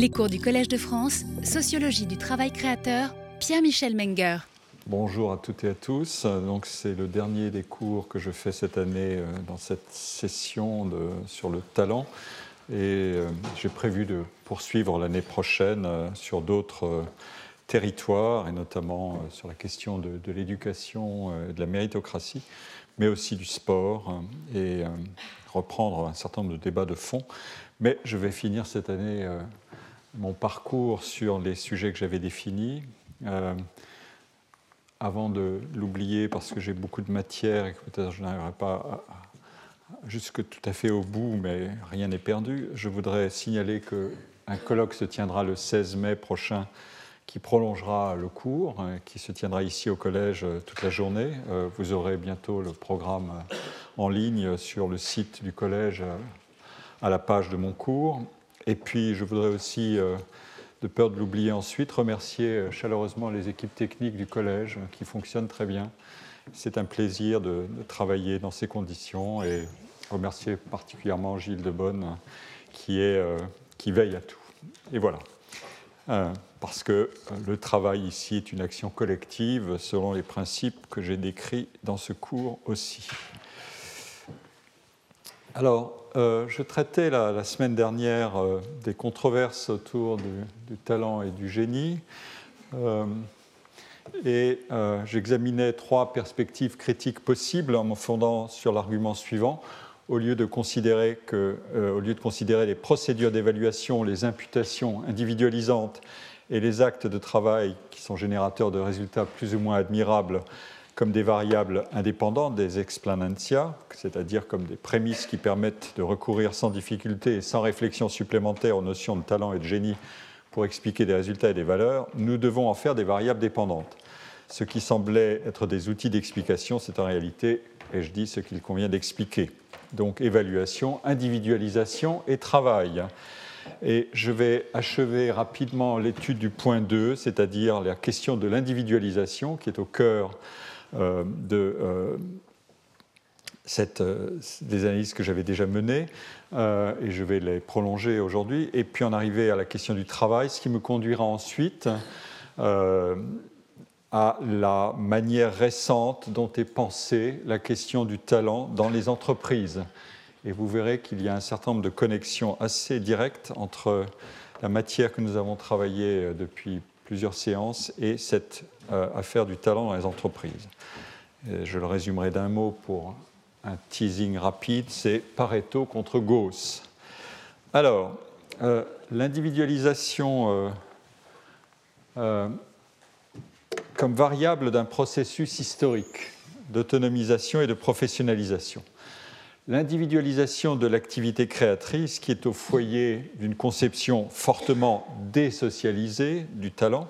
Les cours du Collège de France, Sociologie du travail créateur, Pierre-Michel Menger. Bonjour à toutes et à tous. Donc c'est le dernier des cours que je fais cette année euh, dans cette session sur le talent. Et euh, j'ai prévu de poursuivre l'année prochaine euh, sur d'autres territoires, et notamment sur la question de, de l'éducation de la méritocratie, mais aussi du sport, et reprendre un certain nombre de débats de fond. Mais je vais finir cette année mon parcours sur les sujets que j'avais définis. Euh, avant de l'oublier, parce que j'ai beaucoup de matière et que peut-être je n'arriverai pas jusque tout à fait au bout, mais rien n'est perdu, je voudrais signaler qu'un colloque se tiendra le 16 mai prochain qui prolongera le cours, euh, qui se tiendra ici au collège euh, toute la journée. Vous aurez bientôt le programme en ligne sur le site du collège à la page de mon cours. Et puis, je voudrais aussi, euh, de peur de l'oublier ensuite, remercier euh, chaleureusement les équipes techniques du collège euh, qui fonctionnent très bien. C'est un plaisir de, travailler dans ces conditions et remercier particulièrement Gilles Debonne qui, veille à tout. Et voilà. parce que le travail ici est une action collective selon les principes que j'ai décrits dans ce cours aussi. Alors, euh, je traitais la, semaine dernière euh, des controverses autour du, talent et du génie. Euh, et j'examinais trois perspectives critiques possibles en me fondant sur l'argument suivant. Au lieu, de considérer au lieu de considérer les procédures d'évaluation, les imputations individualisantes et les actes de travail qui sont générateurs de résultats plus ou moins admirables comme des variables indépendantes des explanantia, c'est-à-dire comme des prémices qui permettent de recourir sans difficulté et sans réflexion supplémentaire aux notions de talent et de génie pour expliquer des résultats et des valeurs, nous devons en faire des variables dépendantes. Ce qui semblait être des outils d'explication, c'est en réalité, et je dis, ce qu'il convient d'expliquer. Donc évaluation, individualisation et travail. Et je vais achever rapidement l'étude du point 2, c'est-à-dire la question de l'individualisation qui est au cœur de euh, cette, euh, des analyses que j'avais déjà menées, et je vais les prolonger aujourd'hui, et puis en arriver à la question du travail, ce qui me conduira ensuite à la manière récente dont est pensée la question du talent dans les entreprises. Et vous verrez qu'il y a un certain nombre de connexions assez directes entre la matière que nous avons travaillée depuis plusieurs séances et cette affaire du talent dans les entreprises je le résumerai d'un mot pour un teasing rapide, c'est Pareto contre Gauss. Alors, euh, l'individualisation euh, euh, comme variable d'un processus historique d'autonomisation et de professionnalisation. L'individualisation de l'activité créatrice, qui est au foyer d'une conception fortement désocialisée du talent,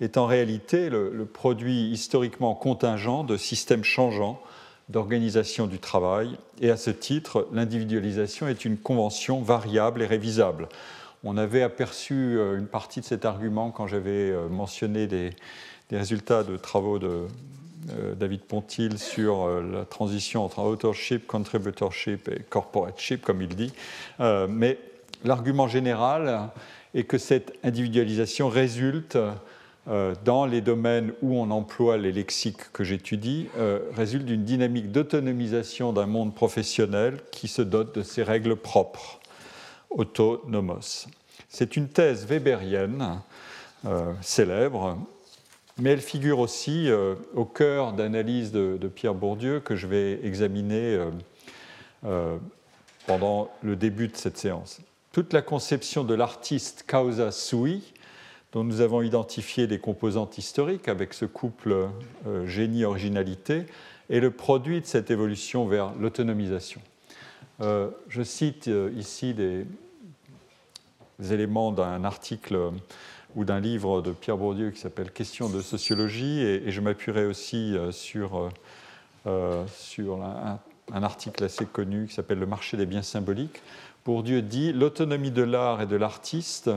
est en réalité le, produit historiquement contingent de systèmes changeants d'organisation du travail, et à ce titre, l'individualisation est une convention variable et révisable. On avait aperçu euh, une partie de cet argument quand j'avais euh, mentionné des, résultats de travaux de euh, David Pontil sur la transition entre authorship, contributorship et corporateship, comme il dit. mais l'argument général est que cette individualisation résulte dans les domaines où on emploie les lexiques que j'étudie euh, résulte d'une dynamique d'autonomisation d'un monde professionnel qui se dote de ses règles propres, autonomos. C'est une thèse weberienne euh, célèbre, mais elle figure aussi au cœur d'analyses de, Pierre Bourdieu que je vais examiner pendant le début de cette séance. Toute la conception de l'artiste causa sui, dont nous avons identifié les composantes historiques avec ce couple euh, génie-originalité, est le produit de cette évolution vers l'autonomisation. Euh, je cite euh, ici des, éléments d'un article ou d'un livre de Pierre Bourdieu qui s'appelle Questions de sociologie, et, je m'appuierai aussi sur, sur un, article assez connu qui s'appelle Le marché des biens symboliques. Bourdieu dit L'autonomie de l'art et de l'artiste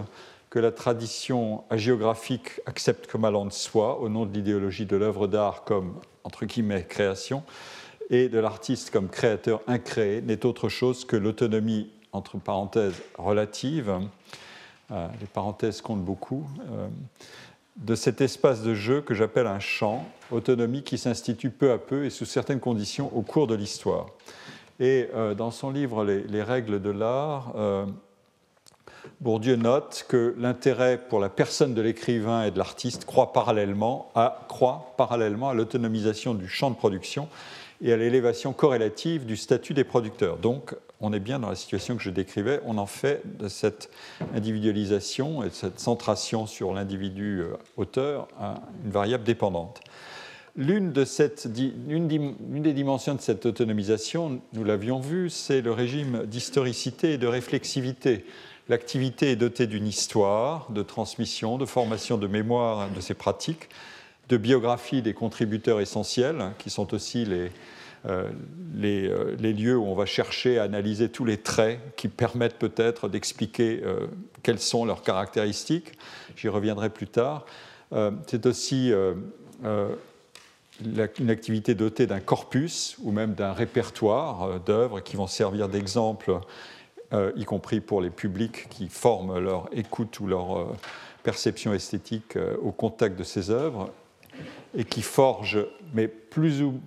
que la tradition hagiographique accepte comme allant de soi au nom de l'idéologie de l'œuvre d'art comme, entre guillemets, création, et de l'artiste comme créateur incréé, n'est autre chose que l'autonomie, entre parenthèses, relative, les parenthèses comptent beaucoup, de cet espace de jeu que j'appelle un champ, autonomie qui s'institue peu à peu et sous certaines conditions au cours de l'histoire. Et dans son livre Les, règles de l'art, Bourdieu note que l'intérêt pour la personne de l'écrivain et de l'artiste croît parallèlement à, parallèlement à l'autonomisation du champ de production et à l'élévation corrélative du statut des producteurs. Donc, on est bien dans la situation que je décrivais, on en fait de cette individualisation et de cette centration sur l'individu euh, auteur une variable dépendante. L'une, de des dimensions de cette autonomisation, nous l'avions vu, c'est le régime d'historicité et de réflexivité. L'activité est dotée d'une histoire, de transmission, de formation de mémoire de ces pratiques, de biographie des contributeurs essentiels, qui sont aussi les, euh, euh, les, lieux où on va chercher à analyser tous les traits qui permettent peut-être d'expliquer euh, quelles sont leurs caractéristiques. J'y reviendrai plus tard. C'est aussi une activité dotée d'un corpus ou même d'un répertoire d'œuvres qui vont servir d'exemple, y compris pour les publics qui forment leur écoute ou leur perception esthétique au contact de ces œuvres et qui forgent, mais plus ou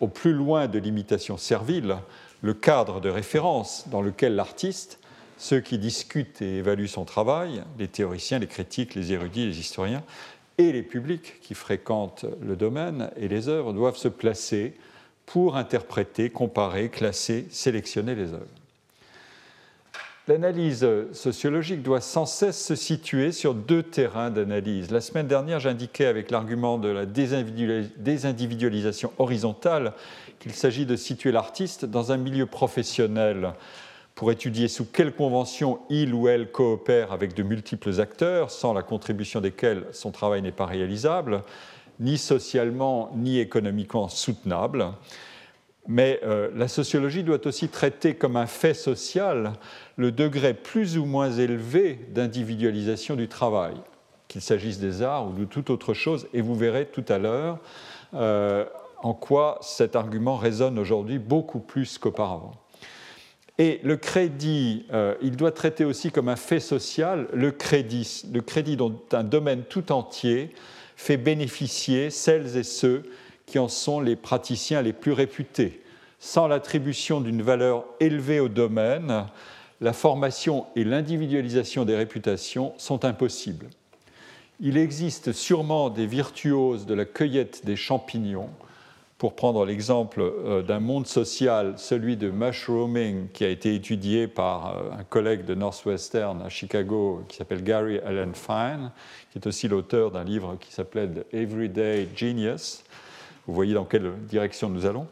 au plus loin de l'imitation servile, le cadre de référence dans lequel l'artiste, ceux qui discutent et évaluent son travail, les théoriciens, les critiques, les érudits, les historiens, et les publics qui fréquentent le domaine et les œuvres doivent se placer pour interpréter, comparer, classer, sélectionner les œuvres. L'analyse sociologique doit sans cesse se situer sur deux terrains d'analyse. La semaine dernière, j'indiquais avec l'argument de la désindividualisation horizontale qu'il s'agit de situer l'artiste dans un milieu professionnel pour étudier sous quelles conventions il ou elle coopère avec de multiples acteurs, sans la contribution desquels son travail n'est pas réalisable, ni socialement ni économiquement soutenable. Mais euh, la sociologie doit aussi traiter comme un fait social le degré plus ou moins élevé d'individualisation du travail, qu'il s'agisse des arts ou de toute autre chose, et vous verrez tout à l'heure euh, en quoi cet argument résonne aujourd'hui beaucoup plus qu'auparavant. Et le crédit, euh, il doit traiter aussi comme un fait social le crédit, le crédit dont un domaine tout entier fait bénéficier celles et ceux qui en sont les praticiens les plus réputés. Sans l'attribution d'une valeur élevée au domaine, la formation et l'individualisation des réputations sont impossibles. Il existe sûrement des virtuoses de la cueillette des champignons. Pour prendre l'exemple euh, d'un monde social, celui de mushrooming, qui a été étudié par euh, un collègue de Northwestern à Chicago qui s'appelle Gary Allen Fine, qui est aussi l'auteur d'un livre qui s'appelait The Everyday Genius, vous voyez dans quelle direction nous allons.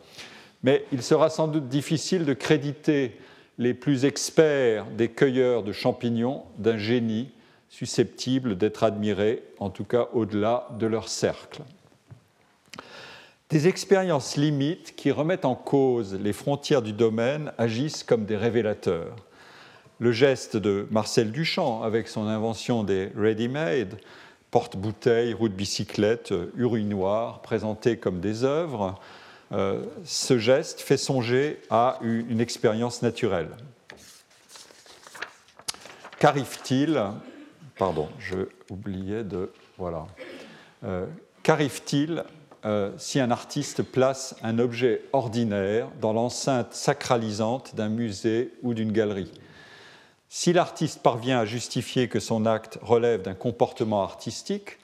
Mais il sera sans doute difficile de créditer les plus experts des cueilleurs de champignons d'un génie susceptible d'être admiré, en tout cas au-delà de leur cercle. Des expériences limites qui remettent en cause les frontières du domaine agissent comme des révélateurs. Le geste de Marcel Duchamp avec son invention des ready-made porte-bouteilles, roues de bicyclette, urinoirs, présentés comme des œuvres, euh, ce geste fait songer à une, expérience naturelle. Qu'arrive-t-il Pardon, je oubliais de. Voilà. Euh, qu'arrive-t-il euh, si un artiste place un objet ordinaire dans l'enceinte sacralisante d'un musée ou d'une galerie? Si l'artiste parvient à justifier que son acte relève d'un comportement artistique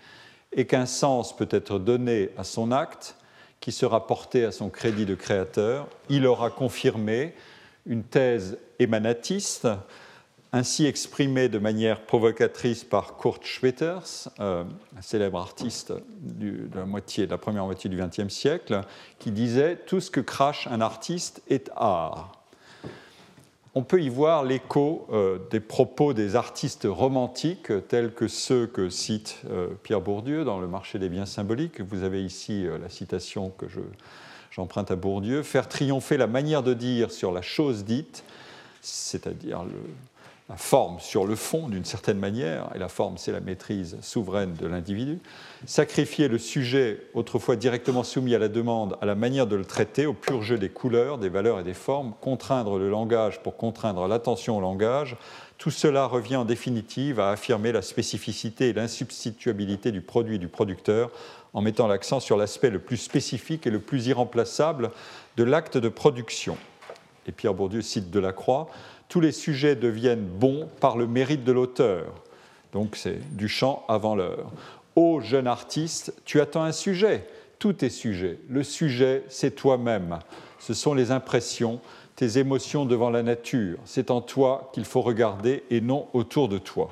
et qu'un sens peut être donné à son acte qui sera porté à son crédit de créateur, il aura confirmé une thèse émanatiste, ainsi exprimée de manière provocatrice par Kurt Schwitters, euh, un célèbre artiste de, la moitié, de la première moitié du XXe siècle, qui disait Tout ce que crache un artiste est art on peut y voir l'écho euh, des propos des artistes romantiques tels que ceux que cite euh, Pierre Bourdieu dans Le marché des biens symboliques. Vous avez ici euh, la citation que j'emprunte à Bourdieu. Faire triompher la manière de dire sur la chose dite, c'est-à-dire la forme sur le fond d'une certaine manière, et la forme c'est la maîtrise souveraine de l'individu, sacrifier le sujet autrefois directement soumis à la demande à la manière de le traiter, au pur jeu des couleurs, des valeurs et des formes, contraindre le langage pour contraindre l'attention au langage, tout cela revient en définitive à affirmer la spécificité et l'insubstituabilité du produit du producteur en mettant l'accent sur l'aspect le plus spécifique et le plus irremplaçable de l'acte de production. Et Pierre Bourdieu cite Delacroix tous les sujets deviennent bons par le mérite de l'auteur. Donc c'est du chant avant l'heure. Ô jeune artiste, tu attends un sujet. Tout est sujet. Le sujet, c'est toi-même. Ce sont les impressions, tes émotions devant la nature. C'est en toi qu'il faut regarder et non autour de toi.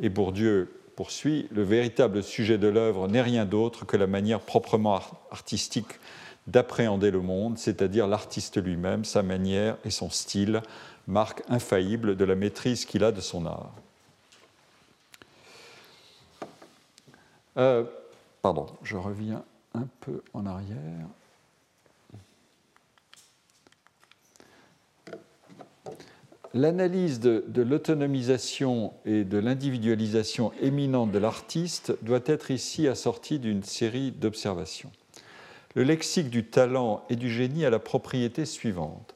Et Bourdieu poursuit, le véritable sujet de l'œuvre n'est rien d'autre que la manière proprement artistique d'appréhender le monde, c'est-à-dire l'artiste lui-même, sa manière et son style, marque infaillible de la maîtrise qu'il a de son art. Euh, pardon, je reviens un peu en arrière. L'analyse de, de l'autonomisation et de l'individualisation éminente de l'artiste doit être ici assortie d'une série d'observations. Le lexique du talent et du génie a la propriété suivante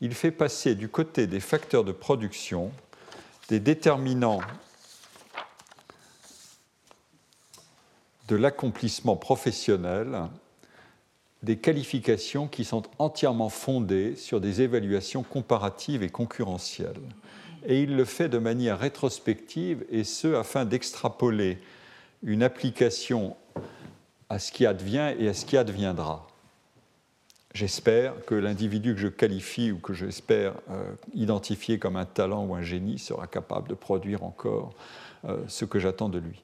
il fait passer du côté des facteurs de production des déterminants de l'accomplissement professionnel des qualifications qui sont entièrement fondées sur des évaluations comparatives et concurrentielles. Et il le fait de manière rétrospective, et ce, afin d'extrapoler une application à ce qui advient et à ce qui adviendra j'espère que l'individu que je qualifie ou que j'espère euh, identifier comme un talent ou un génie sera capable de produire encore euh, ce que j'attends de lui.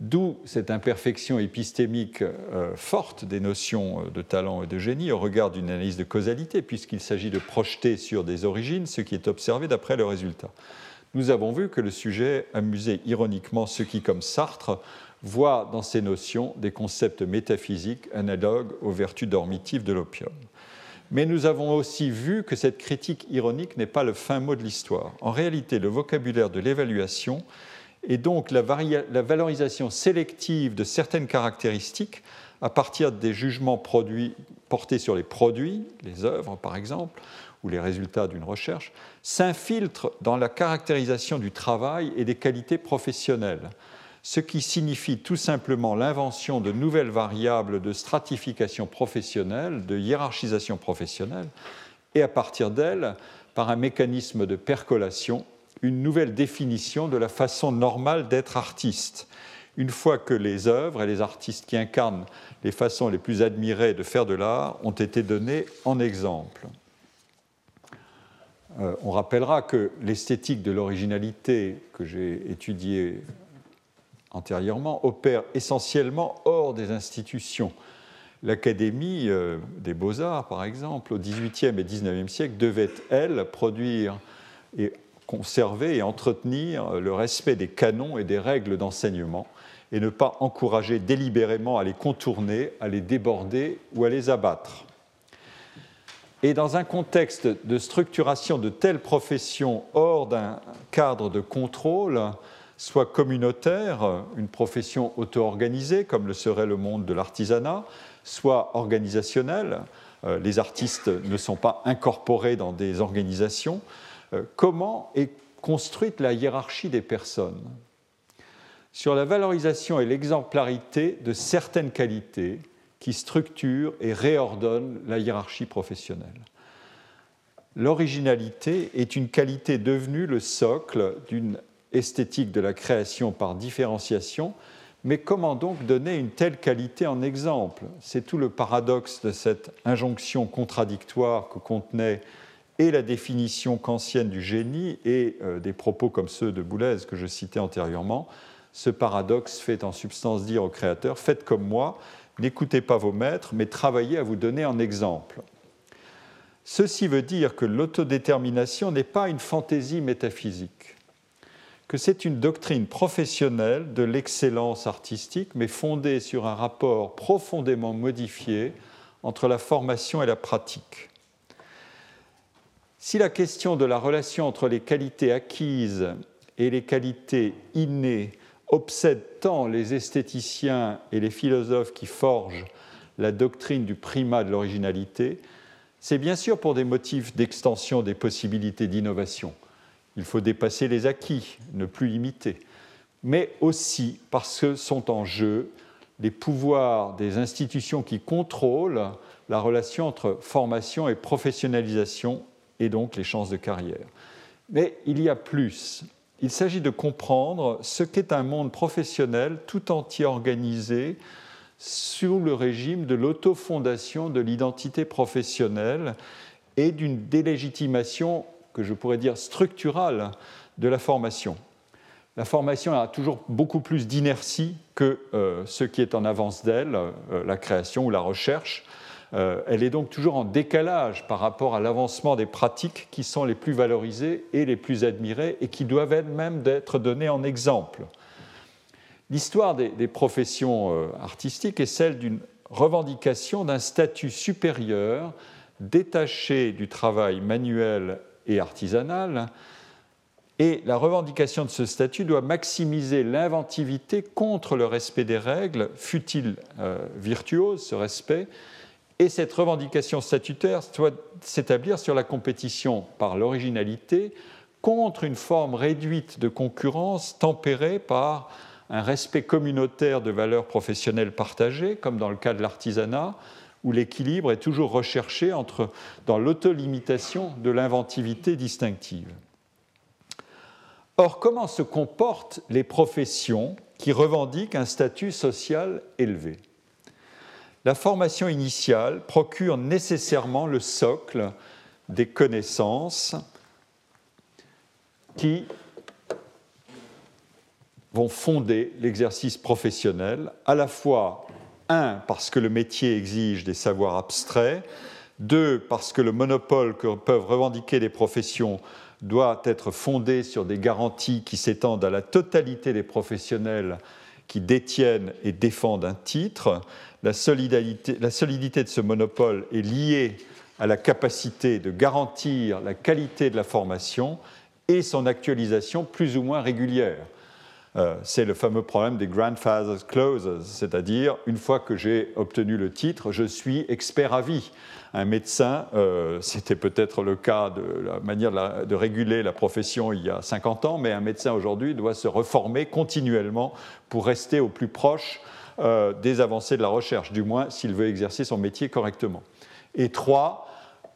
D'où cette imperfection épistémique euh, forte des notions de talent et de génie au regard d'une analyse de causalité, puisqu'il s'agit de projeter sur des origines ce qui est observé d'après le résultat. Nous avons vu que le sujet amusait ironiquement ceux qui, comme Sartre, voient dans ces notions des concepts métaphysiques analogues aux vertus dormitives de l'opium. Mais nous avons aussi vu que cette critique ironique n'est pas le fin mot de l'histoire. En réalité, le vocabulaire de l'évaluation est donc la, valorisation sélective de certaines caractéristiques à partir des jugements portés sur les produits, les œuvres par exemple, ou les résultats d'une recherche, s'infiltre dans la caractérisation du travail et des qualités professionnelles ce qui signifie tout simplement l'invention de nouvelles variables de stratification professionnelle, de hiérarchisation professionnelle, et à partir d'elles, par un mécanisme de percolation, une nouvelle définition de la façon normale d'être artiste. Une fois que les œuvres et les artistes qui incarnent les façons les plus admirées de faire de l'art ont été donnés en exemple. Euh, on rappellera que l'esthétique de l'originalité que j'ai étudiée antérieurement, opère essentiellement hors des institutions. L'Académie euh, des beaux-arts, par exemple, au XVIIIe et XIXe siècle, devait, elle, produire et conserver et entretenir le respect des canons et des règles d'enseignement et ne pas encourager délibérément à les contourner, à les déborder ou à les abattre. Et dans un contexte de structuration de telles professions hors d'un cadre de contrôle, soit communautaire, une profession auto-organisée, comme le serait le monde de l'artisanat, soit organisationnelle, euh, les artistes ne sont pas incorporés dans des organisations. Euh, comment est construite la hiérarchie des personnes? Sur la valorisation et l'exemplarité de certaines qualités qui structurent et réordonnent la hiérarchie professionnelle. L'originalité est une qualité devenue le socle d'une esthétique de la création par différenciation, mais comment donc donner une telle qualité en exemple? C'est tout le paradoxe de cette injonction contradictoire que contenait et la définition kantienne du génie et euh, des propos comme ceux de Boulez que je citais antérieurement. Ce paradoxe fait en substance dire au créateur Faites comme moi, n'écoutez pas vos maîtres, mais travaillez à vous donner en exemple. Ceci veut dire que l'autodétermination n'est pas une fantaisie métaphysique que c'est une doctrine professionnelle de l'excellence artistique, mais fondée sur un rapport profondément modifié entre la formation et la pratique. Si la question de la relation entre les qualités acquises et les qualités innées obsède tant les esthéticiens et les philosophes qui forgent la doctrine du primat de l'originalité, c'est bien sûr pour des motifs d'extension des possibilités d'innovation. Il faut dépasser les acquis, ne plus limiter, mais aussi parce que sont en jeu les pouvoirs des institutions qui contrôlent la relation entre formation et professionnalisation et donc les chances de carrière. Mais il y a plus. Il s'agit de comprendre ce qu'est un monde professionnel tout entier organisé sous le régime de l'autofondation de l'identité professionnelle et d'une délégitimation que je pourrais dire structurale de la formation. La formation a toujours beaucoup plus d'inertie que euh, ce qui est en avance d'elle, euh, la création ou la recherche. Euh, elle est donc toujours en décalage par rapport à l'avancement des pratiques qui sont les plus valorisées et les plus admirées et qui doivent elles-mêmes être données en exemple. L'histoire des, professions artistiques est celle d'une revendication d'un statut supérieur détaché du travail manuel et artisanal. Et la revendication de ce statut doit maximiser l'inventivité contre le respect des règles, fut-il euh, virtuose ce respect, et cette revendication statutaire doit s'établir sur la compétition par l'originalité contre une forme réduite de concurrence tempérée par un respect communautaire de valeurs professionnelles partagées, comme dans le cas de l'artisanat, où l'équilibre est toujours recherché entre, dans l'autolimitation de l'inventivité distinctive. Or, comment se comportent les professions qui revendiquent un statut social élevé? La formation initiale procure nécessairement le socle des connaissances qui vont fonder l'exercice professionnel, à la fois, un, parce que le métier exige des savoirs abstraits, deux, parce que le monopole que peuvent revendiquer les professions doit être fondé sur des garanties qui s'étendent à la totalité des professionnels qui détiennent et défendent un titre, la solidité, la solidité de ce monopole est liée à la capacité de garantir la qualité de la formation et son actualisation plus ou moins régulière. Euh, c'est le fameux problème des grandfather's clauses, c'est-à-dire une fois que j'ai obtenu le titre, je suis expert à vie. Un médecin, euh, c'était peut-être le cas de la manière de, réguler la profession il y a 50 ans, mais un médecin aujourd'hui doit se reformer continuellement pour rester au plus proche euh, des avancées de la recherche, du moins s'il veut exercer son métier correctement. Et trois,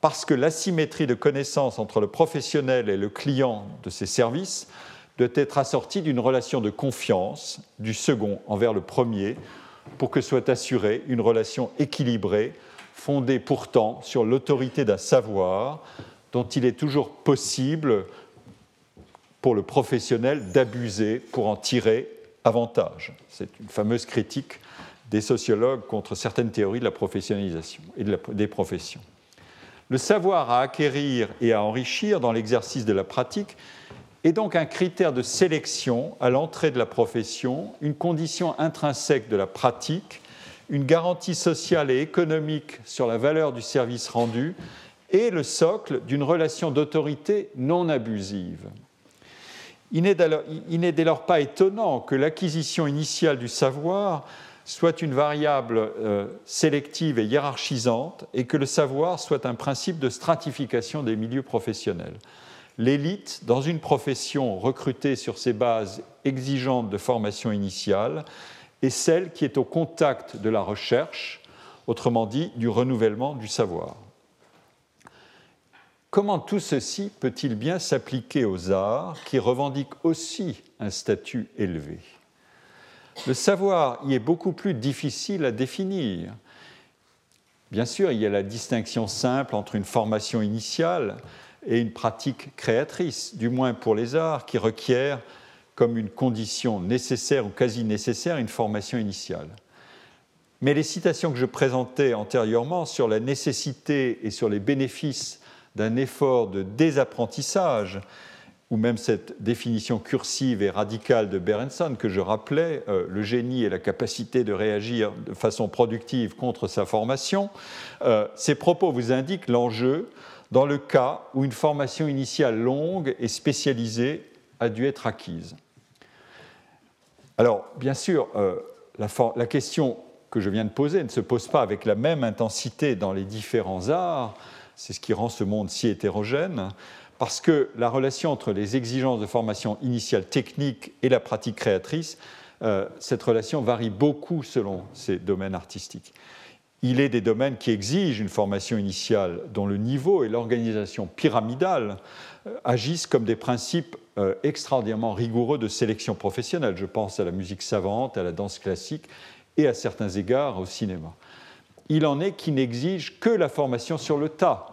parce que l'asymétrie de connaissances entre le professionnel et le client de ses services doit être assortie d'une relation de confiance du second envers le premier pour que soit assurée une relation équilibrée, fondée pourtant sur l'autorité d'un savoir dont il est toujours possible pour le professionnel d'abuser pour en tirer avantage. C'est une fameuse critique des sociologues contre certaines théories de la professionnalisation et des professions. Le savoir à acquérir et à enrichir dans l'exercice de la pratique est donc un critère de sélection à l'entrée de la profession, une condition intrinsèque de la pratique, une garantie sociale et économique sur la valeur du service rendu et le socle d'une relation d'autorité non abusive. Il n'est dès lors pas étonnant que l'acquisition initiale du savoir soit une variable euh, sélective et hiérarchisante et que le savoir soit un principe de stratification des milieux professionnels. L'élite, dans une profession recrutée sur ces bases exigeantes de formation initiale, est celle qui est au contact de la recherche, autrement dit du renouvellement du savoir. Comment tout ceci peut-il bien s'appliquer aux arts qui revendiquent aussi un statut élevé? Le savoir y est beaucoup plus difficile à définir. Bien sûr, il y a la distinction simple entre une formation initiale et une pratique créatrice, du moins pour les arts, qui requiert comme une condition nécessaire ou quasi nécessaire une formation initiale. Mais les citations que je présentais antérieurement sur la nécessité et sur les bénéfices d'un effort de désapprentissage, ou même cette définition cursive et radicale de Berenson que je rappelais, euh, le génie et la capacité de réagir de façon productive contre sa formation, euh, ces propos vous indiquent l'enjeu dans le cas où une formation initiale longue et spécialisée a dû être acquise. Alors, bien sûr, euh, la, question que je viens de poser ne se pose pas avec la même intensité dans les différents arts, c'est ce qui rend ce monde si hétérogène, parce que la relation entre les exigences de formation initiale technique et la pratique créatrice, euh, cette relation varie beaucoup selon ces domaines artistiques. Il est des domaines qui exigent une formation initiale dont le niveau et l'organisation pyramidale euh, agissent comme des principes euh, extraordinairement rigoureux de sélection professionnelle. Je pense à la musique savante, à la danse classique et à certains égards au cinéma. Il en est qui n'exigent que la formation sur le tas.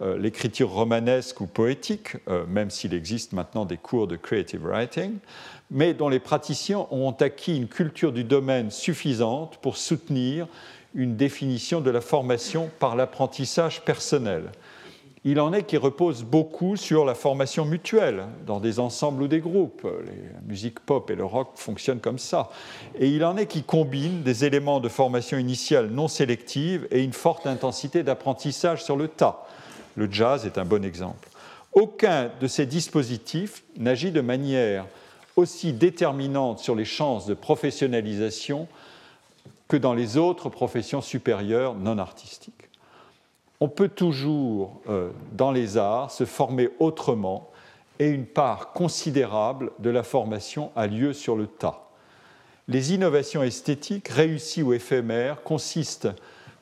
Euh, l'écriture romanesque ou poétique, même s'il existe maintenant des cours de creative writing, mais dont les praticiens ont acquis une culture du domaine suffisante pour soutenir une définition de la formation par l'apprentissage personnel. Il en est qui repose beaucoup sur la formation mutuelle dans des ensembles ou des groupes. La musique pop et le rock fonctionnent comme ça. Et il en est qui combinent des éléments de formation initiale non sélective et une forte intensité d'apprentissage sur le tas. Le jazz est un bon exemple. Aucun de ces dispositifs n'agit de manière aussi déterminante sur les chances de professionnalisation que dans les autres professions supérieures non artistiques. On peut toujours, euh, dans les arts, se former autrement et une part considérable de la formation a lieu sur le tas. Les innovations esthétiques, réussies ou éphémères, consistent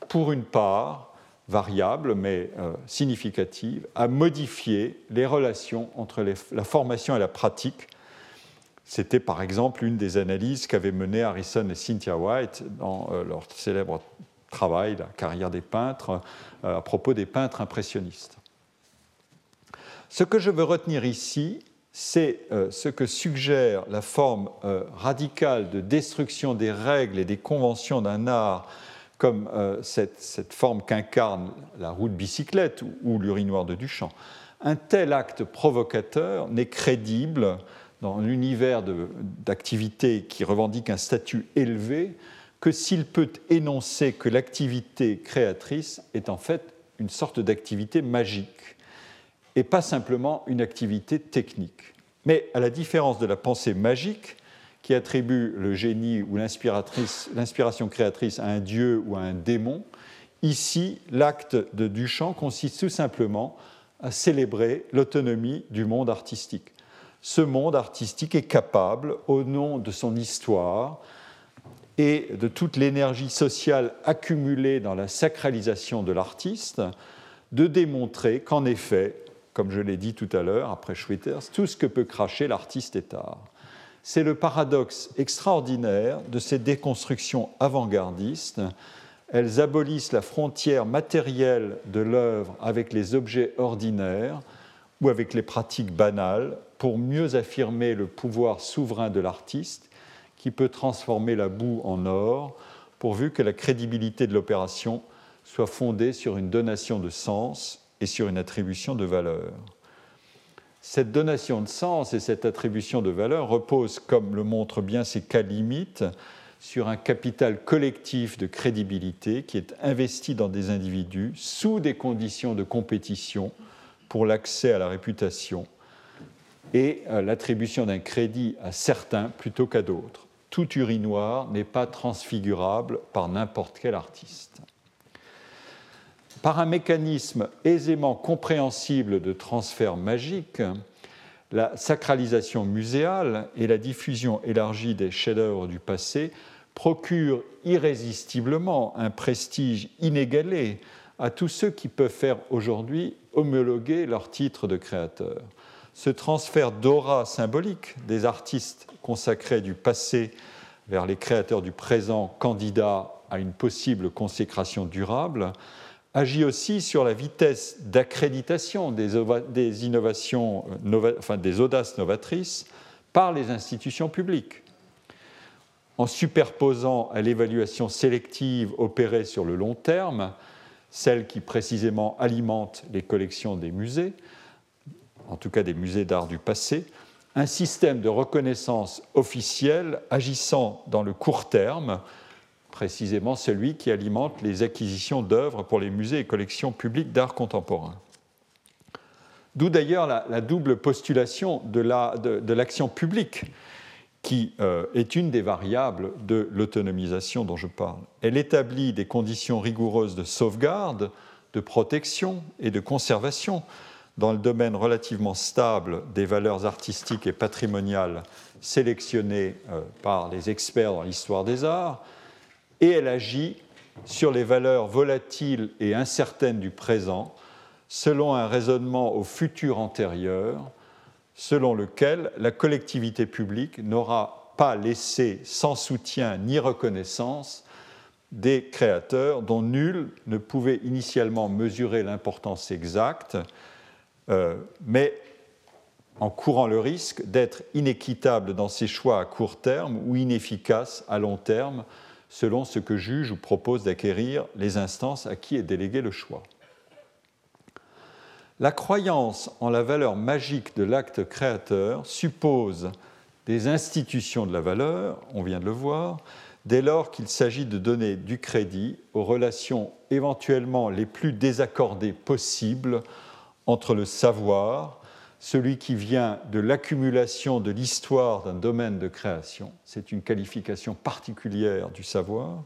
pour une part, variable mais euh, significative, à modifier les relations entre la formation et la pratique c'était par exemple une des analyses qu'avaient menées Harrison et Cynthia White dans euh, leur célèbre travail, La carrière des peintres, euh, à propos des peintres impressionnistes. Ce que je veux retenir ici, c'est euh, ce que suggère la forme radicale de destruction des règles et des conventions d'un art comme cette, forme qu'incarne la roue de bicyclette ou l'urinoir de Duchamp. Un tel acte provocateur n'est crédible dans un univers d'activité qui revendique un statut élevé que s'il peut énoncer que l'activité créatrice est en fait une sorte d'activité magique et pas simplement une activité technique. Mais à la différence de la pensée magique, qui attribue le génie ou l'inspiration créatrice à un dieu ou à un démon, ici, l'acte de Duchamp consiste tout simplement à célébrer l'autonomie du monde artistique ce monde artistique est capable, au nom de son histoire et de toute l'énergie sociale accumulée dans la sacralisation de l'artiste, de démontrer qu'en effet, comme je l'ai dit tout à l'heure, après Schwitters, tout ce que peut cracher l'artiste est art. C'est le paradoxe extraordinaire de ces déconstructions avant-gardistes. Elles abolissent la frontière matérielle de l'œuvre avec les objets ordinaires ou avec les pratiques banales pour mieux affirmer le pouvoir souverain de l'artiste qui peut transformer la boue en or pourvu que la crédibilité de l'opération soit fondée sur une donation de sens et sur une attribution de valeur. Cette donation de sens et cette attribution de valeur reposent, comme le montrent bien ces cas limites, sur un capital collectif de crédibilité qui est investi dans des individus sous des conditions de compétition pour l'accès à la réputation et euh, l'attribution d'un crédit à certains plutôt qu'à d'autres. Tout urinoir n'est pas transfigurable par n'importe quel artiste. Par un mécanisme aisément compréhensible de transfert magique, la sacralisation muséale et la diffusion élargie des chefs-d'œuvre du passé procurent irrésistiblement un prestige inégalé à tous ceux qui peuvent faire aujourd'hui homologuer leur titre de créateur. Ce transfert d'aura symbolique des artistes consacrés du passé vers les créateurs du présent candidats à une possible consécration durable agit aussi sur la vitesse d'accréditation des, innovations, enfin des audaces novatrices par les institutions publiques. En superposant à l'évaluation sélective opérée sur le long terme celle qui précisément alimente les collections des musées, en tout cas des musées d'art du passé, un système de reconnaissance officielle agissant dans le court terme, précisément celui qui alimente les acquisitions d'œuvres pour les musées et collections publiques d'art contemporain. D'où d'ailleurs la, double postulation de l'action publique, qui euh, est une des variables de l'autonomisation dont je parle. Elle établit des conditions rigoureuses de sauvegarde, de protection et de conservation dans le domaine relativement stable des valeurs artistiques et patrimoniales sélectionnées euh, par les experts dans l'histoire des arts, et elle agit sur les valeurs volatiles et incertaines du présent, selon un raisonnement au futur antérieur, selon lequel la collectivité publique n'aura pas laissé sans soutien ni reconnaissance des créateurs dont nul ne pouvait initialement mesurer l'importance exacte, euh, mais en courant le risque d'être inéquitable dans ses choix à court terme ou inefficace à long terme, selon ce que juge ou propose d'acquérir les instances à qui est délégué le choix. La croyance en la valeur magique de l'acte créateur suppose des institutions de la valeur, on vient de le voir, dès lors qu'il s'agit de donner du crédit aux relations éventuellement les plus désaccordées possibles entre le savoir, celui qui vient de l'accumulation de l'histoire d'un domaine de création, c'est une qualification particulière du savoir,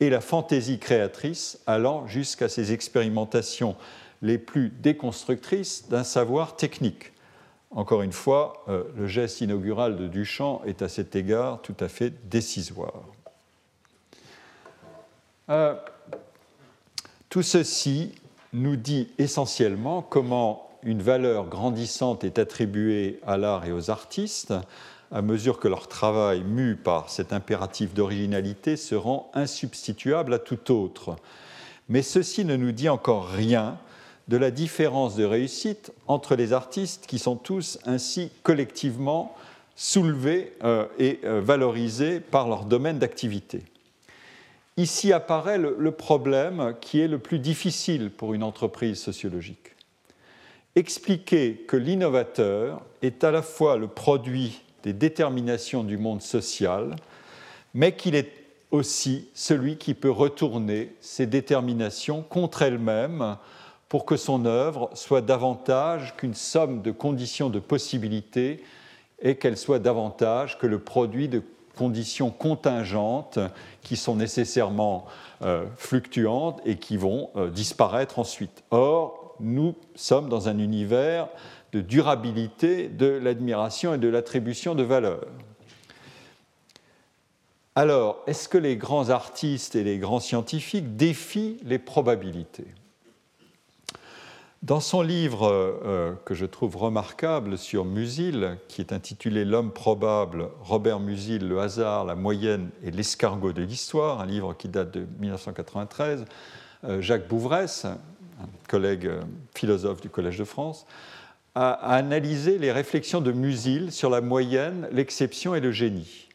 et la fantaisie créatrice allant jusqu'à ces expérimentations les plus déconstructrices d'un savoir technique. Encore une fois, euh, le geste inaugural de Duchamp est à cet égard tout à fait décisoire. Euh, tout ceci nous dit essentiellement comment une valeur grandissante est attribuée à l'art et aux artistes à mesure que leur travail, mu par cet impératif d'originalité, se rend insubstituable à tout autre. Mais ceci ne nous dit encore rien de la différence de réussite entre les artistes qui sont tous ainsi collectivement soulevés euh, et euh, valorisés par leur domaine d'activité. Ici apparaît le, problème qui est le plus difficile pour une entreprise sociologique. Expliquer que l'innovateur est à la fois le produit des déterminations du monde social, mais qu'il est aussi celui qui peut retourner ces déterminations contre elles-mêmes pour que son œuvre soit davantage qu'une somme de conditions de possibilités et qu'elle soit davantage que le produit de conditions contingentes qui sont nécessairement euh, fluctuantes et qui vont euh, disparaître ensuite. Or, nous sommes dans un univers de durabilité de l'admiration et de l'attribution de valeur. Alors, est-ce que les grands artistes et les grands scientifiques défient les probabilités? Dans son livre euh, que je trouve remarquable sur Musil, qui est intitulé L'homme probable, Robert Musil, le hasard, la moyenne et l'escargot de l'histoire, un livre qui date de 1993, euh, Jacques Bouvresse, un collègue euh, philosophe du Collège de France, a, a analysé les réflexions de Musil sur la moyenne, l'exception et le génie.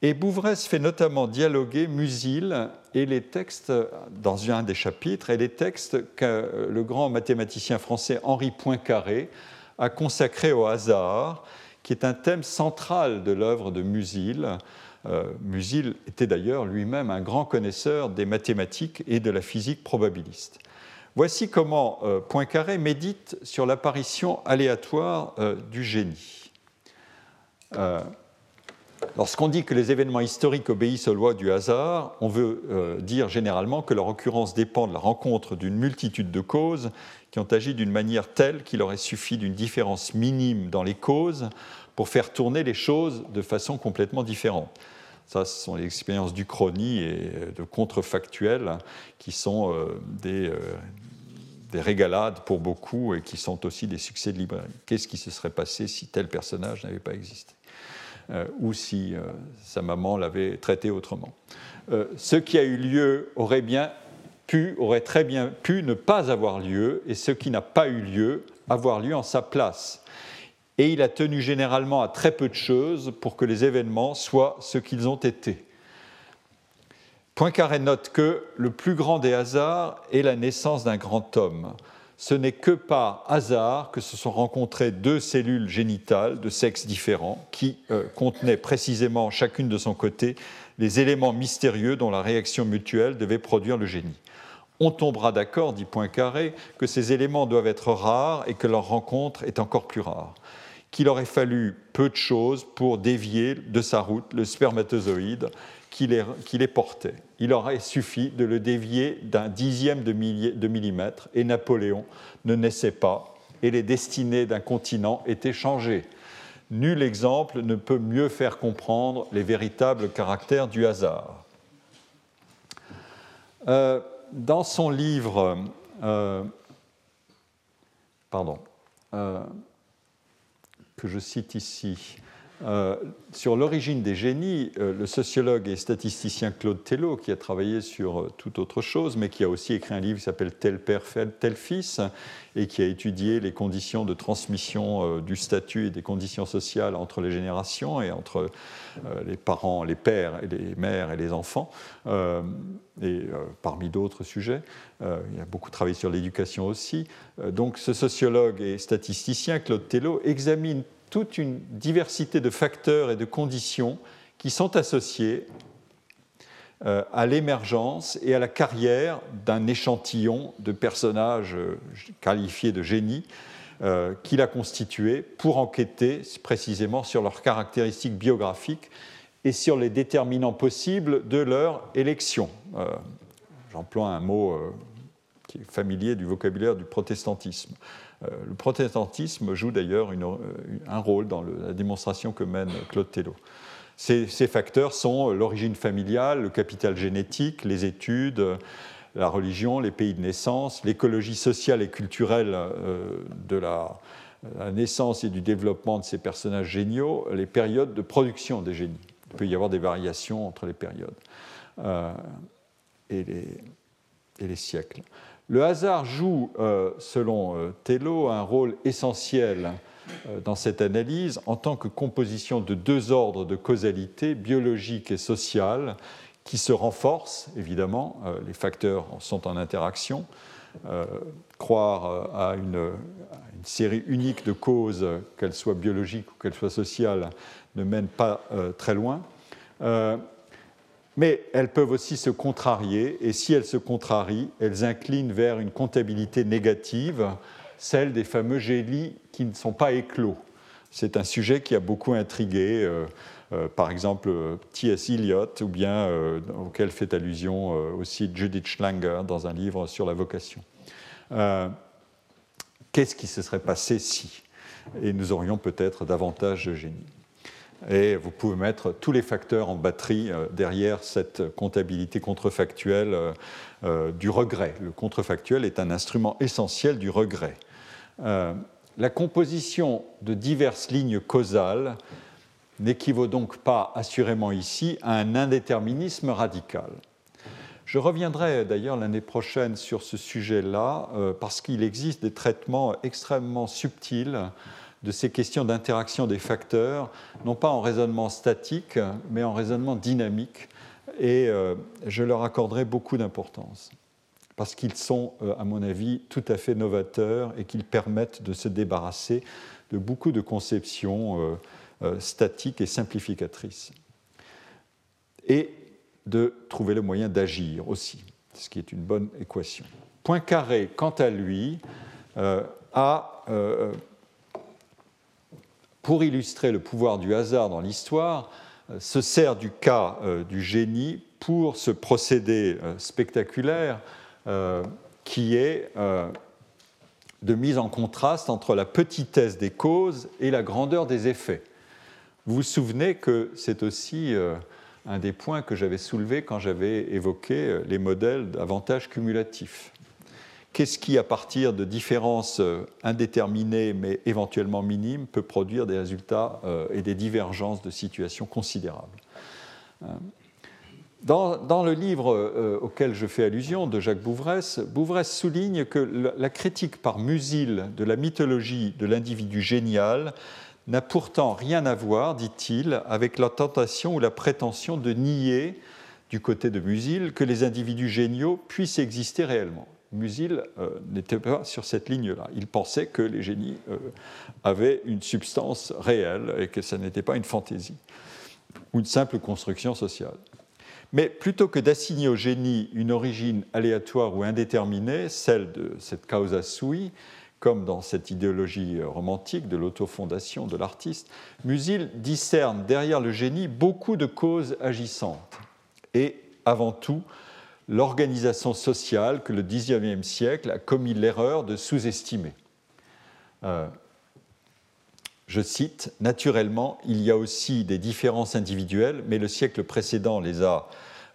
Et Bouvresse fait notamment dialoguer Musil et les textes, dans un des chapitres, et les textes que le grand mathématicien français Henri Poincaré a consacrés au hasard, qui est un thème central de l'œuvre de Musil. Euh, Musil était d'ailleurs lui-même un grand connaisseur des mathématiques et de la physique probabiliste. Voici comment euh, Poincaré médite sur l'apparition aléatoire euh, du génie. Lorsqu'on dit que les événements historiques obéissent aux lois du hasard, on veut euh, dire généralement que leur occurrence dépend de la rencontre d'une multitude de causes qui ont agi d'une manière telle qu'il aurait suffi d'une différence minime dans les causes pour faire tourner les choses de façon complètement différente. Ça, ce sont les expériences d'Uchronie et de contrefactuels qui sont euh, des, euh, des régalades pour beaucoup et qui sont aussi des succès de librairie. Qu'est-ce qui se serait passé si tel personnage n'avait pas existé? euh, ou si euh, sa maman l'avait traité autrement. Euh, ce qui a eu lieu aurait bien pu, aurait très bien pu ne pas avoir lieu, et ce qui n'a pas eu lieu avoir lieu en sa place. Et il a tenu généralement à très peu de choses pour que les événements soient ce qu'ils ont été. Poincaré note que le plus grand des hasards est la naissance d'un grand homme ce n'est que par hasard que se sont rencontrées deux cellules génitales de sexes différents qui euh, contenaient précisément chacune de son côté les éléments mystérieux dont la réaction mutuelle devait produire le génie. On tombera d'accord, dit Poincaré, que ces éléments doivent être rares et que leur rencontre est encore plus rare. Qu'il aurait fallu peu de choses pour dévier de sa route le spermatozoïde qui les, portait. Il aurait suffi de le dévier d'un dixième de, millimètre et Napoléon ne naissait pas et les destinées d'un continent étaient changées. Nul exemple ne peut mieux faire comprendre les véritables caractères du hasard. Euh, dans son livre, euh, pardon, euh, que je cite ici, euh, sur l'origine des génies, euh, le sociologue et statisticien Claude Tello, qui a travaillé sur euh, toute autre chose, mais qui a aussi écrit un livre qui s'appelle Tel père, tel fils, et qui a étudié les conditions de transmission du statut et des conditions sociales entre les générations et entre les parents, les pères et les mères et les enfants, et parmi d'autres sujets. il a beaucoup travaillé sur l'éducation aussi. donc ce sociologue et statisticien, Claude Tello, examine toute une diversité de facteurs et de conditions qui sont associés euh, à l'émergence et à la carrière d'un échantillon de personnages euh, qualifiés de génies euh, qu'il a constitué pour enquêter précisément sur leurs caractéristiques biographiques et sur les déterminants possibles de leur élection. J'emploie un mot qui est familier du vocabulaire du protestantisme. Euh, le protestantisme joue d'ailleurs euh, un rôle dans la démonstration que mène Claude Tello. Ces, facteurs sont l'origine familiale, le capital génétique, les études, la religion, les pays de naissance, l'écologie sociale et culturelle euh, de la, naissance et du développement de ces personnages géniaux, les périodes de production des génies. Il peut y avoir des variations entre les périodes et, les, siècles. Le hasard joue, euh, selon euh, Tello, un rôle essentiel euh, dans cette analyse en tant que composition de deux ordres de causalité, biologique et sociale, qui se renforcent, évidemment, les facteurs sont en interaction. croire à une, série unique de causes, qu'elles soient biologiques ou qu'elles soient sociales, ne mène pas très loin mais elles peuvent aussi se contrarier, et si elles se contrarient, elles inclinent vers une comptabilité négative, celle des fameux gélies qui ne sont pas éclos. C'est un sujet qui a beaucoup intrigué, euh, euh, par exemple T.S. Eliot, ou bien euh, auquel fait allusion aussi Judith Schlanger dans un livre sur la vocation. Qu'est-ce qui se serait passé si? Et nous aurions peut-être davantage de génie et vous pouvez mettre tous les facteurs en batterie euh, derrière cette comptabilité contrefactuelle euh, euh, du regret. Le contrefactuel est un instrument essentiel du regret. la composition de diverses lignes causales n'équivaut donc pas assurément ici à un indéterminisme radical. Je reviendrai d'ailleurs l'année prochaine sur ce sujet-là parce qu'il existe des traitements extrêmement subtils de ces questions d'interaction des facteurs, non pas en raisonnement statique, mais en raisonnement dynamique. Et euh, je leur accorderai beaucoup d'importance, parce qu'ils sont, euh, à mon avis, tout à fait novateurs et qu'ils permettent de se débarrasser de beaucoup de conceptions euh, statiques et simplificatrices. Et de trouver le moyen d'agir aussi, ce qui est une bonne équation. Poincaré, quant à lui, a pour illustrer le pouvoir du hasard dans l'histoire, euh, se sert du cas euh, du génie pour ce procédé euh, spectaculaire qui est de mise en contraste entre la petitesse des causes et la grandeur des effets. Vous vous souvenez que c'est aussi un des points que j'avais soulevé quand j'avais évoqué les modèles d'avantages cumulatifs qu'est-ce qui, à partir de différences euh, indéterminées mais éventuellement minimes, peut produire des résultats euh, et des divergences de situations considérables. Euh, dans, le livre auquel je fais allusion de Jacques Bouvresse, Bouvresse souligne que la critique par Musil de la mythologie de l'individu génial n'a pourtant rien à voir, dit-il, avec la tentation ou la prétention de nier, du côté de Musil, que les individus géniaux puissent exister réellement. Musil euh, n'était pas sur cette ligne-là. Il pensait que les génies euh, avaient une substance réelle et que ça n'était pas une fantaisie ou une simple construction sociale. Mais plutôt que d'assigner au génie une origine aléatoire ou indéterminée, celle de cette causa sui, comme dans cette idéologie romantique de l'autofondation de l'artiste, Musil discerne derrière le génie beaucoup de causes agissantes. Et avant tout, l'organisation sociale que le XIXe siècle a commis l'erreur de sous-estimer. Euh, je cite, Naturellement, il y a aussi des différences individuelles, mais le siècle précédent les a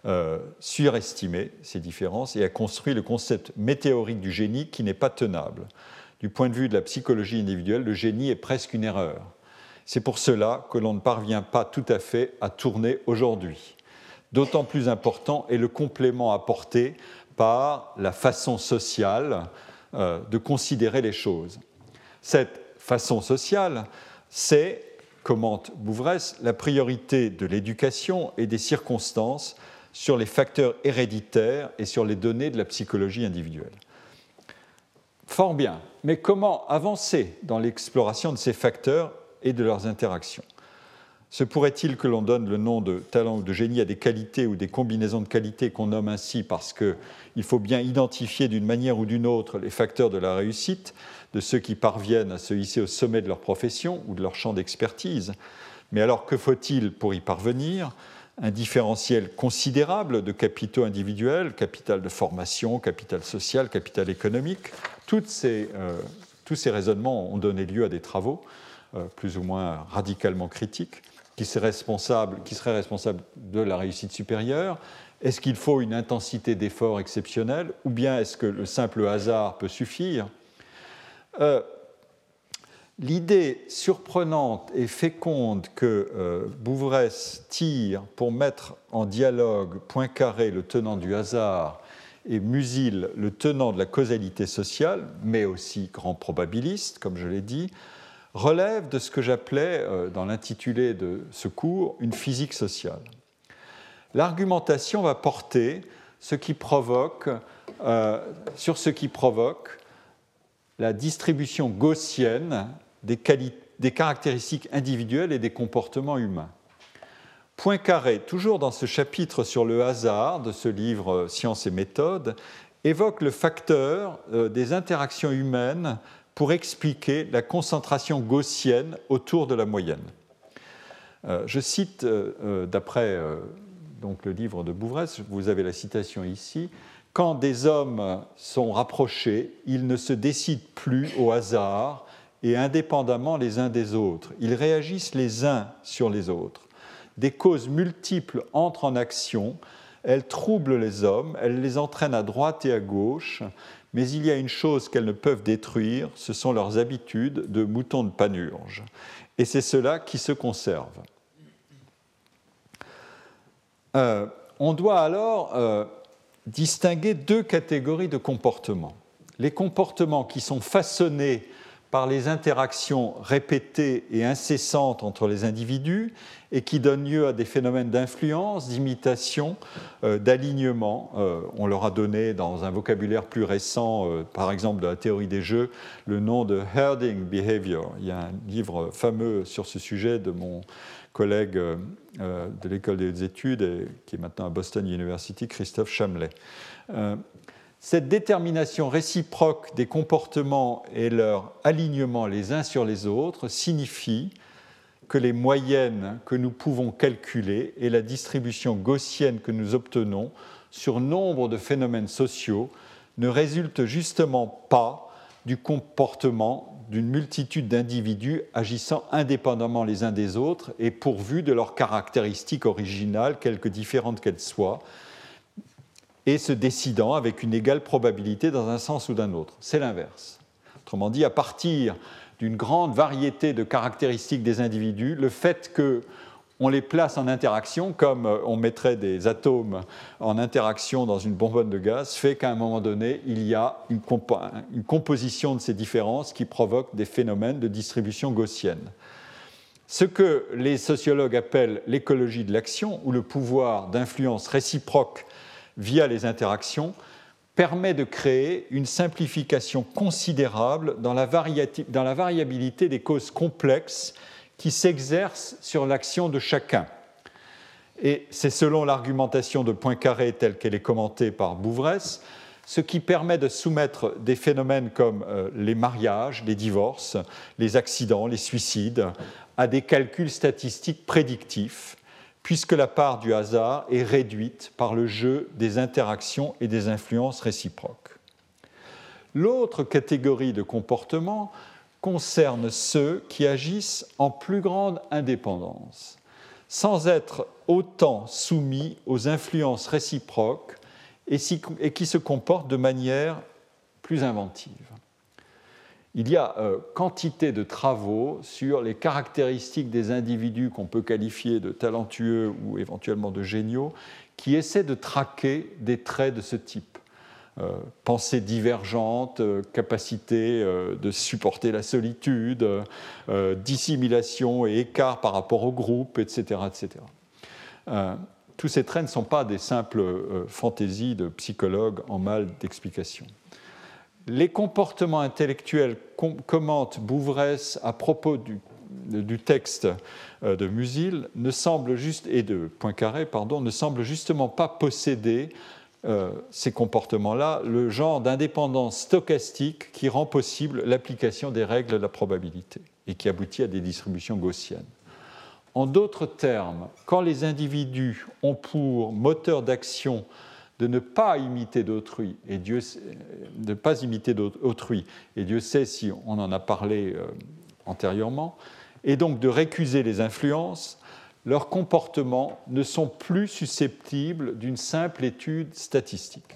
euh, surestimées, ces différences, et a construit le concept météorique du génie qui n'est pas tenable. Du point de vue de la psychologie individuelle, le génie est presque une erreur. C'est pour cela que l'on ne parvient pas tout à fait à tourner aujourd'hui. D'autant plus important est le complément apporté par la façon sociale euh, de considérer les choses. Cette façon sociale, c'est, commente Bouvresse, la priorité de l'éducation et des circonstances sur les facteurs héréditaires et sur les données de la psychologie individuelle. Fort bien, mais comment avancer dans l'exploration de ces facteurs et de leurs interactions? Se pourrait-il que l'on donne le nom de talent ou de génie à des qualités ou des combinaisons de qualités qu'on nomme ainsi parce qu'il faut bien identifier d'une manière ou d'une autre les facteurs de la réussite de ceux qui parviennent à se hisser au sommet de leur profession ou de leur champ d'expertise? Mais alors que faut-il pour y parvenir? Un différentiel considérable de capitaux individuels, capital de formation, capital social, capital économique. Euh, tous ces raisonnements ont donné lieu à des travaux euh, plus ou moins radicalement critiques qui seraient responsables de la réussite supérieure. Est-ce qu'il faut une intensité d'effort exceptionnelle ou bien est-ce que le simple hasard peut suffire? Euh, l'idée surprenante et féconde que euh, Bouvresse tire pour mettre en dialogue Poincaré, le tenant du hasard, et Musil, le tenant de la causalité sociale, mais aussi grand probabiliste, comme je l'ai dit, relève de ce que j'appelais, euh, dans l'intitulé de ce cours, une physique sociale. L'argumentation va porter provoque, sur ce qui provoque la distribution gaussienne des, caractéristiques individuelles et des comportements humains. Poincaré, toujours dans ce chapitre sur le hasard de ce livre euh, Science et méthode, évoque le facteur euh, des interactions humaines pour expliquer la concentration gaussienne autour de la moyenne. Euh, je cite d'après donc le livre de Bouvresse, vous avez la citation ici, quand des hommes sont rapprochés, ils ne se décident plus au hasard et indépendamment les uns des autres. Ils réagissent les uns sur les autres. Des causes multiples entrent en action, elles troublent les hommes, elles les entraînent à droite et à gauche, mais il y a une chose qu'elles ne peuvent détruire, ce sont leurs habitudes de moutons de panurge. Et c'est cela qui se conserve. Euh, on doit alors euh, distinguer deux catégories de comportements. Les comportements qui sont façonnés par les interactions répétées et incessantes entre les individus et qui donnent lieu à des phénomènes d'influence, d'imitation, euh, d'alignement. Euh, on leur a donné dans un vocabulaire plus récent, euh, par exemple de la théorie des jeux, le nom de herding behavior. Il y a un livre fameux sur ce sujet de mon collègue de l'école des études, qui est maintenant à Boston University, Christophe Chamlet. Cette détermination réciproque des comportements et leur alignement les uns sur les autres signifie que les moyennes que nous pouvons calculer et la distribution gaussienne que nous obtenons sur nombre de phénomènes sociaux ne résultent justement pas du comportement d'une multitude d'individus agissant indépendamment les uns des autres et pourvus de leurs caractéristiques originales, quelque différentes qu'elles soient, et se décidant avec une égale probabilité dans un sens ou d'un autre. C'est l'inverse. Autrement dit, à partir d'une grande variété de caractéristiques des individus, le fait que on les place en interaction, comme euh, on mettrait des atomes en interaction dans une bonbonne de gaz, fait qu'à un moment donné, il y a une, composition de ces différences qui provoque des phénomènes de distribution gaussienne. Ce que les sociologues appellent l'écologie de l'action, ou le pouvoir d'influence réciproque via les interactions, permet de créer une simplification considérable dans la, variabilité des causes complexes qui s'exerce sur l'action de chacun. Et c'est selon l'argumentation de Poincaré telle qu'elle est commentée par Bouvresse, ce qui permet de soumettre des phénomènes comme euh, les mariages, les divorces, les accidents, les suicides, à des calculs statistiques prédictifs, puisque la part du hasard est réduite par le jeu des interactions et des influences réciproques. L'autre catégorie de comportements concerne ceux qui agissent en plus grande indépendance, sans être autant soumis aux influences réciproques et, qui se comportent de manière plus inventive. Il y a euh, quantité de travaux sur les caractéristiques des individus qu'on peut qualifier de talentueux ou éventuellement de géniaux, qui essaient de traquer des traits de ce type. Euh, pensée divergente, euh, capacité de supporter la solitude, dissimulation et écart par rapport au groupe, etc. etc. tous ces traits ne sont pas des simples fantaisies de psychologues en mal d'explication. Les comportements intellectuels commentent Bouvresse à propos du, texte de Musil ne semble juste, et de Poincaré ne semble justement pas posséder euh, ces comportements-là le genre d'indépendance stochastique qui rend possible l'application des règles de la probabilité et qui aboutit à des distributions gaussiennes. En d'autres termes, quand les individus ont pour moteur d'action de ne pas imiter d'autrui, et Dieu de ne pas imiter d'autrui, et Dieu sait si on en a parlé euh, antérieurement, et donc de récuser les influences, leurs comportements ne sont plus susceptibles d'une simple étude statistique.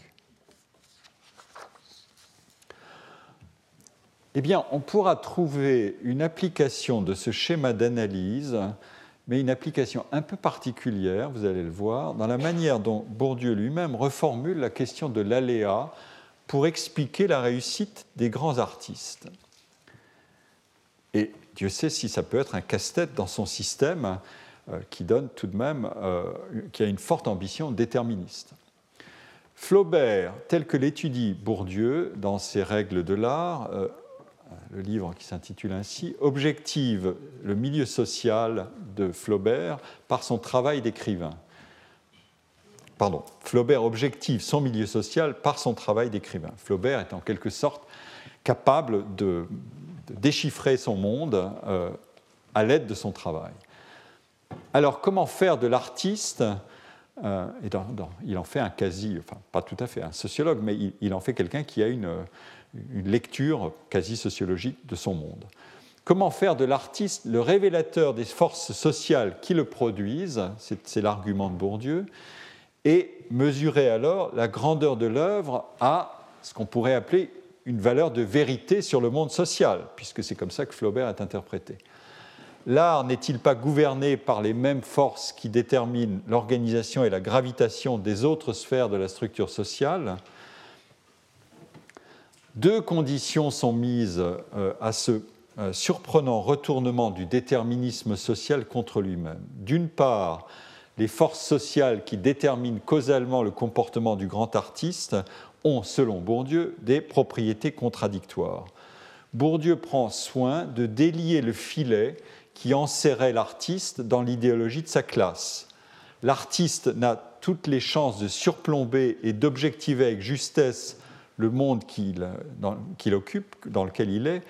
Eh bien, on pourra trouver une application de ce schéma d'analyse, mais une application un peu particulière, vous allez le voir, dans la manière dont Bourdieu lui-même reformule la question de l'aléa pour expliquer la réussite des grands artistes. Et Dieu sait si ça peut être un casse-tête dans son système, euh, qui donne tout de même, euh, qui a une forte ambition déterministe. Flaubert, tel que l'étudie Bourdieu dans ses règles de l'art, euh, le livre qui s'intitule ainsi, objective le milieu social de Flaubert par son travail d'écrivain. Pardon, Flaubert objective son milieu social par son travail d'écrivain. Flaubert est en quelque sorte capable de, déchiffrer son monde à l'aide de son travail. Alors, comment faire de l'artiste euh, Il en fait un quasi, enfin pas tout à fait un sociologue, mais il, en fait quelqu'un qui a une, lecture quasi sociologique de son monde. Comment faire de l'artiste le révélateur des forces sociales qui le produisent C'est l'argument de Bourdieu. Et mesurer alors la grandeur de l'œuvre à ce qu'on pourrait appeler une valeur de vérité sur le monde social, puisque c'est comme ça que Flaubert est interprété. L'art n'est-il pas gouverné par les mêmes forces qui déterminent l'organisation et la gravitation des autres sphères de la structure sociale? Deux conditions sont mises euh, à ce euh, surprenant retournement du déterminisme social contre lui-même. D'une part, les forces sociales qui déterminent causalement le comportement du grand artiste ont, selon Bourdieu, des propriétés contradictoires. Bourdieu prend soin de délier le filet qui enserrait l'artiste dans l'idéologie de sa classe. L'artiste n'a toutes les chances de surplomber et d'objectiver avec justesse le monde qu'il occupe, dans lequel il est,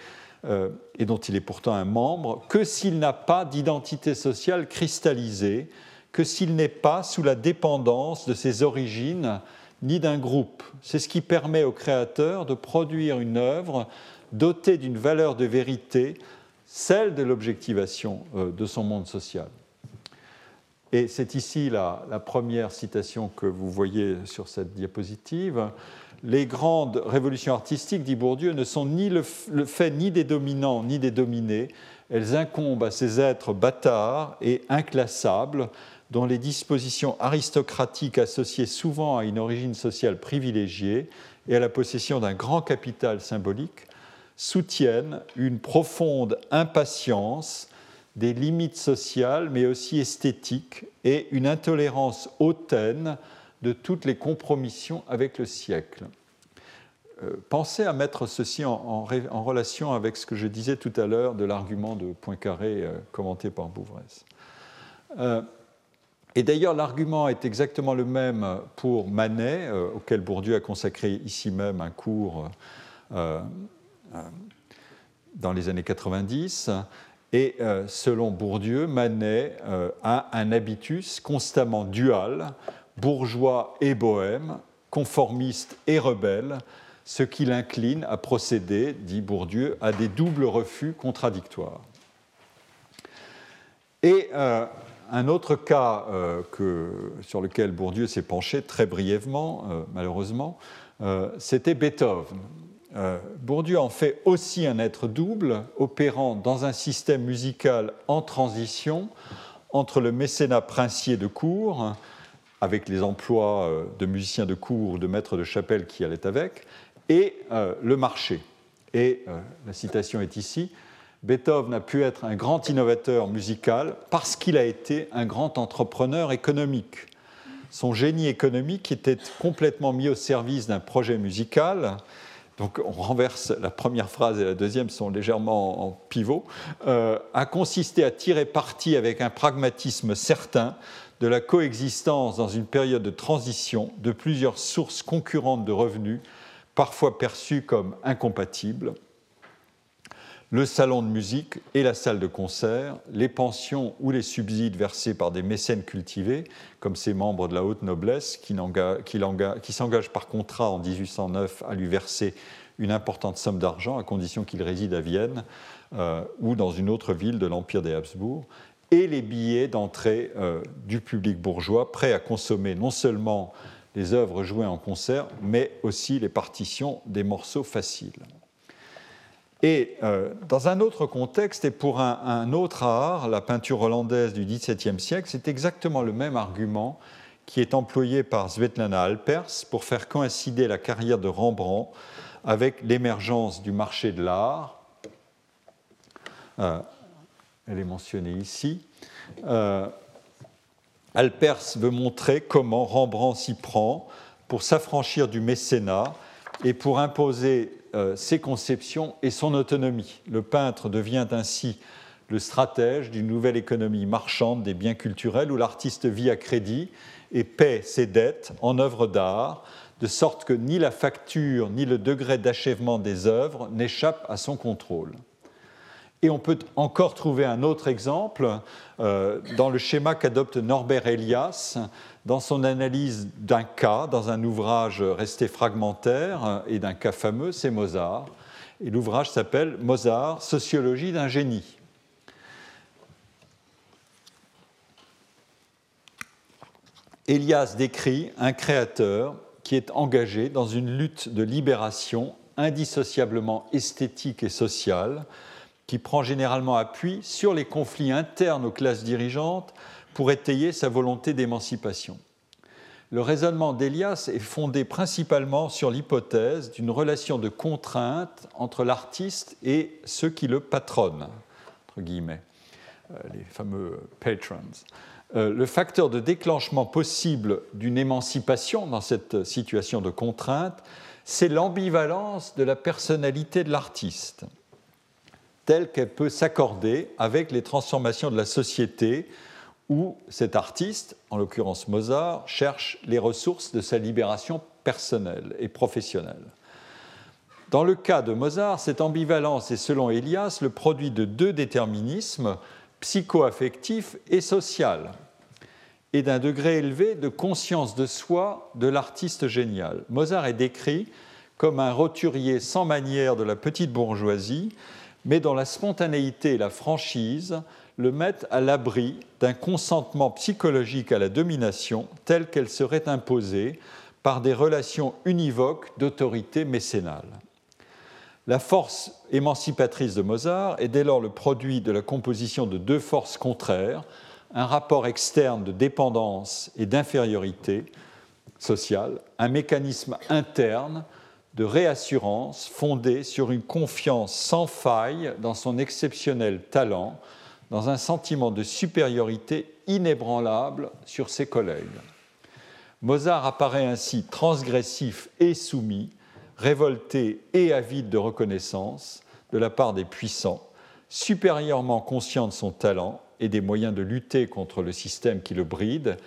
euh, et dont il est pourtant un membre, que s'il n'a pas d'identité sociale cristallisée, que s'il n'est pas sous la dépendance de ses origines ni d'un groupe. C'est ce qui permet au créateur de produire une œuvre dotée d'une valeur de vérité celle de l'objectivation euh, de son monde social. Et c'est ici la, première citation que vous voyez sur cette diapositive. Les grandes révolutions artistiques, dit Bourdieu, ne sont ni le, fait ni des dominants ni des dominés. Elles incombent à ces êtres bâtards et inclassables, dont les dispositions aristocratiques associées souvent à une origine sociale privilégiée et à la possession d'un grand capital symbolique soutiennent une profonde impatience des limites sociales, mais aussi esthétiques, et une intolérance hautaine de toutes les compromissions avec le siècle. Euh, pensez à mettre ceci en, relation avec ce que je disais tout à l'heure de l'argument de Poincaré euh, commenté par Bouvresse. Euh, Et d'ailleurs, l'argument est exactement le même pour Manet, auquel Bourdieu a consacré ici même un cours dans les années 90. Et selon Bourdieu, Manet a un habitus constamment dual, bourgeois et bohème, conformiste et rebelle, ce qui l'incline à procéder, dit Bourdieu, à des doubles refus contradictoires. Et un autre cas euh, sur lequel Bourdieu s'est penché très brièvement, euh, malheureusement, euh, c'était Beethoven. Bourdieu en fait aussi un être double, opérant dans un système musical en transition entre le mécénat princier de cour, avec les emplois de musiciens de cour ou de maîtres de chapelle qui allaient avec, et le marché. Et la citation est ici Beethoven a pu être un grand innovateur musical parce qu'il a été un grand entrepreneur économique. Son génie économique était complètement mis au service d'un projet musical. Donc on renverse la première phrase et la deuxième sont légèrement en pivot, euh, a consisté à tirer parti avec un pragmatisme certain de la coexistence dans une période de transition de plusieurs sources concurrentes de revenus, parfois perçues comme incompatibles, le salon de musique et la salle de concert, les pensions ou les subsides versés par des mécènes cultivés, comme ces membres de la haute noblesse qui, s'engagent par contrat en 1809 à lui verser une importante somme d'argent à condition qu'il réside à Vienne euh, ou dans une autre ville de l'Empire des Habsbourg, et les billets d'entrée euh, du public bourgeois prêt à consommer non seulement les œuvres jouées en concert, mais aussi les partitions des morceaux faciles. Et euh, dans un autre contexte et pour un, autre art, la peinture hollandaise du XVIIe siècle, c'est exactement le même argument qui est employé par Svetlana Alpers pour faire coïncider la carrière de Rembrandt avec l'émergence du marché de l'art. Euh, elle est mentionnée ici. Euh, Alpers veut montrer comment Rembrandt s'y prend pour s'affranchir du mécénat et pour imposer euh, ses conceptions et son autonomie. Le peintre devient ainsi le stratège d'une nouvelle économie marchande des biens culturels où l'artiste vit à crédit et paie ses dettes en œuvres d'art, de sorte que ni la facture ni le degré d'achèvement des œuvres n'échappent à son contrôle. Et on peut encore trouver un autre exemple euh, dans le schéma qu'adopte Norbert Elias dans son analyse d'un cas, dans un ouvrage resté fragmentaire euh, et d'un cas fameux, c'est Mozart. Et l'ouvrage s'appelle Mozart, Sociologie d'un génie. Elias décrit un créateur qui est engagé dans une lutte de libération indissociablement esthétique et sociale, qui prend généralement appui sur les conflits internes aux classes dirigeantes pour étayer sa volonté d'émancipation. Le raisonnement d'Elias est fondé principalement sur l'hypothèse d'une relation de contrainte entre l'artiste et ceux qui le patronnent, entre guillemets, euh, les fameux patrons. Euh, le facteur de déclenchement possible d'une émancipation dans cette situation de contrainte, c'est l'ambivalence de la personnalité de l'artiste, telle qu'elle peut s'accorder avec les transformations de la société où cet artiste, en l'occurrence Mozart, cherche les ressources de sa libération personnelle et professionnelle. Dans le cas de Mozart, cette ambivalence est, selon Elias, le produit de deux déterminismes, psycho-affectif et social, et d'un degré élevé de conscience de soi de l'artiste génial. Mozart est décrit comme un roturier sans manière de la petite bourgeoisie, mais dont la spontanéité et la franchise le mettent à l'abri d'un consentement psychologique à la domination telle qu'elle serait imposée par des relations univoques d'autorité mécénale. La force émancipatrice de Mozart est dès lors le produit de la composition de deux forces contraires, un rapport externe de dépendance et d'infériorité sociale, un mécanisme interne de réassurance fondé sur une confiance sans faille dans son exceptionnel talent, dans un sentiment de supériorité inébranlable sur ses collègues. Mozart apparaît ainsi transgressif et soumis, révolté et avide de reconnaissance de la part des puissants, supérieurement conscient de son talent et des moyens de lutter contre le système qui le bride,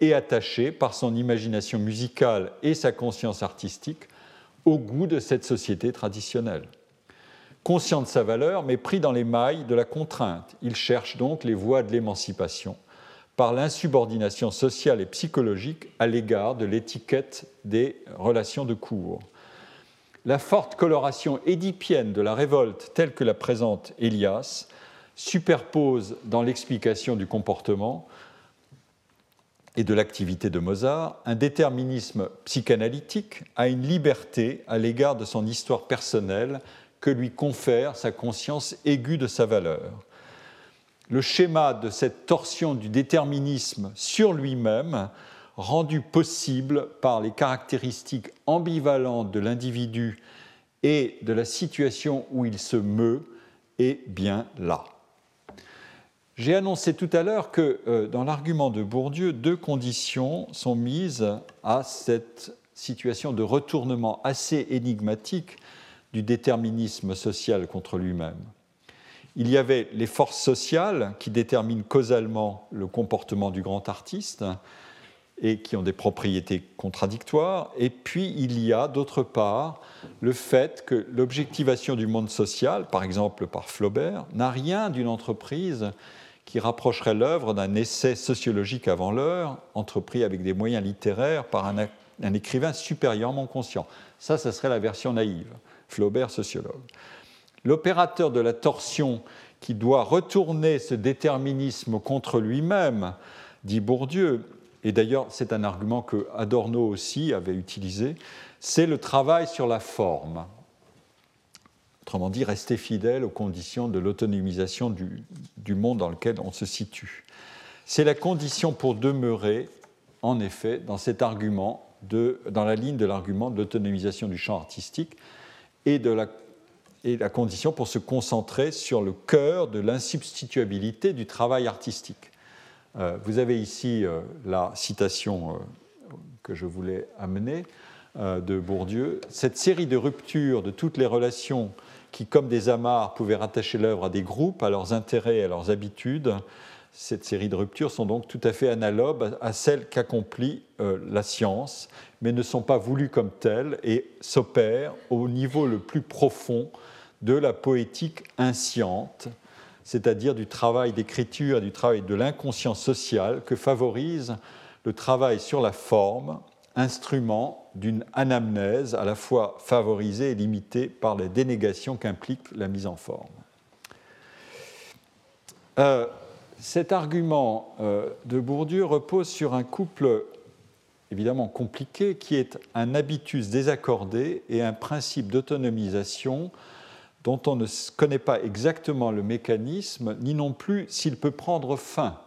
et attaché par son imagination musicale et sa conscience artistique au goût de cette société traditionnelle. Conscient de sa valeur, mais pris dans les mailles de la contrainte, il cherche donc les voies de l'émancipation par l'insubordination sociale et psychologique à l'égard de l'étiquette des relations de cours. La forte coloration édipienne de la révolte telle que la présente Elias superpose dans l'explication du comportement et de l'activité de Mozart un déterminisme psychanalytique à une liberté à l'égard de son histoire personnelle que lui confère sa conscience aiguë de sa valeur le schéma de cette torsion du déterminisme sur lui-même, rendu possible par les caractéristiques ambivalentes de l'individu et de la situation où il se meut, est bien là. J'ai annoncé tout à l'heure que euh, dans l'argument de Bourdieu, deux conditions sont mises à cette situation de retournement assez énigmatique du déterminisme social contre lui-même il y avait les forces sociales qui déterminent causalement le comportement du grand artiste et qui ont des propriétés contradictoires. Et puis il y a d'autre part le fait que l'objectivation du monde social, par exemple par Flaubert, n'a rien d'une entreprise qui rapprocherait l'œuvre d'un essai sociologique avant l'heure, entrepris avec des moyens littéraires par un, écrivain supérieurement conscient. Ça, ce serait la version naïve. Flaubert, sociologue. L'opérateur de la torsion qui doit retourner ce déterminisme contre lui-même, dit Bourdieu, et d'ailleurs c'est un argument que Adorno aussi avait utilisé, c'est le travail sur la forme. Autrement dit, rester fidèle aux conditions de l'autonomisation du, monde dans lequel on se situe. C'est la condition pour demeurer, en effet, dans cet argument, de, dans la ligne de l'argument de l'autonomisation du champ artistique et de la et la condition pour se concentrer sur le cœur de l'insubstituabilité du travail artistique. Euh, vous avez ici euh, la citation euh, que je voulais amener de Bourdieu. Cette série de ruptures de toutes les relations qui, comme des amarres, pouvaient rattacher l'œuvre à des groupes, à leurs intérêts à leurs habitudes, cette série de ruptures sont donc tout à fait analogues à celles qu'accomplit la science, mais ne sont pas voulues comme telles et s'opèrent au niveau le plus profond de la poétique insciente, c'est-à-dire du travail d'écriture et du travail de l'inconscient social que favorise le travail sur la forme, instrument d'une anamnèse à la fois favorisée et limitée par les dénégations qu'implique la mise en forme. Euh, cet argument euh, de Bourdieu repose sur un couple évidemment compliqué qui est un habitus désaccordé et un principe d'autonomisation dont on ne connaît pas exactement le mécanisme, ni non plus s'il peut prendre fin,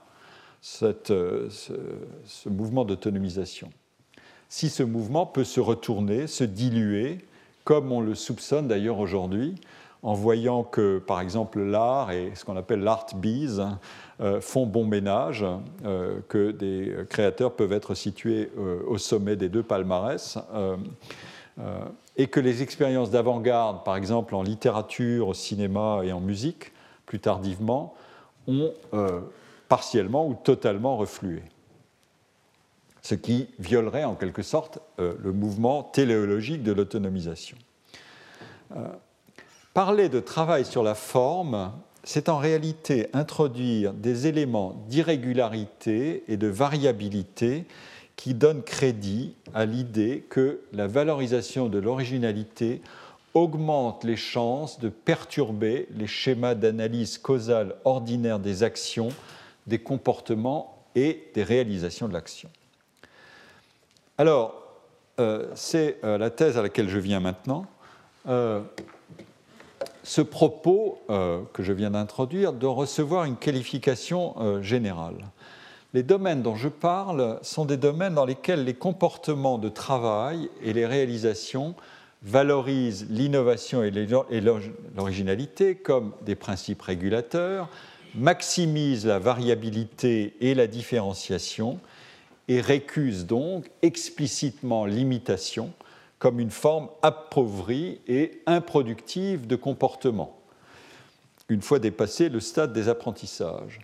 euh, ce, mouvement d'autonomisation. Si ce mouvement peut se retourner, se diluer, comme on le soupçonne d'ailleurs aujourd'hui, en voyant que, par exemple, l'art et ce qu'on appelle l'art bees euh, font bon ménage, euh, que des créateurs peuvent être situés au sommet des deux palmarès et que les expériences d'avant-garde, par exemple en littérature, au cinéma et en musique, plus tardivement, ont euh, partiellement ou totalement reflué. Ce qui violerait en quelque sorte euh, le mouvement téléologique de l'autonomisation. Euh, parler de travail sur la forme, c'est en réalité introduire des éléments d'irrégularité et de variabilité qui donne crédit à l'idée que la valorisation de l'originalité augmente les chances de perturber les schémas d'analyse causale ordinaire des actions, des comportements et des réalisations de l'action. Alors, euh, c'est euh, la thèse à laquelle je viens maintenant. Euh, ce propos que je viens d'introduire doit recevoir une qualification générale les domaines dont je parle sont des domaines dans lesquels les comportements de travail et les réalisations valorisent l'innovation et l'originalité comme des principes régulateurs, maximisent la variabilité et la différenciation et récusent donc explicitement l'imitation comme une forme appauvrie et improductive de comportement, une fois dépassé le stade des apprentissages.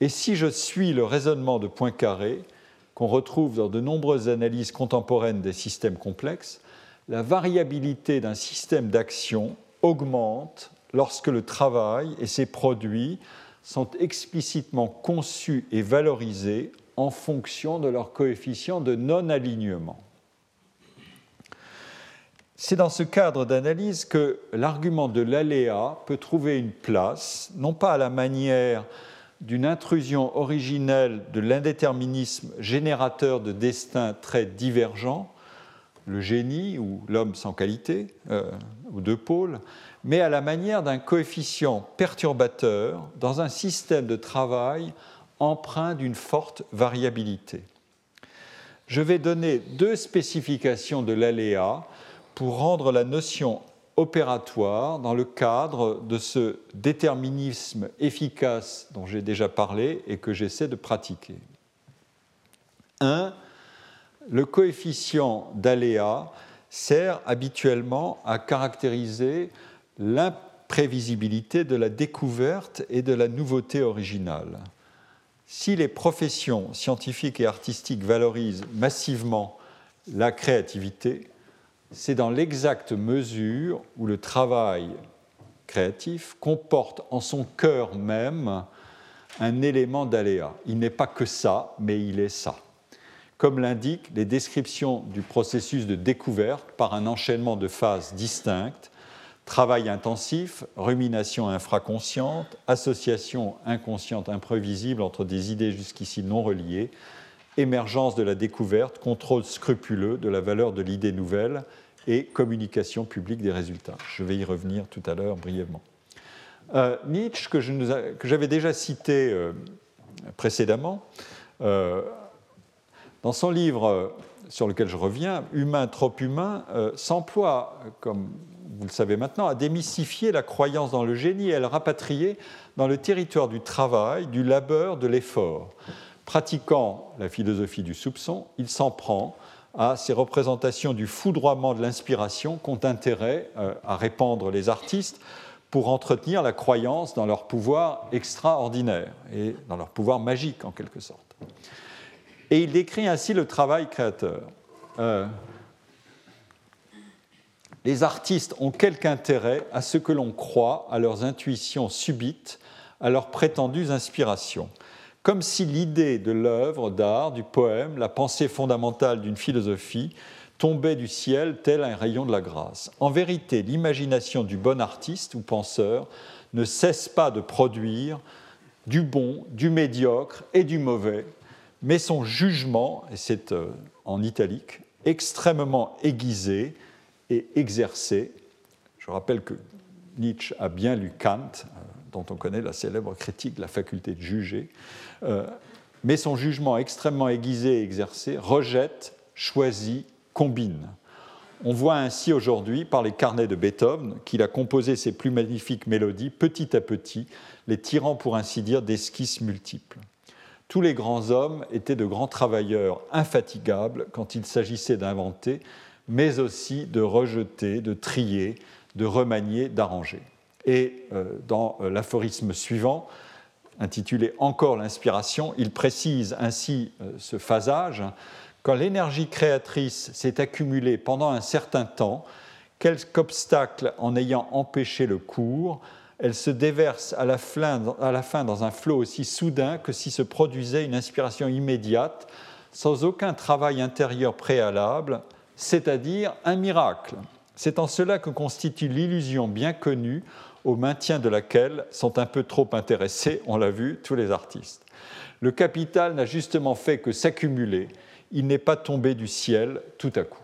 Et si je suis le raisonnement de Poincaré, qu'on retrouve dans de nombreuses analyses contemporaines des systèmes complexes, la variabilité d'un système d'action augmente lorsque le travail et ses produits sont explicitement conçus et valorisés en fonction de leur coefficient de non-alignement. C'est dans ce cadre d'analyse que l'argument de l'aléa peut trouver une place, non pas à la manière d'une intrusion originelle de l'indéterminisme générateur de destins très divergents, le génie ou l'homme sans qualité, euh, ou deux pôles, mais à la manière d'un coefficient perturbateur dans un système de travail empreint d'une forte variabilité. Je vais donner deux spécifications de l'aléa pour rendre la notion opératoire dans le cadre de ce déterminisme efficace dont j'ai déjà parlé et que j'essaie de pratiquer. 1. Le coefficient d'aléa sert habituellement à caractériser l'imprévisibilité de la découverte et de la nouveauté originale. Si les professions scientifiques et artistiques valorisent massivement la créativité, c'est dans l'exacte mesure où le travail créatif comporte en son cœur même un élément d'aléa. Il n'est pas que ça, mais il est ça. Comme l'indiquent les descriptions du processus de découverte par un enchaînement de phases distinctes, travail intensif, rumination infraconsciente, association inconsciente imprévisible entre des idées jusqu'ici non reliées, émergence de la découverte, contrôle scrupuleux de la valeur de l'idée nouvelle, et communication publique des résultats. Je vais y revenir tout à l'heure brièvement. Euh, Nietzsche, que, j'avais déjà cité euh, précédemment, euh, dans son livre sur lequel je reviens, Humain trop humain, s'emploie, comme vous le savez maintenant, à démystifier la croyance dans le génie et à le rapatrier dans le territoire du travail, du labeur, de l'effort. Pratiquant la philosophie du soupçon, il s'en prend à ces représentations du foudroiement de l'inspiration qu'ont intérêt euh, à répandre les artistes pour entretenir la croyance dans leur pouvoir extraordinaire et dans leur pouvoir magique en quelque sorte. Et il décrit ainsi le travail créateur. Euh, les artistes ont quelque intérêt à ce que l'on croit à leurs intuitions subites, à leurs prétendues inspirations comme si l'idée de l'œuvre d'art, du poème, la pensée fondamentale d'une philosophie tombait du ciel tel un rayon de la grâce. En vérité, l'imagination du bon artiste ou penseur ne cesse pas de produire du bon, du médiocre et du mauvais, mais son jugement, et c'est euh, en italique, extrêmement aiguisé et exercé. Je rappelle que Nietzsche a bien lu Kant, euh, dont on connaît la célèbre critique de la faculté de juger, euh, mais son jugement extrêmement aiguisé et exercé rejette, choisit, combine. On voit ainsi aujourd'hui, par les carnets de Beethoven, qu'il a composé ses plus magnifiques mélodies petit à petit, les tirant pour ainsi dire d'esquisses multiples. Tous les grands hommes étaient de grands travailleurs infatigables quand il s'agissait d'inventer, mais aussi de rejeter, de trier, de remanier, d'arranger. Et euh, dans euh, l'aphorisme suivant, intitulé Encore l'inspiration, il précise ainsi euh, ce phasage. Quand l'énergie créatrice s'est accumulée pendant un certain temps, quelque obstacle en ayant empêché le cours, elle se déverse à la, fin, à la fin dans un flot aussi soudain que si se produisait une inspiration immédiate, sans aucun travail intérieur préalable, c'est-à-dire un miracle. C'est en cela que constitue l'illusion bien connue au maintien de laquelle sont un peu trop intéressés, on l'a vu, tous les artistes. Le capital n'a justement fait que s'accumuler, il n'est pas tombé du ciel tout à coup.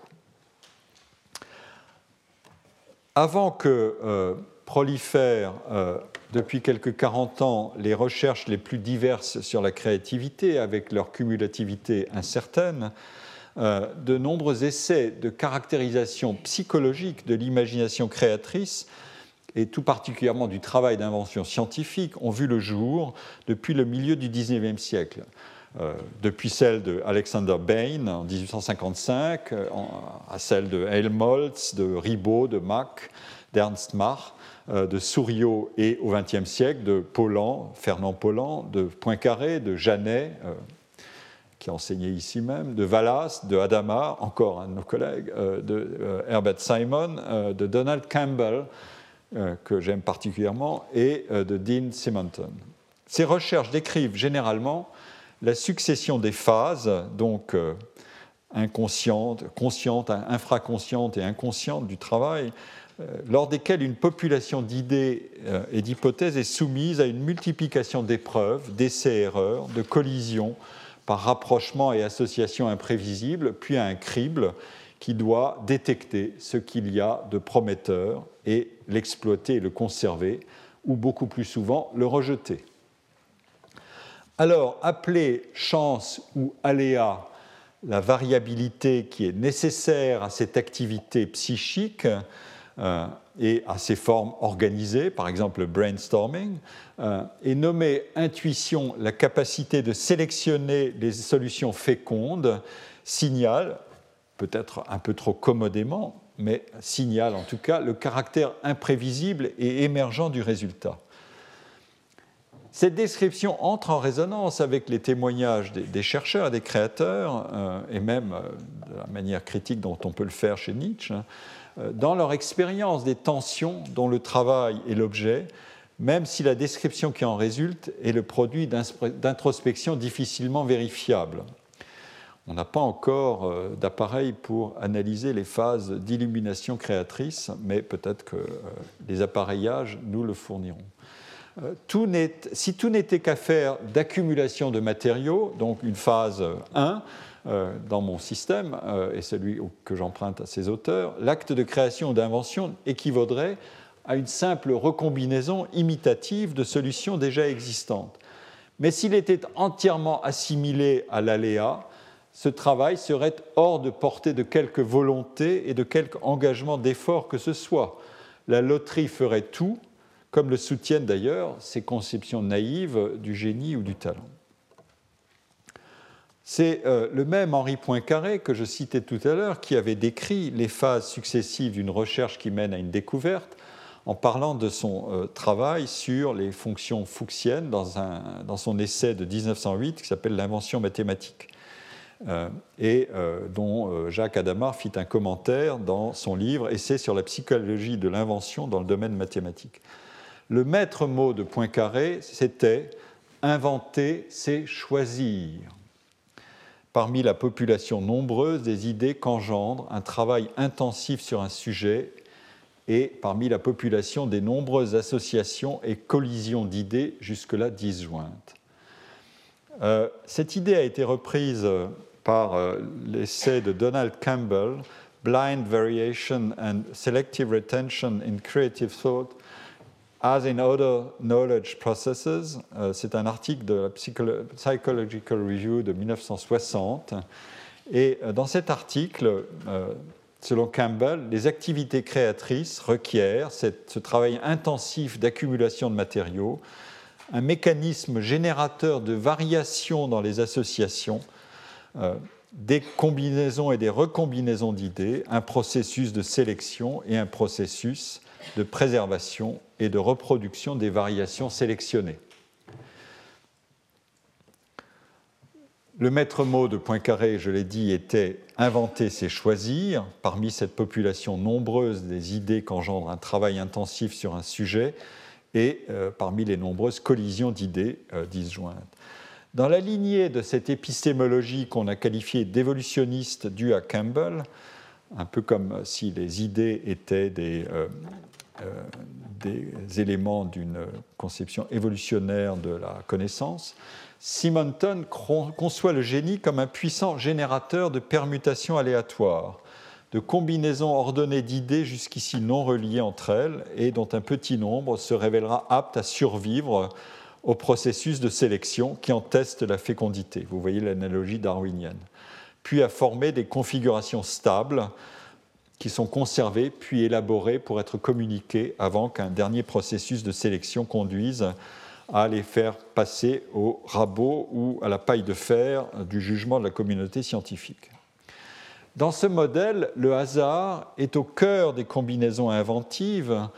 Avant que euh, prolifèrent euh, depuis quelques 40 ans les recherches les plus diverses sur la créativité, avec leur cumulativité incertaine, euh, de nombreux essais de caractérisation psychologique de l'imagination créatrice et tout particulièrement du travail d'invention scientifique, ont vu le jour depuis le milieu du XIXe siècle. Euh, depuis celle de Alexander Bain en 1855, euh, à celle de Helmholtz, de Ribot, de Mach, d'Ernst Mach, de Souriau et au XXe siècle de Paulan, Fernand Paulan, de Poincaré, de Janet, qui a enseigné ici même, de Wallace, de Adama, encore un de nos collègues, de Herbert Simon, de Donald Campbell, que j'aime particulièrement, et de Dean Simonton. Ces recherches décrivent généralement la succession des phases, donc euh, inconscientes, conscientes, infraconscientes et inconscientes du travail, euh, lors desquelles une population d'idées euh, et d'hypothèses est soumise à une multiplication d'épreuves, d'essais-erreurs, de collisions par rapprochement et association imprévisibles, puis à un crible qui doit détecter ce qu'il y a de prometteur et l'exploiter le conserver, ou beaucoup plus souvent le rejeter. Alors, appeler chance ou aléa la variabilité qui est nécessaire à cette activité psychique euh, et à ses formes organisées, par exemple le brainstorming, euh, et nommer intuition la capacité de sélectionner les solutions fécondes, signale, peut-être un peu trop commodément, mais signale en tout cas le caractère imprévisible et émergent du résultat. Cette description entre en résonance avec les témoignages des, chercheurs et des créateurs, euh, et même euh, de la manière critique dont on peut le faire chez Nietzsche, hein, euh, dans leur expérience des tensions dont le travail est l'objet, même si la description qui en résulte est le produit d'introspection difficilement vérifiable. On n'a pas encore d'appareil pour analyser les phases d'illumination créatrice, mais peut-être que les appareillages nous le fourniront. Euh, si tout n'était qu'affaire d'accumulation de matériaux, donc une phase 1 euh, dans mon système, euh, et celui que j'emprunte à ces auteurs, l'acte de création ou d'invention équivaudrait à une simple recombinaison imitative de solutions déjà existantes. Mais s'il était entièrement assimilé à l'aléa, ce travail serait hors de portée de quelque volonté et de quelque engagement d'effort que ce soit. La loterie ferait tout, comme le soutiennent d'ailleurs ces conceptions naïves du génie ou du talent. C'est euh, le même Henri Poincaré que je citais tout à l'heure qui avait décrit les phases successives d'une recherche qui mène à une découverte en parlant de son euh, travail sur les fonctions fuchsiennes dans, un, dans, son essai de 1908 qui s'appelle L'invention mathématique. Euh, et dont Jacques Adamar fit un commentaire dans son livre Essai sur la psychologie de l'invention dans le domaine mathématique. Le maître mot de Poincaré, c'était inventer, c'est choisir. Parmi la population nombreuse des idées qu'engendre un travail intensif sur un sujet et parmi la population des nombreuses associations et collisions d'idées jusque-là disjointes. Euh, cette idée a été reprise par euh, l'essai de Donald Campbell, Blind Variation and Selective Retention in Creative Thought, As in Other Knowledge Processes, euh, c'est un article de la Psychological Review de 1960. Et dans cet article, selon Campbell, les activités créatrices requièrent ce travail intensif d'accumulation de matériaux, un mécanisme générateur de variations dans les associations, des combinaisons et des recombinaisons d'idées, un processus de sélection et un processus de préservation et de reproduction des variations sélectionnées. Le maître mot de Poincaré, je l'ai dit, était inventer, c'est choisir. Parmi cette population nombreuse des idées qu'engendre un travail intensif sur un sujet et euh, parmi les nombreuses collisions d'idées euh, disjointes. Dans la lignée de cette épistémologie qu'on a qualifiée d'évolutionniste due à Campbell, un peu comme si les idées étaient des, euh, des éléments d'une conception évolutionnaire de la connaissance, Simonton conçoit le génie comme un puissant générateur de permutations aléatoires, de combinaisons ordonnées d'idées jusqu'ici non reliées entre elles et dont un petit nombre se révélera apte à survivre au processus de sélection qui en teste la fécondité. Vous voyez l'analogie darwinienne. Puis à former des configurations stables qui sont conservés puis élaborés pour être communiqués avant qu'un dernier processus de sélection conduise à les faire passer au rabot ou à la paille de fer du jugement de la communauté scientifique. Dans ce modèle, le hasard est au cœur des combinaisons inventives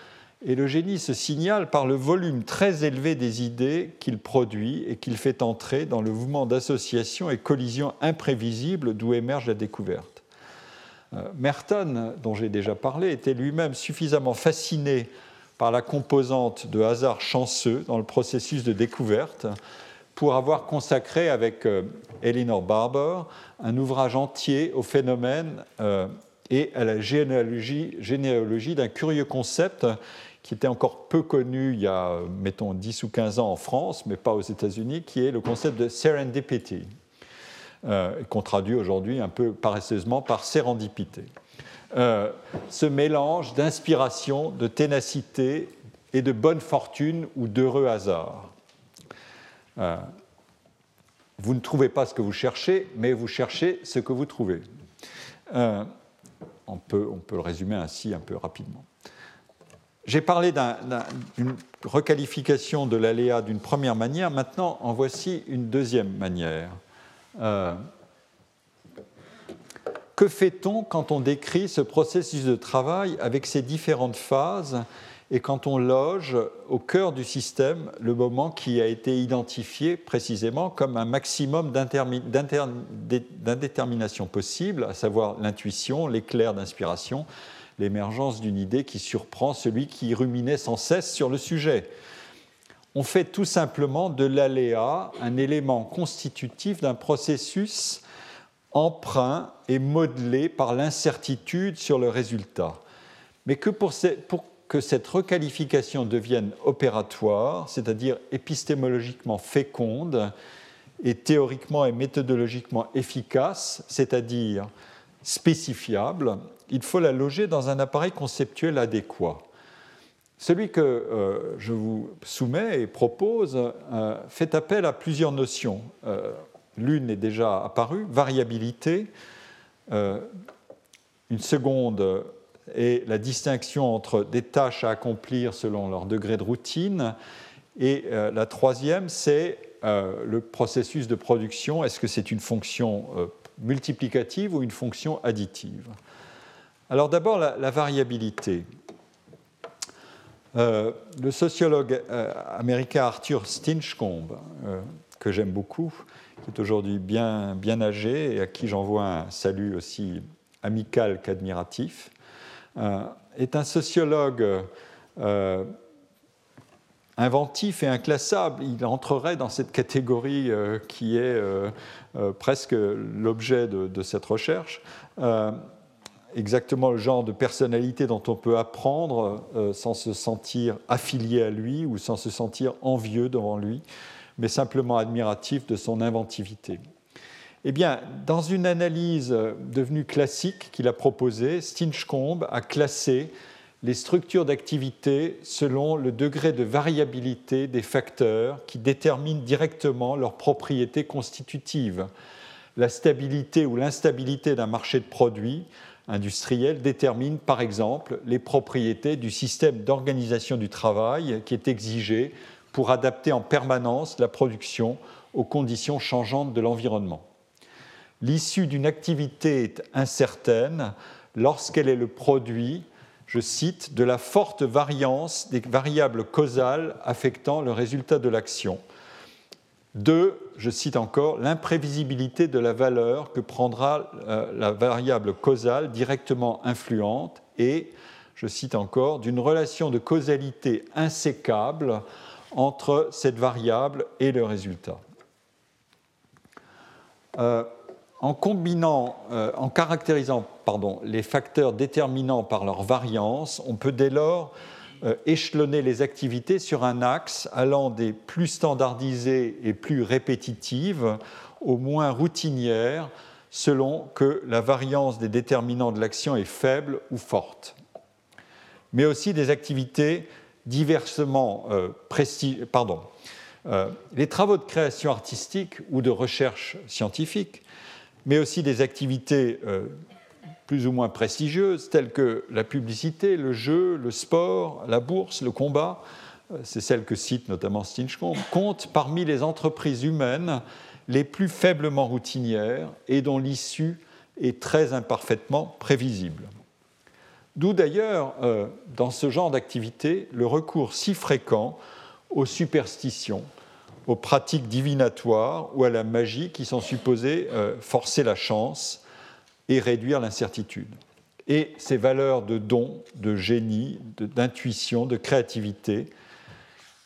et le génie se signale par le volume très élevé des idées qu'il produit et qu'il fait entrer dans le mouvement d'association et collision imprévisible d'où émerge la découverte. Euh, Merton, dont j'ai déjà parlé, était lui-même suffisamment fasciné par la composante de hasard chanceux dans le processus de découverte pour avoir consacré avec euh, Eleanor Barber un ouvrage entier au phénomène euh, et à la généalogie, généalogie d'un curieux concept qui était encore peu connu il y a, mettons, 10 ou 15 ans en France, mais pas aux États-Unis, qui est le concept de serendipity, euh, qu'on traduit aujourd'hui un peu paresseusement par sérendipité. Euh, ce mélange d'inspiration, de ténacité et de bonne fortune ou d'heureux hasard. Euh, vous ne trouvez pas ce que vous cherchez, mais vous cherchez ce que vous trouvez. on, peut, on peut le résumer ainsi un peu rapidement. J'ai parlé d'une requalification de l'aléa d'une première manière, maintenant en voici une deuxième manière. Euh, que fait-on quand on décrit ce processus de travail avec ses différentes phases et quand on loge au cœur du système le moment qui a été identifié précisément comme un maximum d'indétermination possible, à savoir l'intuition, l'éclair d'inspiration, l'émergence d'une idée qui surprend celui qui ruminait sans cesse sur le sujet. On fait tout simplement de l'aléa un élément constitutif d'un processus emprunt et modelé par l'incertitude sur le résultat. Mais que pour, que cette requalification devienne opératoire, c'est-à-dire épistémologiquement féconde et théoriquement et méthodologiquement efficace, c'est-à-dire spécifiable, il faut la loger dans un appareil conceptuel adéquat. Celui que euh, je vous soumets et propose euh, fait appel à plusieurs notions. Euh, l'une est déjà apparue, variabilité. une seconde est la distinction entre des tâches à accomplir selon leur degré de routine. Et la troisième, c'est le processus de production. Est-ce que c'est une fonction multiplicative ou une fonction additive? Alors d'abord la, variabilité. Euh, le sociologue euh, américain Arthur Stinchcombe, euh, que j'aime beaucoup, aujourd'hui bien, bien âgé et à qui j'envoie un salut aussi amical qu'admiratif, est un sociologue inventif et inclassable. Il entrerait dans cette catégorie qui est euh, presque l'objet de, cette recherche. Euh, exactement le genre de personnalité dont on peut apprendre euh, sans se sentir affilié à lui ou sans se sentir envieux devant lui, mais simplement admiratif de son inventivité. Eh bien, dans une analyse devenue classique qu'il a proposée, Stinchcombe a classé les structures d'activité selon le degré de variabilité des facteurs qui déterminent directement leurs propriétés constitutives. La stabilité ou l'instabilité d'un marché de produits industriels détermine par exemple les propriétés du système d'organisation du travail qui est exigé pour adapter en permanence la production aux conditions changeantes de l'environnement. L'issue d'une activité est incertaine lorsqu'elle est le produit je cite, de la forte variance des variables causales affectant le résultat de l'action. Deux, je cite encore, l'imprévisibilité de la valeur que prendra euh, la variable causale directement influente et, je cite encore, d'une relation de causalité insécable entre cette variable et le résultat. Euh, en combinant, euh, en caractérisant les facteurs déterminants par leur variance, on peut dès lors euh, échelonner les activités sur un axe allant des plus standardisées et plus répétitives aux moins routinières, selon que la variance des déterminants de l'action est faible ou forte. Mais aussi des activités diversement euh, pardon. les travaux de création artistique ou de recherche scientifique mais aussi des activités euh, plus ou moins prestigieuses telles que la publicité, le jeu, le sport, la bourse, le combat, euh, c'est celle que cite notamment Stinchcombe, comptent parmi les entreprises humaines les plus faiblement routinières et dont l'issue et très imparfaitement prévisible. D'où d'ailleurs, euh, dans ce genre d'activité, le recours si fréquent aux superstitions, aux pratiques divinatoires ou à la magie qui sont supposées euh, forcer la chance et réduire l'incertitude. Et ces valeurs de don, de génie, d'intuition, de, de créativité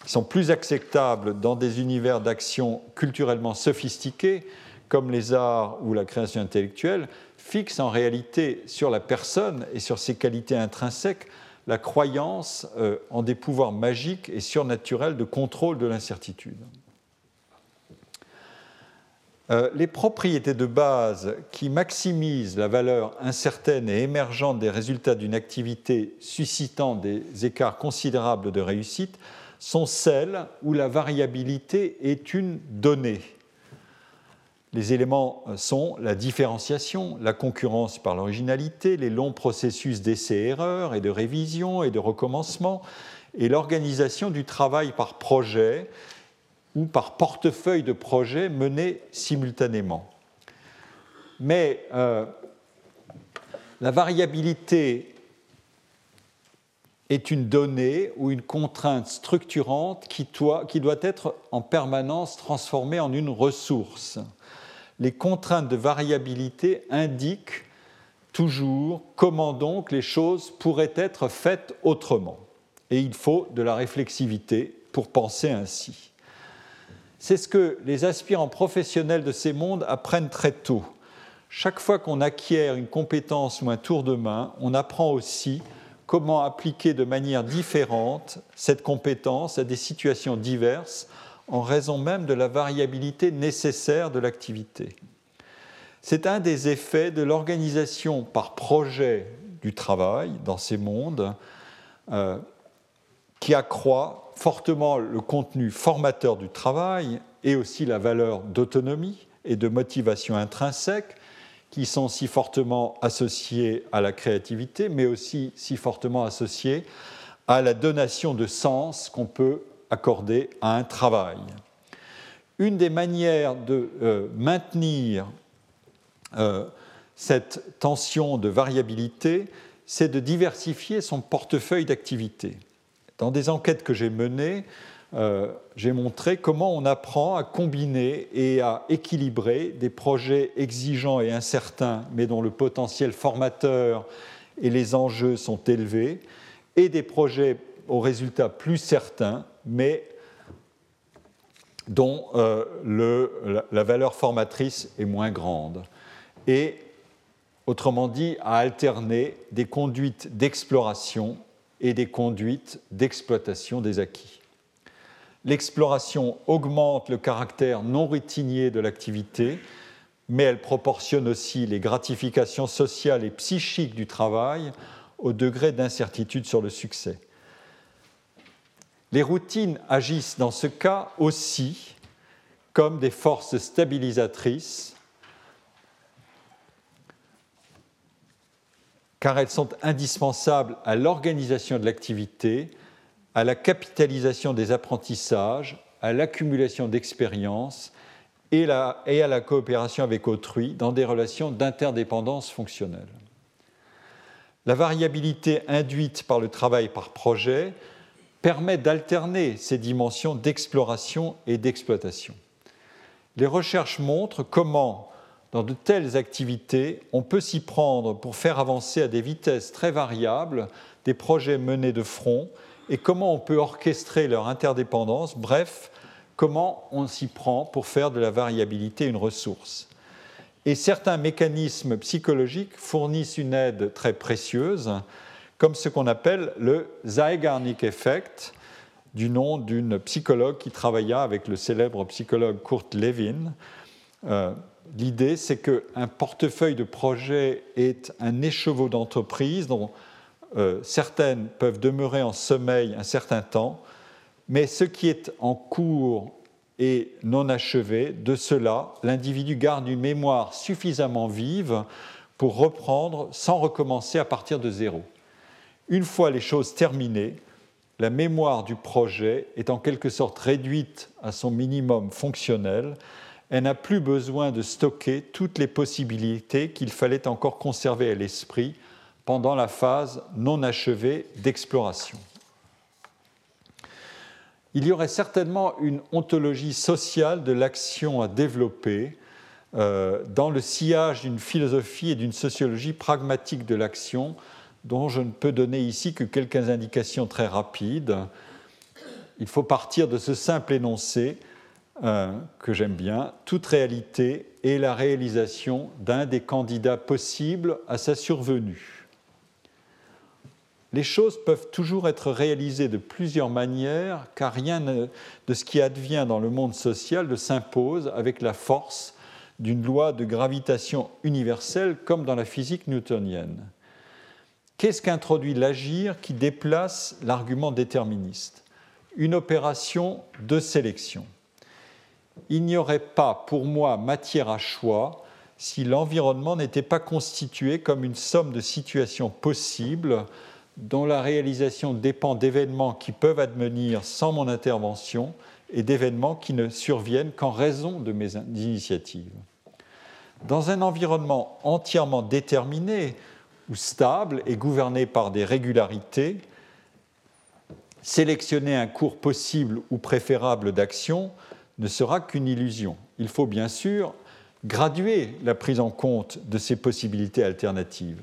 sont plus acceptables dans des univers d'action culturellement sophistiqués comme les arts ou la création intellectuelle, fixent en réalité sur la personne et sur ses qualités intrinsèques la croyance euh, en des pouvoirs magiques et surnaturels de contrôle de l'incertitude. Euh, les propriétés de base qui maximisent la valeur incertaine et émergente des résultats d'une activité suscitant des écarts considérables de réussite sont celles où la variabilité est une donnée les éléments sont la différenciation, la concurrence par l'originalité, les longs processus d'essai-erreur et de révision et de recommencement, et l'organisation du travail par projet ou par portefeuille de projets menés simultanément. Mais euh, la variabilité est une donnée ou une contrainte structurante qui doit être en permanence transformée en une ressource les contraintes de variabilité indiquent toujours comment donc les choses pourraient être faites autrement. Et il faut de la réflexivité pour penser ainsi. C'est ce que les aspirants professionnels de ces mondes apprennent très tôt. Chaque fois qu'on acquiert une compétence ou un tour de main, on apprend aussi comment appliquer de manière différente cette compétence à des situations diverses en raison même de la variabilité nécessaire de l'activité. C'est un des effets de l'organisation par projet du travail dans ces mondes euh, qui accroît fortement le contenu formateur du travail et aussi la valeur d'autonomie et de motivation intrinsèque qui sont si fortement associés à la créativité, mais aussi si fortement associés à la donation de sens qu'on peut accordé à un travail. Une des manières de euh, maintenir euh, cette tension de variabilité, c'est de diversifier son portefeuille d'activités. Dans des enquêtes que j'ai menées, euh, j'ai montré comment on apprend à combiner et à équilibrer des projets exigeants et incertains, mais dont le potentiel formateur et les enjeux sont élevés, et des projets aux résultats plus certains, mais dont euh, la, valeur formatrice est moins grande. Et, autrement dit, à alterner des conduites d'exploration et des conduites d'exploitation des acquis. L'exploration augmente le caractère non routinier de l'activité, mais elle proportionne aussi les gratifications sociales et psychiques du travail au degré d'incertitude sur le succès. Les routines agissent dans ce cas aussi comme des forces stabilisatrices, car elles sont indispensables à l'organisation de l'activité, à la capitalisation des apprentissages, à l'accumulation d'expériences et, à la coopération avec autrui dans des relations d'interdépendance fonctionnelle. La variabilité induite par le travail par projet permet d'alterner ces dimensions d'exploration et d'exploitation. Les recherches montrent comment, dans de telles activités, on peut s'y prendre pour faire avancer à des vitesses très variables des projets menés de front et comment on peut orchestrer leur interdépendance, bref, comment on s'y prend pour faire de la variabilité une ressource. Et certains mécanismes psychologiques fournissent une aide très précieuse comme ce qu'on appelle le Zeigarnik Effect, du nom d'une psychologue qui travailla avec le célèbre psychologue Kurt Lewin. Euh, l'idée, c'est qu'un portefeuille de projets est un écheveau d'entreprises dont euh, certaines peuvent demeurer en sommeil un certain temps, mais ce qui est en cours et non achevé, de cela, l'individu garde une mémoire suffisamment vive pour reprendre sans recommencer à partir de zéro. Une fois les choses terminées, la mémoire du projet est en quelque sorte réduite à son minimum fonctionnel. elle n'a plus besoin de stocker toutes les possibilités qu'il fallait encore conserver à l'esprit pendant la phase non achevée d'exploration. Il y aurait certainement une ontologie sociale de l'action à développer euh, dans le sillage d'une philosophie et d'une sociologie pragmatique de l'action, dont je ne peux donner ici que quelques indications très rapides. Il faut partir de ce simple énoncé euh, que j'aime bien, toute réalité est la réalisation d'un des candidats possibles à sa survenue. Les choses peuvent toujours être réalisées de plusieurs manières, car rien de ce qui advient dans le monde social ne s'impose avec la force d'une loi de gravitation universelle comme dans la physique newtonienne. Qu'est-ce qu'introduit l'agir qui déplace l'argument déterministe? Une opération de sélection il n'y aurait pas pour moi matière à choix si l'environnement n'était pas constitué comme une somme de situations possibles dont la réalisation dépend d'événements qui peuvent advenir sans mon intervention et d'événements qui ne surviennent qu'en raison de mes initiatives. Dans un environnement entièrement déterminé ou stable et gouverné par des régularités, sélectionner un cours possible ou préférable d'action ne sera qu'une illusion. Il faut bien sûr graduer la prise en compte de ces possibilités alternatives.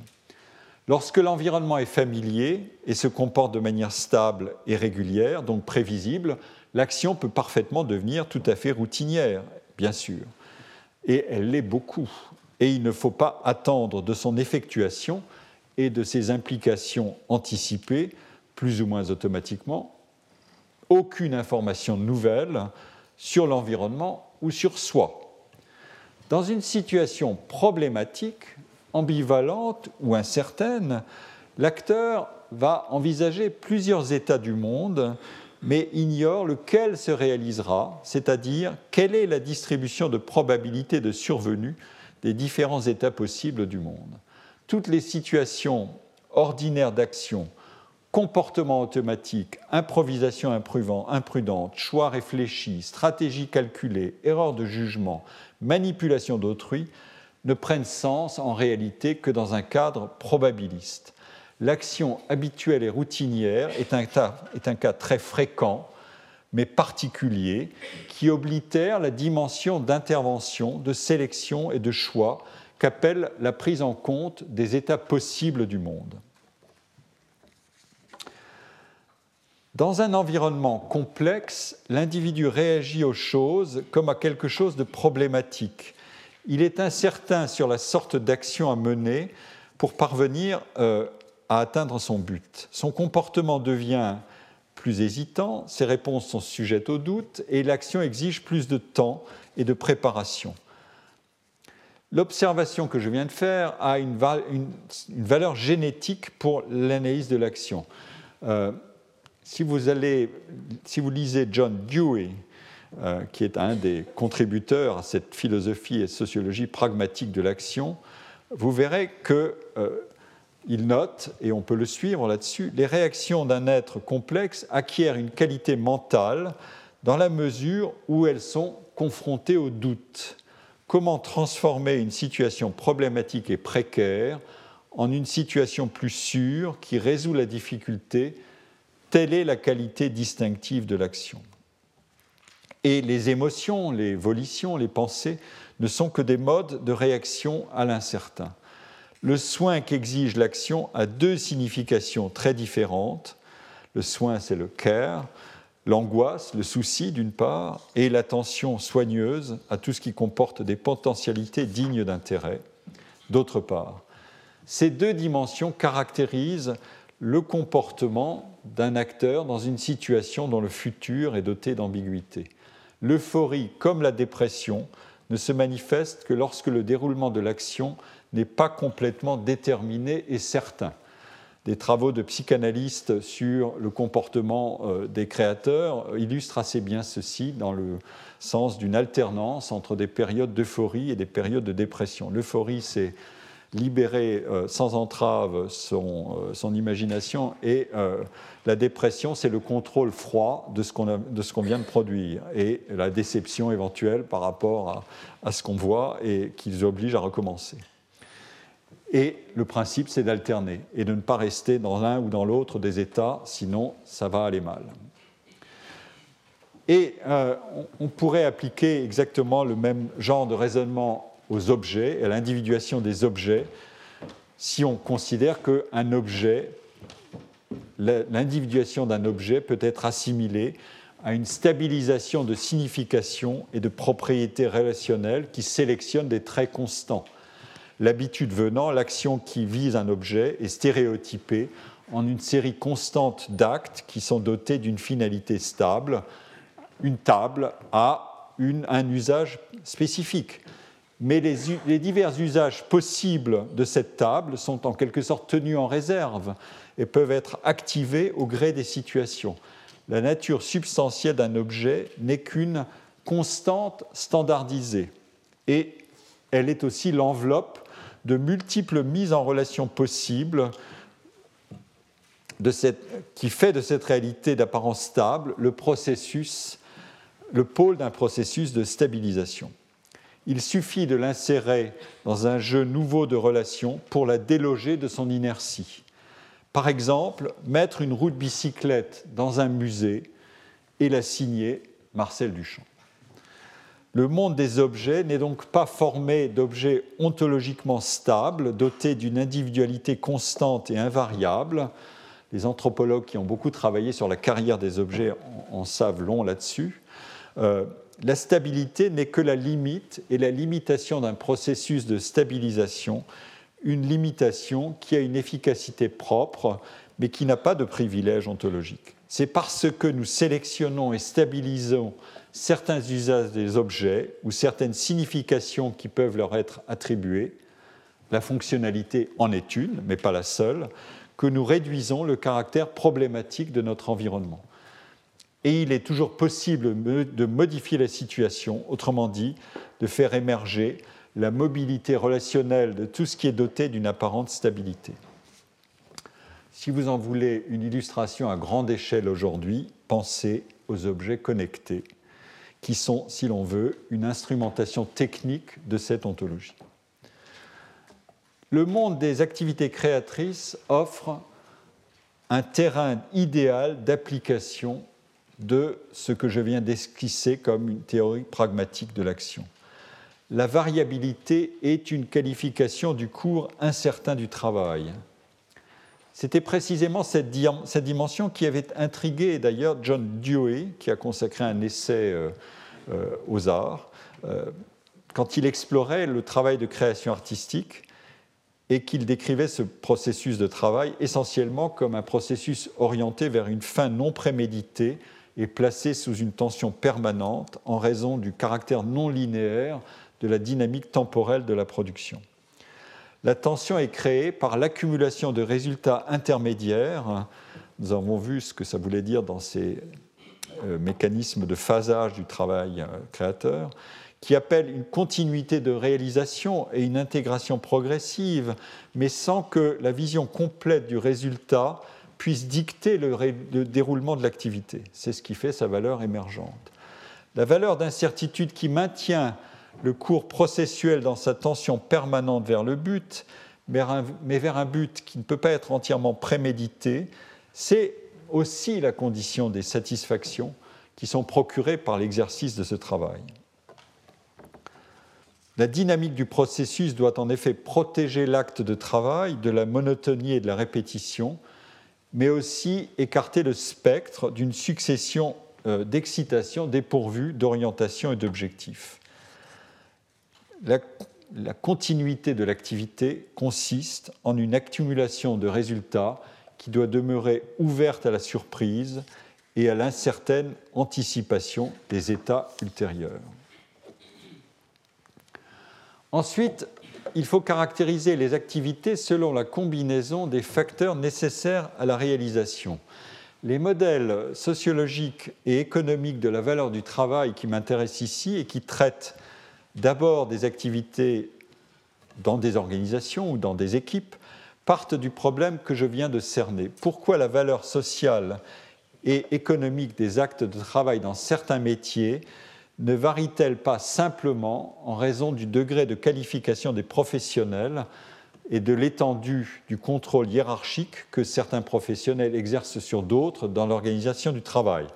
Lorsque l'environnement est familier et se comporte de manière stable et régulière, donc prévisible, l'action peut parfaitement devenir tout à fait routinière, bien sûr. Et elle l'est beaucoup. Et il ne faut pas attendre de son effectuation et de ses implications anticipées, plus ou moins automatiquement, aucune information nouvelle sur l'environnement ou sur soi. Dans une situation problématique, ambivalente ou incertaine, l'acteur va envisager plusieurs états du monde, mais ignore lequel se réalisera, c'est-à-dire quelle est la distribution de probabilité de survenue des différents états possibles du monde. Toutes les situations ordinaires d'action comportement automatique, improvisation imprudente, choix réfléchi, stratégie calculée, erreur de jugement, manipulation d'autrui ne prennent sens en réalité que dans un cadre probabiliste. L'action habituelle et routinière est un cas très fréquent, mais particulier, qui oblitère la dimension d'intervention, de sélection et de choix qu'appelle la prise en compte des états possibles du monde. Dans un environnement complexe, l'individu réagit aux choses comme à quelque chose de problématique. Il est incertain sur la sorte d'action à mener pour parvenir euh, à atteindre son but. Son comportement devient plus hésitant, ses réponses sont sujettes au doute et l'action exige plus de temps et de préparation. L'observation que je viens de faire a une, valeur génétique pour l'analyse de l'action. Euh, si vous, allez, si vous lisez John Dewey, euh, qui est un des contributeurs à cette philosophie et sociologie pragmatique de l'action, vous verrez qu'il euh, note, et on peut le suivre là-dessus, les réactions d'un être complexe acquièrent une qualité mentale dans la mesure où elles sont confrontées au doute. Comment transformer une situation problématique et précaire en une situation plus sûre qui résout la difficulté? Telle est la qualité distinctive de l'action. Et les émotions, les volitions, les pensées ne sont que des modes de réaction à l'incertain. Le soin qu'exige l'action a deux significations très différentes. Le soin, c'est le care, l'angoisse, le souci d'une part, et l'attention soigneuse à tout ce qui comporte des potentialités dignes d'intérêt d'autre part. Ces deux dimensions caractérisent le comportement d'un acteur dans une situation dont le futur est doté d'ambiguïté. L'euphorie, comme la dépression, ne se manifeste que lorsque le déroulement de l'action n'est pas complètement déterminé et certain. Des travaux de psychanalystes sur le comportement euh, des créateurs illustrent assez bien ceci dans le sens d'une alternance entre des périodes d'euphorie et des périodes de dépression. L'euphorie, c'est libérer euh, sans entrave son, euh, imagination et la dépression, c'est le contrôle froid de ce qu'on vient de produire et la déception éventuelle par rapport à, ce qu'on voit et qui les oblige à recommencer. Et le principe, c'est d'alterner et de ne pas rester dans l'un ou dans l'autre des états, sinon ça va aller mal. Et euh, on pourrait appliquer exactement le même genre de raisonnement aux objets, à l'individuation des objets, si on considère qu'un objet, l'individuation d'un objet peut être assimilée à une stabilisation de signification et de propriétés relationnelles qui sélectionnent des traits constants l'habitude venant, l'action qui vise un objet est stéréotypée en une série constante d'actes qui sont dotés d'une finalité stable. Une table a un usage spécifique. Mais les, les, divers usages possibles de cette table sont en quelque sorte tenus en réserve et peuvent être activés au gré des situations. La nature substantielle d'un objet n'est qu'une constante standardisée et elle est aussi l'enveloppe de multiples mises en relation possibles qui fait de cette réalité d'apparence stable le processus, le pôle d'un processus de stabilisation. Il suffit de l'insérer dans un jeu nouveau de relations pour la déloger de son inertie. Par exemple, mettre une roue de bicyclette dans un musée et la signer Marcel Duchamp. Le monde des objets n'est donc pas formé d'objets ontologiquement stables, dotés d'une individualité constante et invariable. Les anthropologues qui ont beaucoup travaillé sur la carrière des objets en, savent long là-dessus. Euh, la stabilité n'est que la limite et la limitation d'un processus de stabilisation, une limitation qui a une efficacité propre, mais qui n'a pas de privilège ontologique. C'est parce que nous sélectionnons et stabilisons certains usages des objets ou certaines significations qui peuvent leur être attribuées, la fonctionnalité en est une, mais pas la seule, que nous réduisons le caractère problématique de notre environnement. Et il est toujours possible de modifier la situation, autrement dit, de faire émerger la mobilité relationnelle de tout ce qui est doté d'une apparente stabilité. Si vous en voulez une illustration à grande échelle aujourd'hui, pensez aux objets connectés qui sont, si l'on veut, une instrumentation technique de cette ontologie. Le monde des activités créatrices offre un terrain idéal d'application de ce que je viens d'esquisser comme une théorie pragmatique de l'action. La variabilité est une qualification du cours incertain du travail. C'était précisément cette, dimension qui avait intrigué d'ailleurs John Dewey, qui a consacré un essai euh, euh, aux arts, euh, quand il explorait le travail de création artistique et qu'il décrivait ce processus de travail essentiellement comme un processus orienté vers une fin non préméditée et placé sous une tension permanente en raison du caractère non linéaire de la dynamique temporelle de la production. La tension est créée par l'accumulation de résultats intermédiaires. Nous avons vu ce que ça voulait dire dans ces euh, mécanismes de phasage du travail euh, créateur, qui appellent une continuité de réalisation et une intégration progressive, mais sans que la vision complète du résultat puisse dicter le, le déroulement de l'activité. C'est ce qui fait sa valeur émergente. La valeur d'incertitude qui maintient le cours processuel dans sa tension permanente vers le but, mais vers un but qui ne peut pas être entièrement prémédité, c'est aussi la condition des satisfactions qui sont procurées par l'exercice de ce travail. La dynamique du processus doit en effet protéger l'acte de travail de la monotonie et de la répétition, mais aussi écarter le spectre d'une succession euh, d'excitations dépourvues d'orientation et d'objectifs la, continuité de l'activité consiste en une accumulation de résultats qui doit demeurer ouverte à la surprise et à l'incertaine anticipation des états ultérieurs. Ensuite, il faut caractériser les activités selon la combinaison des facteurs nécessaires à la réalisation. Les modèles sociologiques et économiques de la valeur du travail qui m'intéressent ici et qui traitent d'abord des activités dans des organisations ou dans des équipes partent du problème que je viens de cerner. Pourquoi la valeur sociale et économique des actes de travail dans certains métiers ne varie-t-elle pas simplement en raison du degré de qualification des professionnels et de l'étendue du contrôle hiérarchique que certains professionnels exercent sur d'autres dans l'organisation du travail?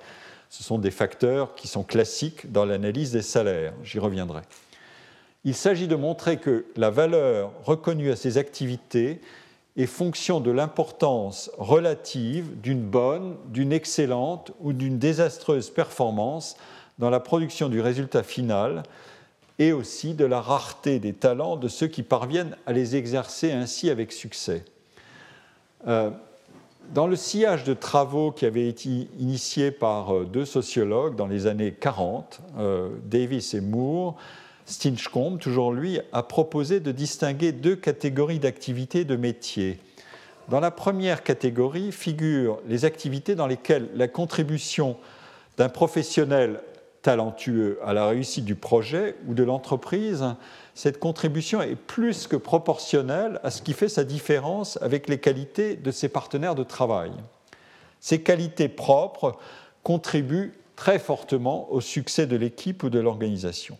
Ce sont des facteurs qui sont classiques dans l'analyse des salaires, j'y reviendrai. Il s'agit de montrer que la valeur reconnue à ces activités est fonction de l'importance relative d'une bonne, d'une excellente ou d'une désastreuse performance dans la production du résultat final et aussi de la rareté des talents de ceux qui parviennent à les exercer ainsi avec succès. Euh, dans le sillage de travaux qui avaient été initiés par euh, deux sociologues dans les années 40, euh, Davis et Moore, Stinchcombe, toujours lui, a proposé de distinguer deux catégories d'activités de métiers. Dans la première catégorie figurent les activités dans lesquelles la contribution d'un professionnel talentueux à la réussite du projet ou de l'entreprise, cette contribution est plus que proportionnelle à ce qui fait sa différence avec les qualités de ses partenaires de travail. Ces qualités propres contribuent très fortement au succès de l'équipe ou de l'organisation.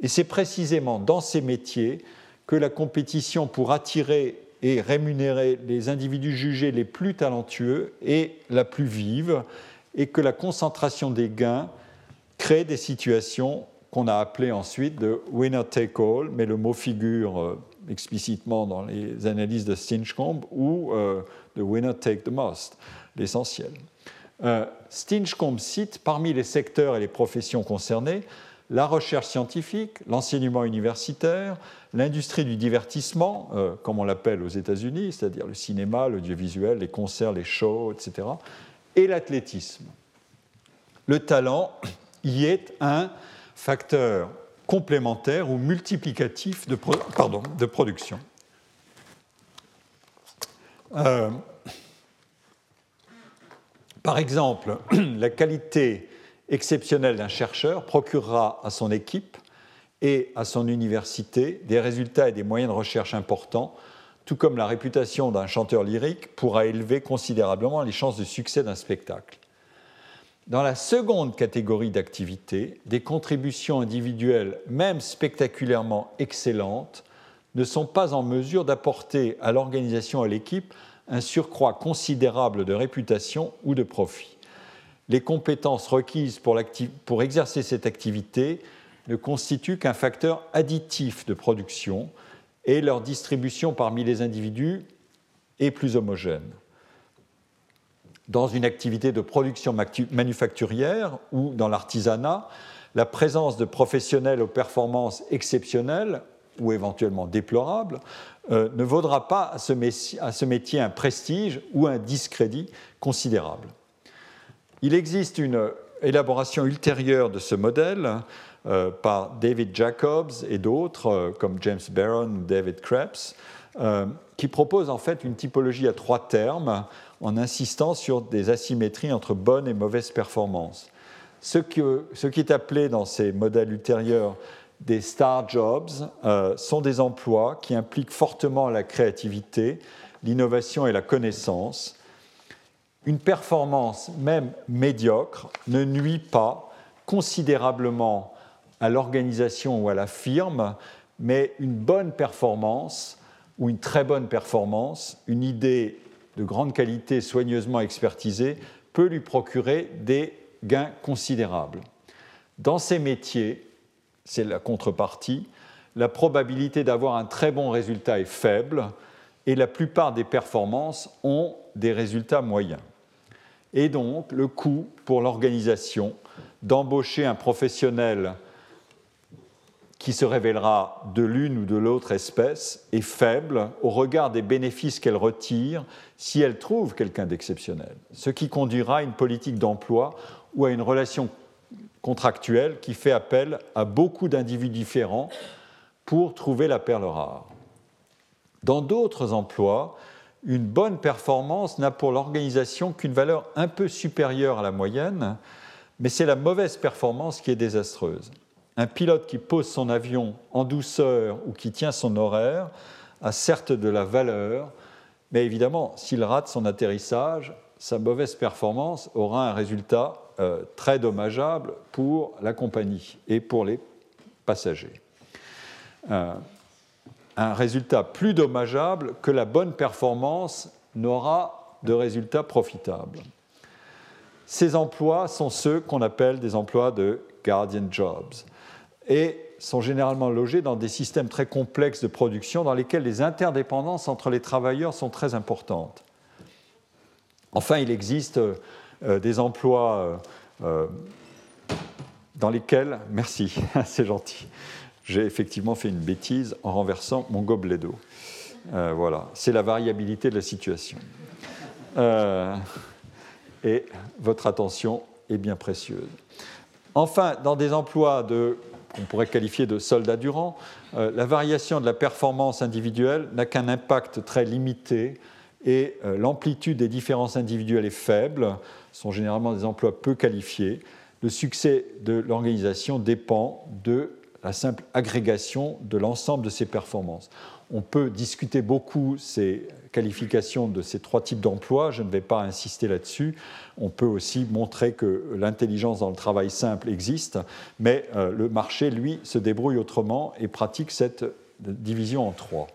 Et c'est précisément dans ces métiers que la compétition pour attirer et rémunérer les individus jugés les plus talentueux est la plus vive et que la concentration des gains crée des situations qu'on a appelées ensuite de winner take all, mais le mot figure euh, explicitement dans les analyses de Stinchcombe, ou euh, de winner take the most, l'essentiel. Euh, Stinchcombe cite parmi les secteurs et les professions concernées la recherche scientifique, l'enseignement universitaire, l'industrie du divertissement, comme on l'appelle aux États-Unis, c'est-à-dire le cinéma, l'audiovisuel, les concerts, les shows, etc., et l'athlétisme. Le talent y est un facteur complémentaire ou multiplicatif de production. Euh, par exemple, la qualité exceptionnelle d'un chercheur procurera à son équipe et à son université des résultats et des moyens de recherche importants, tout comme la réputation d'un chanteur lyrique pourra élever considérablement les chances de succès d'un spectacle. Dans la seconde catégorie d'activités, des contributions individuelles, même spectaculairement excellentes, ne sont pas en mesure d'apporter à l'organisation et à l'équipe un surcroît considérable de réputation ou de profit. Les compétences requises pour, exercer cette activité ne constituent qu'un facteur additif de production et leur distribution parmi les individus est plus homogène dans une activité de production manufacturière ou dans l'artisanat, la présence de professionnels aux performances exceptionnelles ou éventuellement déplorables euh, ne vaudra pas à ce, métier, un prestige ou un discrédit considérable. Il existe une élaboration ultérieure de ce modèle euh, par David Jacobs et d'autres, euh, comme James Barron ou David Krebs, qui propose en fait une typologie à trois termes en insistant sur des asymétries entre bonnes et mauvaises performances. Ce, qui est appelé dans ces modèles ultérieurs des star jobs euh, sont des emplois qui impliquent fortement la créativité, l'innovation et la connaissance. Une performance, même médiocre, ne nuit pas considérablement à l'organisation ou à la firme, mais une bonne performance ou une très bonne performance, une idée de grande qualité soigneusement expertisée peut lui procurer des gains considérables. Dans ces métiers, c'est la contrepartie, la probabilité d'avoir un très bon résultat est faible et la plupart des performances ont des résultats moyens. Et donc, le coût pour l'organisation d'embaucher un professionnel qui se révélera de l'une ou de l'autre espèce est faible au regard des bénéfices qu'elle retire si elle trouve quelqu'un d'exceptionnel, ce qui conduira à une politique d'emploi ou à une relation contractuelle qui fait appel à beaucoup d'individus différents pour trouver la perle rare. Dans d'autres emplois, une bonne performance n'a pour l'organisation qu'une valeur un peu supérieure à la moyenne, mais c'est la mauvaise performance qui est désastreuse. Un pilote qui pose son avion en douceur ou qui tient son horaire a certes de la valeur, mais évidemment, s'il rate son atterrissage, sa mauvaise performance aura un résultat euh, très dommageable pour la compagnie et pour les passagers. Euh, un résultat plus dommageable que la bonne performance n'aura de résultat profitable. Ces emplois sont ceux qu'on appelle des emplois de guardian jobs et sont généralement logés dans des systèmes très complexes de production dans lesquels les interdépendances entre les travailleurs sont très importantes. Enfin, il existe euh, des emplois euh, euh, dans lesquels, merci, c'est gentil, j'ai effectivement fait une bêtise en renversant mon gobelet d'eau. voilà, c'est la variabilité de la situation. et votre attention est bien précieuse. Enfin, dans des emplois qu'on pourrait qualifier de soldats durant, la variation de la performance individuelle n'a qu'un impact très limité et euh, l'amplitude des différences individuelles est faible, ce sont généralement des emplois peu qualifiés. Le succès de l'organisation dépend de la simple agrégation de l'ensemble de ces performances. On peut discuter beaucoup ces qualifications de ces trois types d'emplois, je ne vais pas insister là-dessus. On peut aussi montrer que l'intelligence dans le travail simple existe, mais euh, le marché, lui, se débrouille autrement et pratique cette division en trois.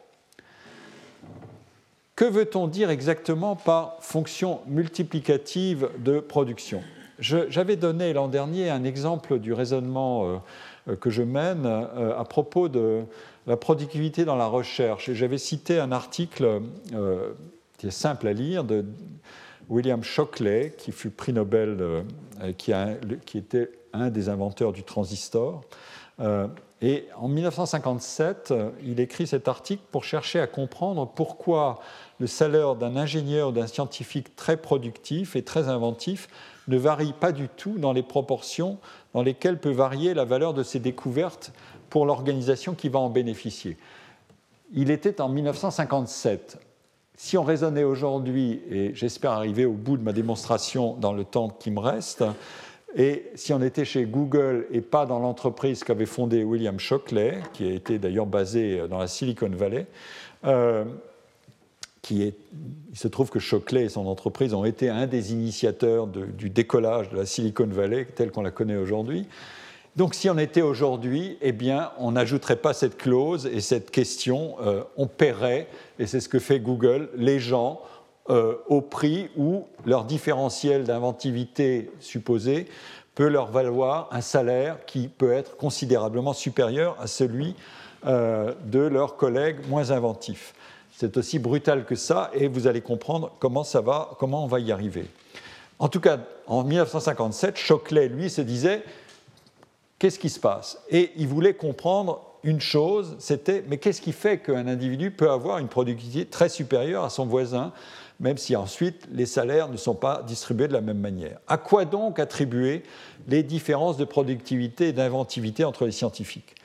Que veut-on dire exactement par fonction multiplicative de production? J'avais donné l'an dernier un exemple du raisonnement euh, que je mène euh, à propos de la productivité dans la recherche. J'avais cité un article euh, qui est simple à lire de William Shockley, qui fut prix Nobel, qui, qui, était un des inventeurs du transistor. Et en 1957, il écrit cet article pour chercher à comprendre pourquoi le salaire d'un ingénieur ou d'un scientifique très productif et très inventif ne varie pas du tout dans les proportions dans lesquelles peut varier la valeur de ses découvertes pour l'organisation qui va en bénéficier. Il était en 1957. Si on raisonnait aujourd'hui, et j'espère arriver au bout de ma démonstration dans le temps qui me reste, et si on était chez Google et pas dans l'entreprise qu'avait fondée William Shockley, qui a été d'ailleurs basée dans la Silicon Valley, euh, il se trouve que Shockley et son entreprise ont été un des initiateurs du décollage de la Silicon Valley telle qu'on la connaît aujourd'hui. Donc si on était aujourd'hui, eh bien, on n'ajouterait pas cette clause et cette question, euh, on paierait, et c'est ce que fait Google, les gens euh, au prix où leur différentiel d'inventivité supposé peut leur valoir un salaire qui peut être considérablement supérieur à celui euh, de leurs collègues moins inventifs. C'est aussi brutal que ça, et vous allez comprendre comment, ça va, comment on va y arriver. En tout cas, en 1957, Shockley, lui, se disait qu'est-ce qui se passe? Et il voulait comprendre une chose, c'était mais qu'est-ce qui fait qu'un individu peut avoir une productivité très supérieure à son voisin, même si ensuite les salaires ne sont pas distribués de la même manière? À quoi donc attribuer les différences de productivité et d'inventivité entre les scientifiques?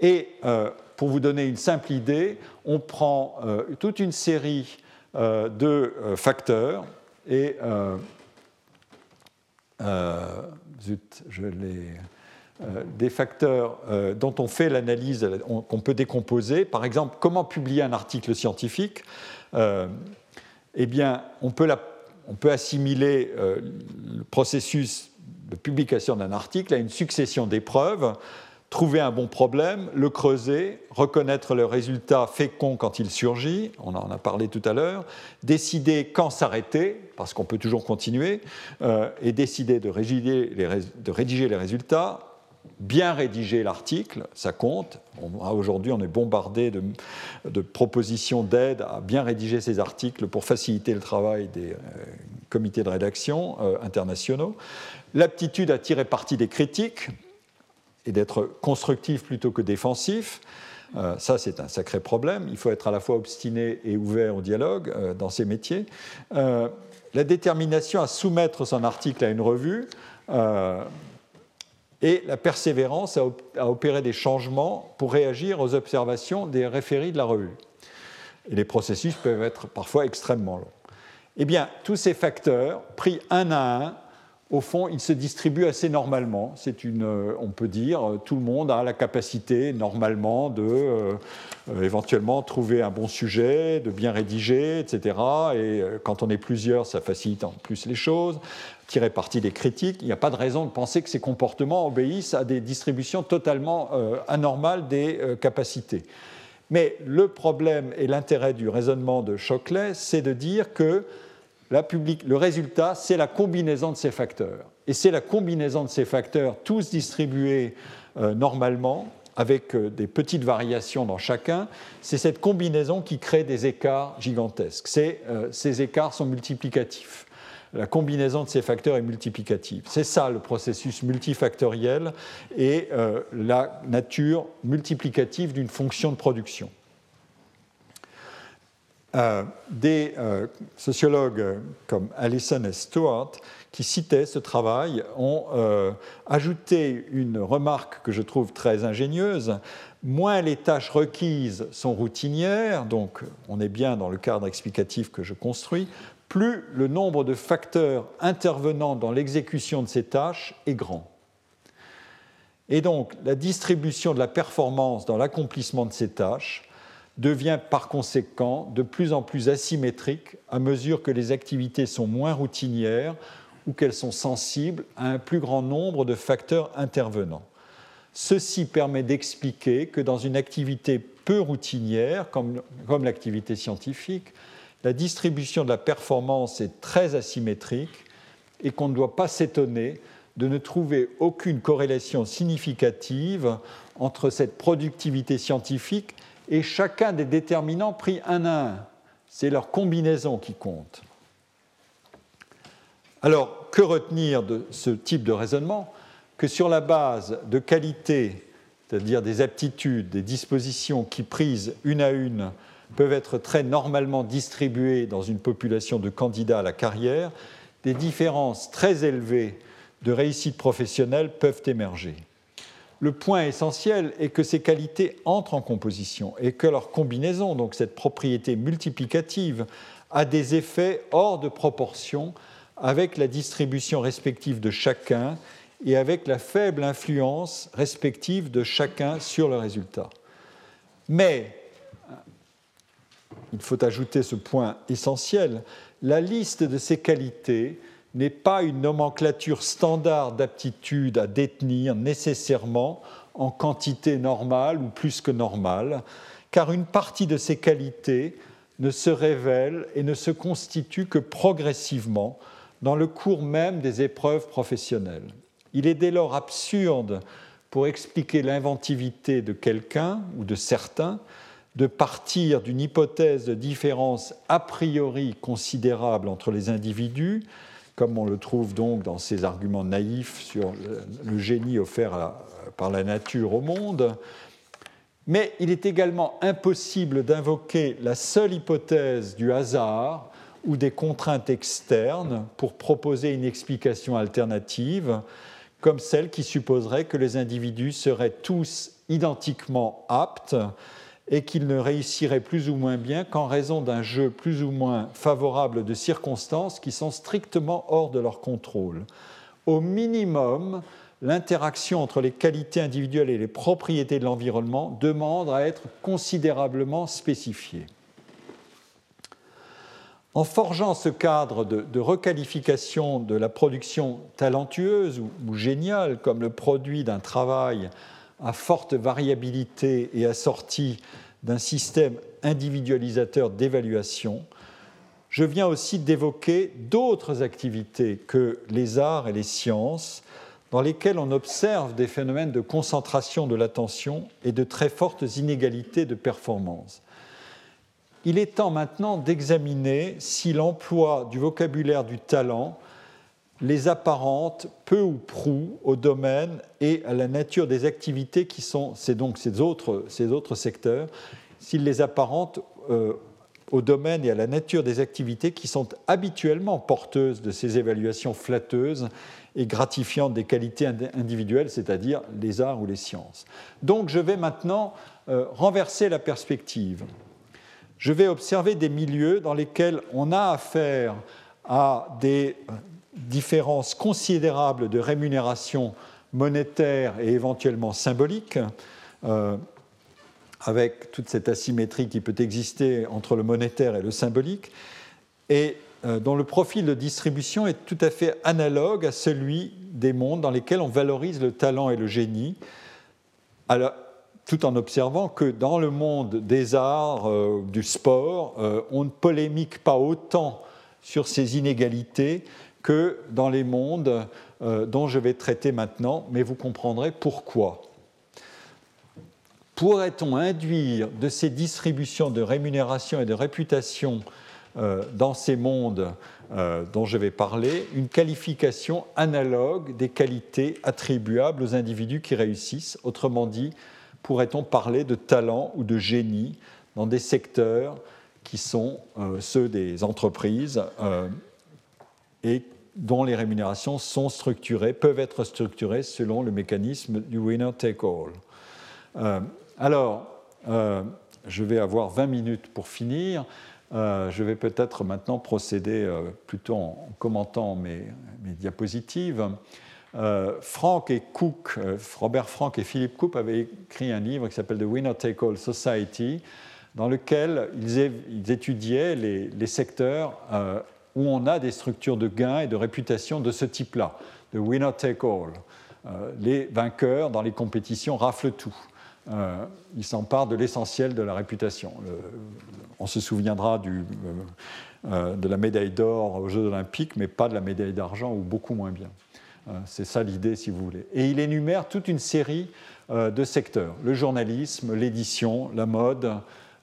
Et euh, pour vous donner une simple idée, on prend euh, toute une série euh, de euh, facteurs et des facteurs dont on fait l'analyse, qu'on peut décomposer. Par exemple, comment publier un article scientifique Eh bien, on peut assimiler le processus de publication d'un article à une succession d'épreuves trouver un bon problème, le creuser, reconnaître le résultat fécond quand il surgit, on en a parlé tout à l'heure, décider quand s'arrêter, parce qu'on peut toujours continuer, euh, et décider de rédiger, les, résultats, bien rédiger l'article, ça compte. Aujourd'hui, on est bombardé de, propositions d'aide à bien rédiger ces articles pour faciliter le travail des euh, comités de rédaction euh, internationaux. L'aptitude à tirer parti des critiques, et d'être constructif plutôt que défensif. Euh, ça, c'est un sacré problème. Il faut être à la fois obstiné et ouvert au dialogue euh, dans ces métiers. Euh, la détermination à soumettre son article à une revue et la persévérance à, à, opérer des changements pour réagir aux observations des référés de la revue. Et les processus peuvent être parfois extrêmement longs. Eh bien, tous ces facteurs, pris un à un, au fond, il se distribue assez normalement. C'est une, euh, on peut dire, euh, tout le monde a la capacité normalement de euh, éventuellement trouver un bon sujet, de bien rédiger, etc. Et quand on est plusieurs, ça facilite en plus les choses. Tirer parti des critiques, il n'y a pas de raison de penser que ces comportements obéissent à des distributions totalement anormales des capacités. Mais le problème et l'intérêt du raisonnement de Choclet, c'est de dire que le résultat, c'est la combinaison de ces facteurs. Et c'est la combinaison de ces facteurs, tous distribués euh, normalement, avec euh, des petites variations dans chacun, c'est cette combinaison qui crée des écarts gigantesques. Euh, ces écarts sont multiplicatifs. La combinaison de ces facteurs est multiplicative. C'est ça le processus multifactoriel et la nature multiplicative d'une fonction de production. Euh, des euh, sociologues comme Allison et Stewart, qui citaient ce travail, ont euh, ajouté une remarque que je trouve très ingénieuse. Moins les tâches requises sont routinières, donc on est bien dans le cadre explicatif que je construis, plus le nombre de facteurs intervenant dans l'exécution de ces tâches est grand. Et donc la distribution de la performance dans l'accomplissement de ces tâches devient par conséquent de plus en plus asymétrique à mesure que les activités sont moins routinières ou qu'elles sont sensibles à un plus grand nombre de facteurs intervenants. Ceci permet d'expliquer que dans une activité peu routinière, comme, comme l'activité scientifique, la distribution de la performance est très asymétrique et qu'on ne doit pas s'étonner de ne trouver aucune corrélation significative entre cette productivité scientifique et chacun des déterminants pris un à un. C'est leur combinaison qui compte. Alors, que retenir de ce type de raisonnement Que sur la base de qualités, c'est-à-dire des aptitudes, des dispositions qui, prises une à une, peuvent être très normalement distribuées dans une population de candidats à la carrière, des différences très élevées de réussite professionnelle peuvent émerger le point essentiel est que ces qualités entrent en composition et que leur combinaison, donc cette propriété multiplicative, a des effets hors de proportion avec la distribution respective de chacun et avec la faible influence respective de chacun sur le résultat. Mais, il faut ajouter ce point essentiel, la liste de ces qualités n'est pas une nomenclature standard d'aptitude à détenir nécessairement en quantité normale ou plus que normale, car une partie de ces qualités ne se révèle et ne se constitue que progressivement dans le cours même des épreuves professionnelles. Il est dès lors absurde, pour expliquer l'inventivité de quelqu'un ou de certains, de partir d'une hypothèse de différence a priori considérable entre les individus comme on le trouve donc dans ces arguments naïfs sur le, génie offert par la nature au monde. Mais il est également impossible d'invoquer la seule hypothèse du hasard ou des contraintes externes pour proposer une explication alternative, comme celle qui supposerait que les individus seraient tous identiquement aptes et qu'ils ne réussiraient plus ou moins bien qu'en raison d'un jeu plus ou moins favorable de circonstances qui sont strictement hors de leur contrôle. Au minimum, l'interaction entre les qualités individuelles et les propriétés de l'environnement demande à être considérablement spécifiée. En forgeant ce cadre de, requalification de la production talentueuse ou géniale comme le produit d'un travail à forte variabilité et assorti d'un système individualisateur d'évaluation, je viens aussi d'évoquer d'autres activités que les arts et les sciences, dans lesquelles on observe des phénomènes de concentration de l'attention et de très fortes inégalités de performance. Il est temps maintenant d'examiner si l'emploi du vocabulaire du talent les apparente peu ou prou au domaine et à la nature des activités qui sont, c'est donc ces autres, ces autres secteurs, s'ils les apparentent euh, au domaine et à la nature des activités qui sont habituellement porteuses de ces évaluations flatteuses et gratifiantes des qualités individuelles, c'est-à-dire les arts ou les sciences. Donc je vais maintenant euh, renverser la perspective. Je vais observer des milieux dans lesquels on a affaire à des différence considérable de rémunération monétaire et éventuellement symbolique, euh, avec toute cette asymétrie qui peut exister entre le monétaire et le symbolique, et euh, dont le profil de distribution est tout à fait analogue à celui des mondes dans lesquels on valorise le talent et le génie, tout en observant que dans le monde des arts, euh, du sport, on ne polémique pas autant sur ces inégalités que dans les mondes euh, dont je vais traiter maintenant, mais vous comprendrez pourquoi. Pourrait-on induire de ces distributions de rémunération et de réputation euh, dans ces mondes euh, dont je vais parler une qualification analogue des qualités attribuables aux individus qui réussissent? Autrement dit, pourrait-on parler de talent ou de génie dans des secteurs qui sont ceux des entreprises et dont les rémunérations sont structurées, peuvent être structurées selon le mécanisme du winner-take-all. Euh, alors, euh, je vais avoir 20 minutes pour finir. Euh, je vais peut-être maintenant procéder plutôt en commentant mes, diapositives. Frank et Cook, Robert Frank et Philippe Cook avaient écrit un livre qui s'appelle The Winner-Take-All Society, dans lequel ils, étudiaient les secteurs où on a des structures de gains et de réputation de ce type-là, de winner take all. Euh, les vainqueurs dans les compétitions raflent tout. Euh, ils s'emparent de l'essentiel de la réputation. on se souviendra du, euh, de la médaille d'or aux Jeux olympiques, mais pas de la médaille d'argent, ou beaucoup moins bien. C'est ça l'idée, si vous voulez. Et il énumère toute une série de secteurs le journalisme, l'édition, la mode,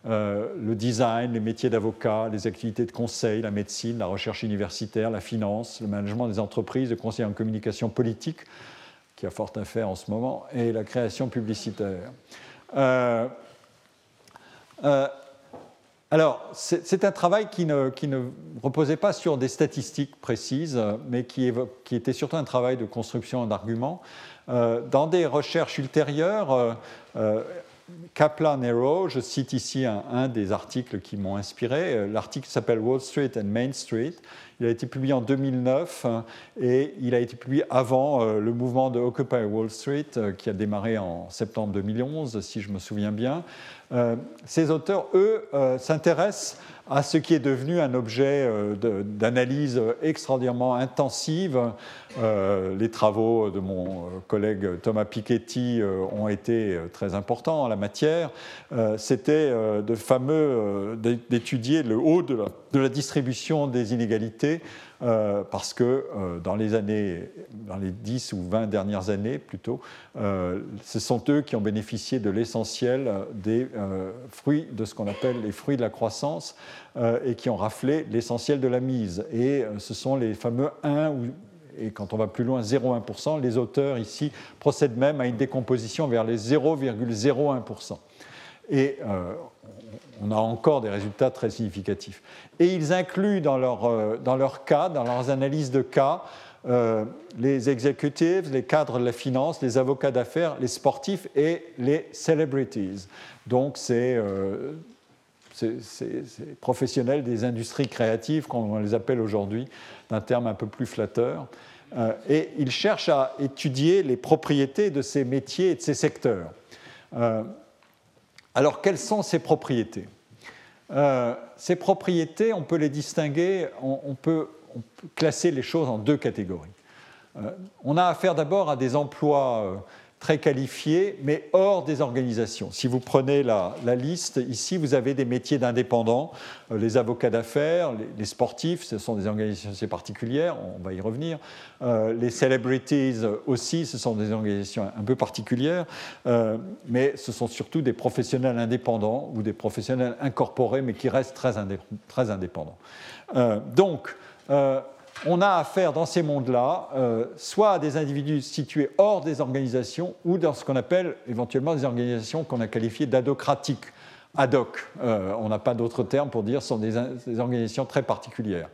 euh, le design, les métiers d'avocat, les activités de conseil, la médecine, la recherche universitaire, la finance, le management des entreprises, le conseil en communication politique, qui a fort à faire en ce moment, et la création publicitaire. Euh, euh, alors, c'est un travail qui ne, reposait pas sur des statistiques précises, mais qui, qui était surtout un travail de construction d'arguments. dans des recherches ultérieures, Kaplan et je cite ici un, des articles qui m'ont inspiré. Euh, l'article s'appelle Wall Street and Main Street. Il a été publié en 2009 euh, et il a été publié avant euh, le mouvement de Occupy Wall Street qui a démarré en septembre 2011, si je me souviens bien. Ces auteurs, eux, s'intéressent à ce qui est devenu un objet d'analyse extraordinairement intensive euh, les travaux de mon euh, collègue Thomas Piketty euh, ont été très importants en la matière. C'était de fameux d'étudier le haut de la, distribution des inégalités parce que dans les années, dans les 10 ou 20 dernières années plutôt, ce sont eux qui ont bénéficié de l'essentiel des fruits de ce qu'on appelle les fruits de la croissance et qui ont raflé l'essentiel de la mise. Et ce sont les fameux 1 ou et quand on va plus loin, 0,1%. Les auteurs ici procèdent même à une décomposition vers les 0,01%. Et euh, on a encore des résultats très significatifs. Et ils incluent dans leur, euh, dans leur cas, dans leurs analyses de cas, euh, les executives, les cadres de la finance, les avocats d'affaires, les sportifs et les celebrities. Donc c'est ces, professionnels des industries créatives, comme on les appelle aujourd'hui, d'un terme un peu plus flatteur. Euh, et ils cherchent à étudier les propriétés de ces métiers et de ces secteurs. Euh, alors, quelles sont ces propriétés? Euh, Ces propriétés, on peut les distinguer, on, peut, on, peut, classer les choses en deux catégories. on a affaire d'abord à des emplois très qualifiés, mais hors des organisations. Si vous prenez la, liste, ici, vous avez des métiers d'indépendants, euh, les avocats d'affaires, les, sportifs, ce sont des organisations assez particulières, on va y revenir. Euh, les celebrities aussi, ce sont des organisations un peu particulières, euh, mais ce sont surtout des professionnels indépendants ou des professionnels incorporés, mais qui restent très, très indépendants. donc, on a affaire dans ces mondes-là euh, soit à des individus situés hors des organisations ou dans ce qu'on appelle éventuellement des organisations qu'on a qualifiées d'adocratiques. Ad hoc, euh, on n'a pas d'autre terme pour dire, ce sont des, organisations très particulières.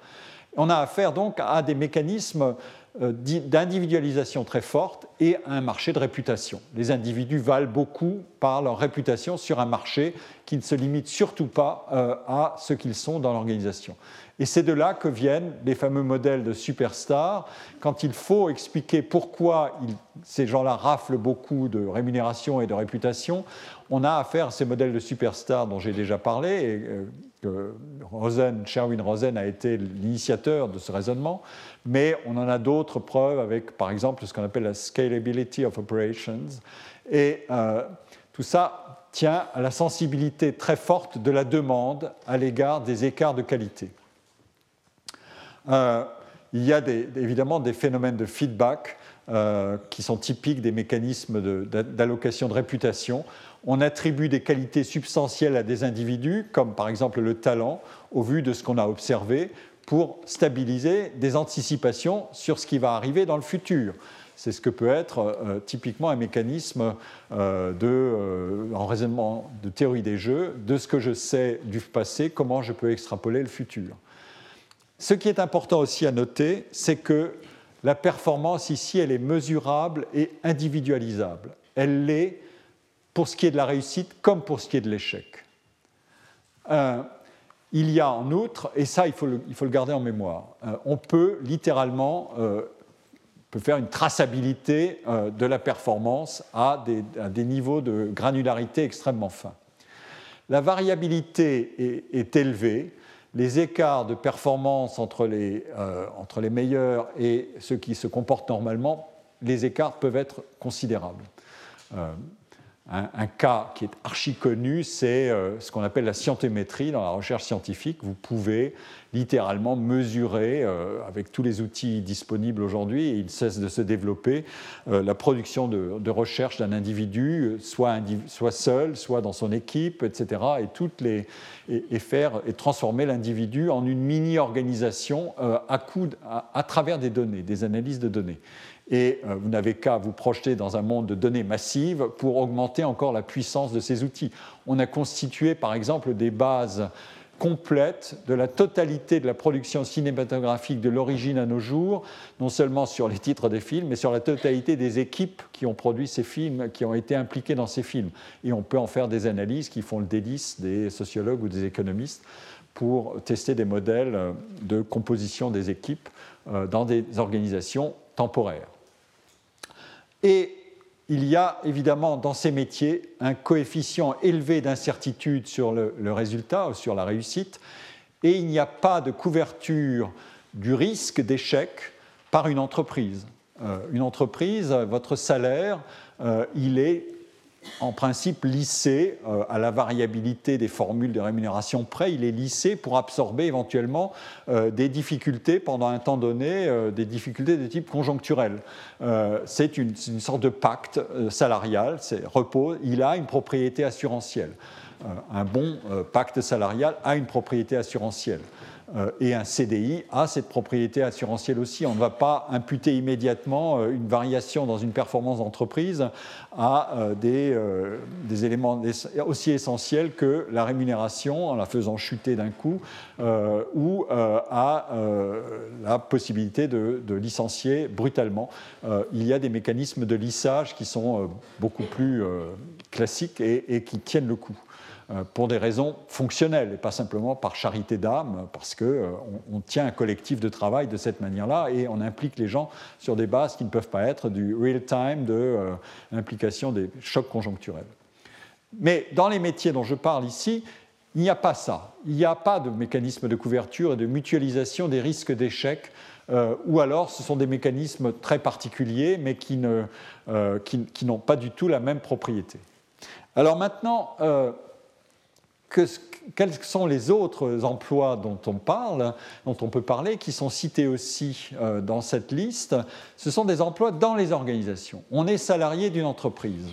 On a affaire donc à des mécanismes d'individualisation très forte et un marché de réputation. Les individus valent beaucoup par leur réputation sur un marché qui ne se limite surtout pas euh, à ce qu'ils sont dans l'organisation. Et c'est de là que viennent les fameux modèles de superstars. Quand il faut expliquer pourquoi ces gens-là raflent beaucoup de rémunération et de réputation, on a affaire à ces modèles de superstars dont j'ai déjà parlé. Et, euh, Rosen, Sherwin Rosen a été l'initiateur de ce raisonnement, mais on en a d'autres preuves avec, par exemple, ce qu'on appelle la scalability of operations. Et euh, tout ça tient à la sensibilité très forte de la demande à l'égard des écarts de qualité. Euh, il y a évidemment des phénomènes de feedback euh, qui sont typiques des mécanismes d'allocation de, réputation. On attribue des qualités substantielles à des individus, comme par exemple le talent, au vu de ce qu'on a observé, pour stabiliser des anticipations sur ce qui va arriver dans le futur. C'est ce que peut être euh, typiquement un mécanisme de, en raisonnement de théorie des jeux, de ce que je sais du passé, comment je peux extrapoler le futur. Ce qui est important aussi à noter, c'est que la performance ici, elle est mesurable et individualisable. Elle l'est pour ce qui est de la réussite comme pour ce qui est de l'échec. Euh, il y a en outre, et ça il faut le, garder en mémoire, euh, on peut littéralement euh, faire une traçabilité de la performance à des, niveaux de granularité extrêmement fins. La variabilité est, élevée, les écarts de performance entre les meilleurs et ceux qui se comportent normalement, les écarts peuvent être considérables. Un, cas qui est archi connu, c'est euh, ce qu'on appelle la scientométrie dans la recherche scientifique. Vous pouvez littéralement mesurer, euh, avec tous les outils disponibles aujourd'hui, et ils cessent de se développer, euh, la production de, recherche d'un individu, soit, soit, seul, soit dans son équipe, etc., et, toutes les, et, faire, et transformer l'individu en une mini-organisation à, à travers des données, des analyses de données et euh, vous n'avez qu'à vous projeter dans un monde de données massives pour augmenter encore la puissance de ces outils. On a constitué par exemple des bases complètes de la totalité de la production cinématographique de l'origine à nos jours, non seulement sur les titres des films, mais sur la totalité des équipes qui ont produit ces films, qui ont été impliquées dans ces films. Et on peut en faire des analyses qui font le délice des sociologues ou des économistes pour tester des modèles de composition des équipes euh, dans des organisations temporaires. Et il y a évidemment dans ces métiers un coefficient élevé d'incertitude sur le, résultat ou sur la réussite, et il n'y a pas de couverture du risque d'échec par une entreprise. Euh, une entreprise, votre salaire, euh, il est en principe lissé euh, à la variabilité des formules de rémunération près, il est lissé pour absorber éventuellement euh, des difficultés pendant un temps donné, euh, des difficultés de type conjoncturel. c'est une, sorte de pacte salarial, c'est repos, il a une propriété assurantielle. un bon pacte salarial a une propriété assurantielle. Euh, et un CDI a cette propriété assurantielle aussi. On ne va pas imputer immédiatement euh, une variation dans une performance d'entreprise à euh, des, des, éléments aussi essentiels que la rémunération en la faisant chuter d'un coup ou à la possibilité de, licencier brutalement. il y a des mécanismes de lissage qui sont beaucoup plus classiques et qui tiennent le coup. Euh, pour des raisons fonctionnelles et pas simplement par charité d'âme, parce qu'on euh, on tient un collectif de travail de cette manière-là et on implique les gens sur des bases qui ne peuvent pas être du real-time, de euh, l'implication des chocs conjoncturels. Mais dans les métiers dont je parle ici, il n'y a pas ça. Il n'y a pas de mécanisme de couverture et de mutualisation des risques d'échec, ou alors ce sont des mécanismes très particuliers, mais qui n'ont pas du tout la même propriété. Alors maintenant, quels sont les autres emplois dont on parle, dont on peut parler, qui sont cités aussi euh, dans cette liste Ce sont des emplois dans les organisations. On est salarié d'une entreprise.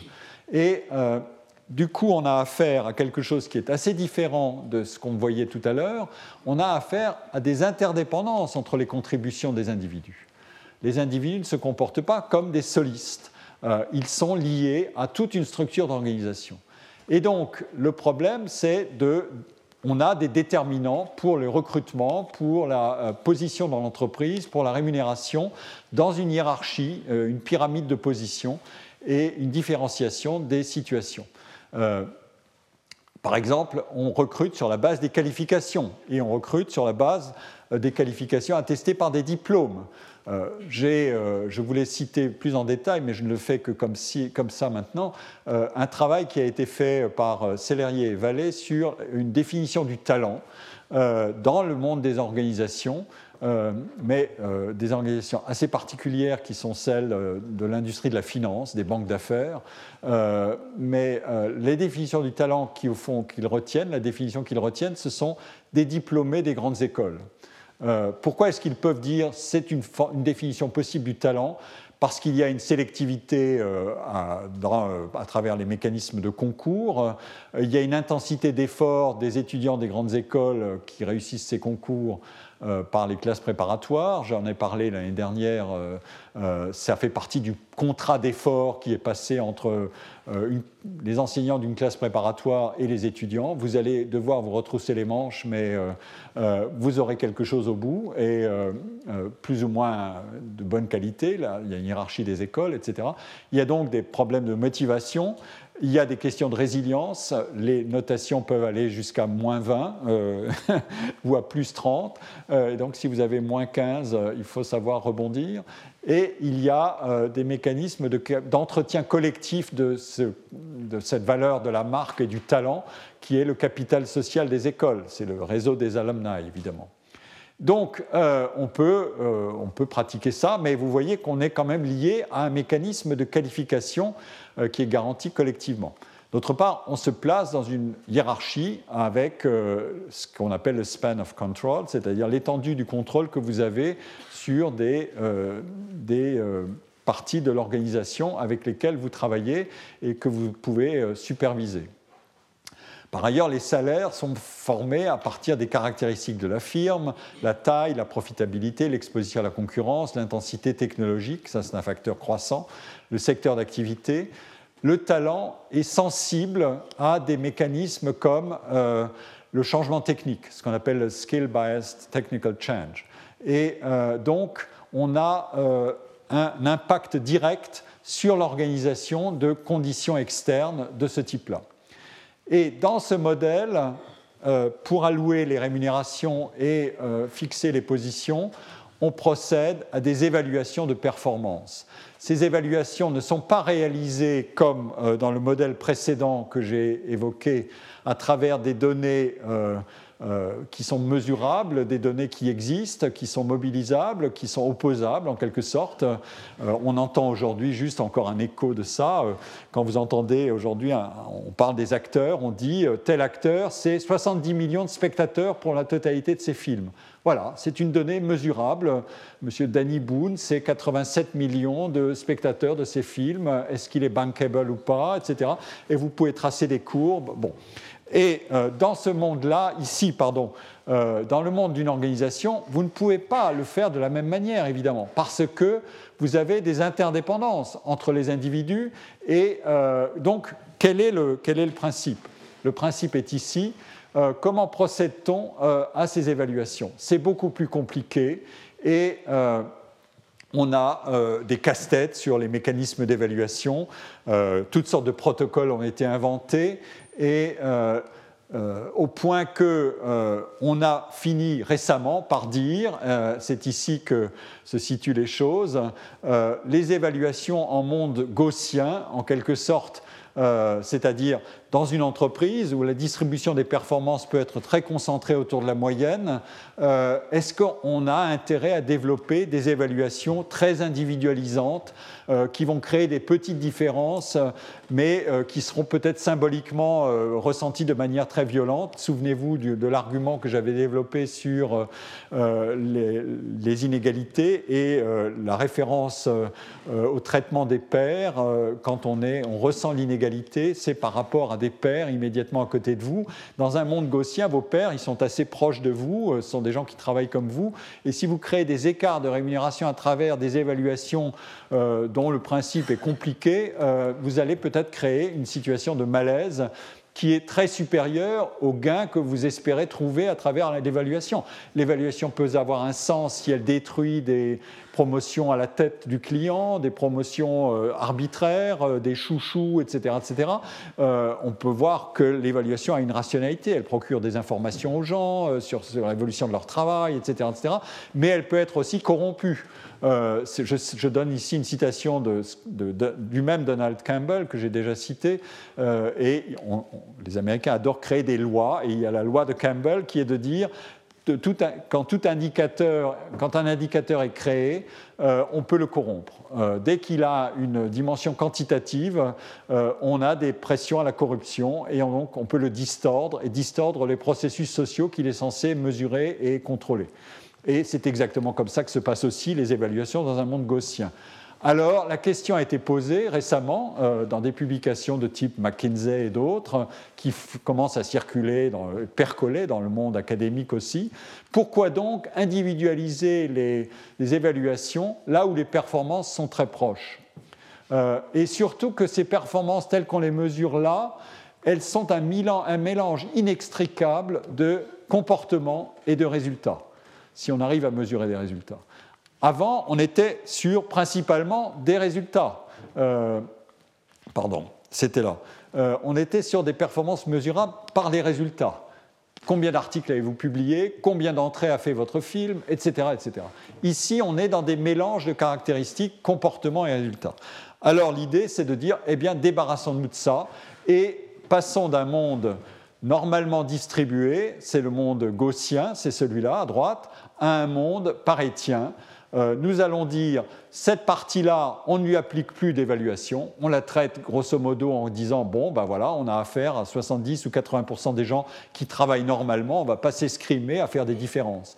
Et euh, du coup, on a affaire à quelque chose qui est assez différent de ce qu'on voyait tout à l'heure. On a affaire à des interdépendances entre les contributions des individus. Les individus ne se comportent pas comme des solistes. Euh, ils sont liés à toute une structure d'organisation. Et donc, le problème, c'est de. on a des déterminants pour le recrutement, pour la position dans l'entreprise, pour la rémunération, dans une hiérarchie, une pyramide de position et une différenciation des situations. Par exemple, on recrute sur la base des qualifications et on recrute sur la base euh, des qualifications attestées par des diplômes. Euh, euh, je voulais citer plus en détail, mais je ne le fais que comme, ça maintenant, un travail qui a été fait par Célérier et Vallée sur une définition du talent dans le monde des organisations euh, mais euh, des organisations assez particulières qui sont celles euh, de l'industrie de la finance, des banques d'affaires. mais les définitions du talent qu'ils retiennent, la définition qu'ils retiennent, ce sont des diplômés des grandes écoles. Pourquoi est-ce qu'ils peuvent dire c'est une, définition possible du talent? Parce qu'il y a une sélectivité à, à, travers les mécanismes de concours, il y a une intensité d'effort des étudiants des grandes écoles qui réussissent ces concours euh, par les classes préparatoires. J'en ai parlé l'année dernière. Euh, euh, ça fait partie du contrat d'effort qui est passé entre les enseignants d'une classe préparatoire et les étudiants. Vous allez devoir vous retrousser les manches, mais vous aurez quelque chose au bout et plus ou moins de bonne qualité. Là, il y a une hiérarchie des écoles, etc. Il y a donc des problèmes de motivation. Il y a des questions de résilience. Les notations peuvent aller jusqu'à moins 20 euh, ou à plus 30. Euh, donc si vous avez moins 15, euh, il faut savoir rebondir. Et il y a des mécanismes d'entretien collectif de, cette valeur de la marque et du talent qui est le capital social des écoles. C'est le réseau des alumni, évidemment. Donc, on, peut, pratiquer ça, mais vous voyez qu'on est quand même lié à un mécanisme de qualification euh, qui est garantie collectivement. D'autre part, on se place dans une hiérarchie avec euh, ce qu'on appelle le span of control, c'est-à-dire l'étendue du contrôle que vous avez sur des, euh, des parties de l'organisation avec lesquelles vous travaillez et que vous pouvez superviser. Par ailleurs, les salaires sont formés à partir des caractéristiques de la firme, la taille, la profitabilité, l'exposition à la concurrence, l'intensité technologique, ça c'est un facteur croissant, le secteur d'activité. Le talent est sensible à des mécanismes comme euh, le changement technique, ce qu'on appelle le skill biased technical change. Et euh, donc, on a euh, un impact direct sur l'organisation de conditions externes de ce type-là. Et dans ce modèle, euh, pour allouer les rémunérations et euh, fixer les positions, on procède à des évaluations de performance. Ces évaluations ne sont pas réalisées comme euh, dans le modèle précédent que j'ai évoqué à travers des données qui sont mesurables, des données qui existent, qui sont mobilisables, qui sont opposables en quelque sorte. Euh, on entend aujourd'hui juste encore un écho de ça. Euh, quand vous entendez aujourd'hui, on parle des acteurs, on dit tel acteur, c'est 70 millions de spectateurs pour la totalité de ses films. Voilà, c'est une donnée mesurable. Monsieur Danny Boone, c'est 87 millions de spectateurs de ses films. Est-ce qu'il est bankable ou pas, etc. Et vous pouvez tracer des courbes. Bon. Et euh, dans ce monde-là, ici, pardon, euh, dans le monde d'une organisation, vous ne pouvez pas le faire de la même manière, évidemment, parce que vous avez des interdépendances entre les individus. Et euh, donc, quel est, le, quel est, le, principe? Le principe est ici. comment procède-t-on à ces évaluations? C'est beaucoup plus compliqué et on a des casse-têtes sur les mécanismes d'évaluation. toutes sortes de protocoles ont été inventés et euh, euh, au point qu'on euh, a fini récemment par dire, c'est ici que se situent les choses, les évaluations en monde gaussien, en quelque sorte, c'est-à-dire dans une entreprise où la distribution des performances peut être très concentrée autour de la moyenne, est-ce qu'on a intérêt à développer des évaluations très individualisantes euh, qui vont créer des petites différences, mais euh, qui seront peut-être symboliquement euh, ressenties de manière très violente. Souvenez-vous de l'argument que j'avais développé sur les, inégalités et la référence au traitement des pairs. Quand on, est, on ressent l'inégalité, c'est par rapport à des pairs immédiatement à côté de vous. Dans un monde gaussien, vos pairs, ils sont assez proches de vous, ce sont des gens qui travaillent comme vous. Et si vous créez des écarts de rémunération à travers des évaluations dont le principe est compliqué, euh, vous allez peut-être créer une situation de malaise qui est très supérieur au gain que vous espérez trouver à travers l'évaluation. L'évaluation peut avoir un sens si elle détruit des promotions à la tête du client, des promotions euh, arbitraires, euh, des chouchous, etc. etc. Euh, on peut voir que l'évaluation a une rationalité, elle procure des informations aux gens sur, l'évolution de leur travail, etc., etc. Mais elle peut être aussi corrompue. Euh, je, donne ici une citation du même Donald Campbell que j'ai déjà cité. Euh, et les Américains adorent créer des lois. Et il y a la loi de Campbell qui est de dire quand, tout indicateur, quand un indicateur est créé, euh, on peut le corrompre. dès qu'il a une dimension quantitative, on a des pressions à la corruption et donc on peut le distordre et distordre les processus sociaux qu'il est censé mesurer et contrôler. Et c'est exactement comme ça que se passent aussi les évaluations dans un monde gaussien. Alors, la question a été posée récemment euh, dans des publications de type McKinsey et d'autres qui commencent à circuler, dans, percoler dans le monde académique aussi. Pourquoi donc individualiser les, évaluations là où les performances sont très proches? Euh, Et surtout que ces performances telles qu'on les mesure là, elles sont un, un mélange inextricable de comportement et de résultats si on arrive à mesurer des résultats. Avant, on était sur principalement des résultats. Euh, pardon, c'était là. Euh, on était sur des performances mesurables par les résultats. Combien d'articles avez-vous publié Combien d'entrées a fait votre film? Etc. etc. Ici, on est dans des mélanges de caractéristiques, comportement et résultats. Alors l'idée, c'est de dire, eh bien, débarrassons-nous de ça et passons d'un monde normalement distribué, c'est le monde gaussien, c'est celui-là à droite, à un monde parétien. Euh, nous allons dire, cette partie-là, on ne lui applique plus d'évaluation, on la traite grosso modo en disant, bon, ben voilà, on a affaire à 70 ou 80% des gens qui travaillent normalement, on ne va pas s'escrimer à faire des différences.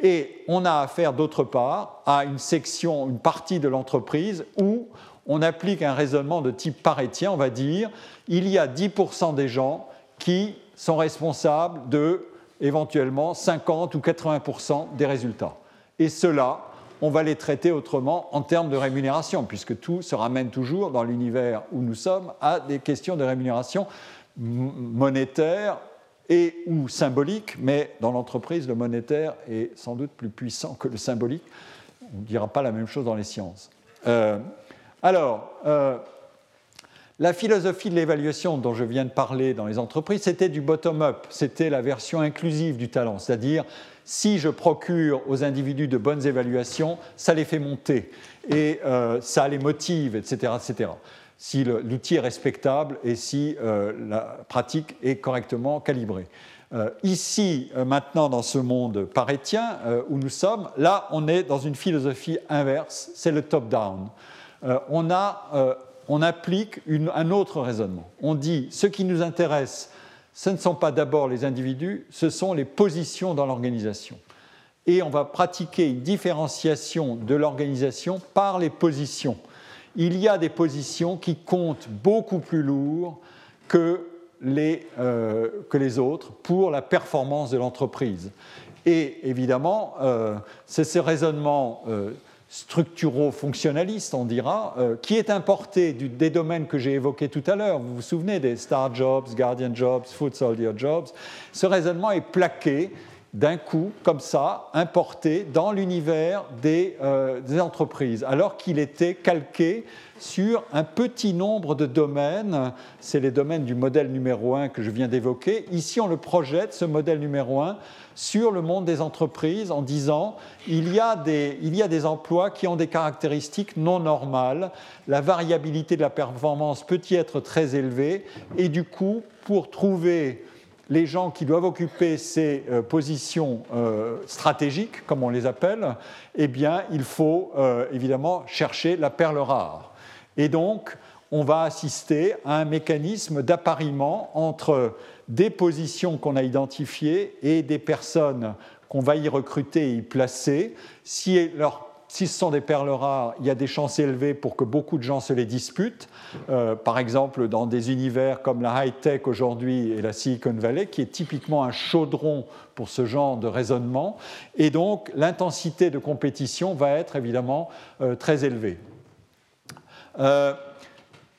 Et on a affaire d'autre part à une section, une partie de l'entreprise où on applique un raisonnement de type parétien, on va dire, il y a 10% des gens qui sont responsables de éventuellement 50 ou 80% des résultats. Et cela, on va les traiter autrement en termes de rémunération, puisque tout se ramène toujours dans l'univers où nous sommes à des questions de rémunération monétaire et ou symbolique, mais dans l'entreprise, le monétaire est sans doute plus puissant que le symbolique. On ne dira pas la même chose dans les sciences. Euh, alors, euh, la philosophie de l'évaluation dont je viens de parler dans les entreprises, c'était du bottom-up, c'était la version inclusive du talent, c'est-à-dire si je procure aux individus de bonnes évaluations, ça les fait monter et euh, ça les motive, etc. etc. si l'outil est respectable et si euh, la pratique est correctement calibrée. Euh, ici, maintenant, dans ce monde parétien où nous sommes, là, on est dans une philosophie inverse, c'est le top-down. on a on applique un autre raisonnement. On dit ce qui nous intéresse, ce ne sont pas d'abord les individus, ce sont les positions dans l'organisation. Et on va pratiquer une différenciation de l'organisation par les positions. Il y a des positions qui comptent beaucoup plus lourd que les, euh, autres pour la performance de l'entreprise. Et évidemment, euh, c'est ce raisonnement euh, structuro-fonctionnaliste, on dira, euh, qui est importé des domaines que j'ai évoqués tout à l'heure. Vous vous souvenez des Star Jobs, Guardian Jobs, Food Soldier Jobs. Ce raisonnement est plaqué d'un coup, comme ça, importé dans l'univers des, euh, des, entreprises, alors qu'il était calqué sur un petit nombre de domaines. C'est les domaines du modèle numéro 1 que je viens d'évoquer. Ici, on le projette, ce modèle numéro 1, sur le monde des entreprises en disant il y, a des, emplois qui ont des caractéristiques non normales, la variabilité de la performance peut y être très élevée, et du coup, pour trouver les gens qui doivent occuper ces euh, positions euh, stratégiques, comme on les appelle, eh bien, il faut euh, évidemment chercher la perle rare. Et donc, on va assister à un mécanisme d'appariement entre des positions qu'on a identifiées et des personnes qu'on va y recruter et y placer. Si, ce sont des perles rares, il y a des chances élevées pour que beaucoup de gens se les disputent. Euh, par exemple, dans des univers comme la high-tech aujourd'hui et la Silicon Valley, qui est typiquement un chaudron pour ce genre de raisonnement. Et donc, l'intensité de compétition va être évidemment euh, très élevée. Euh,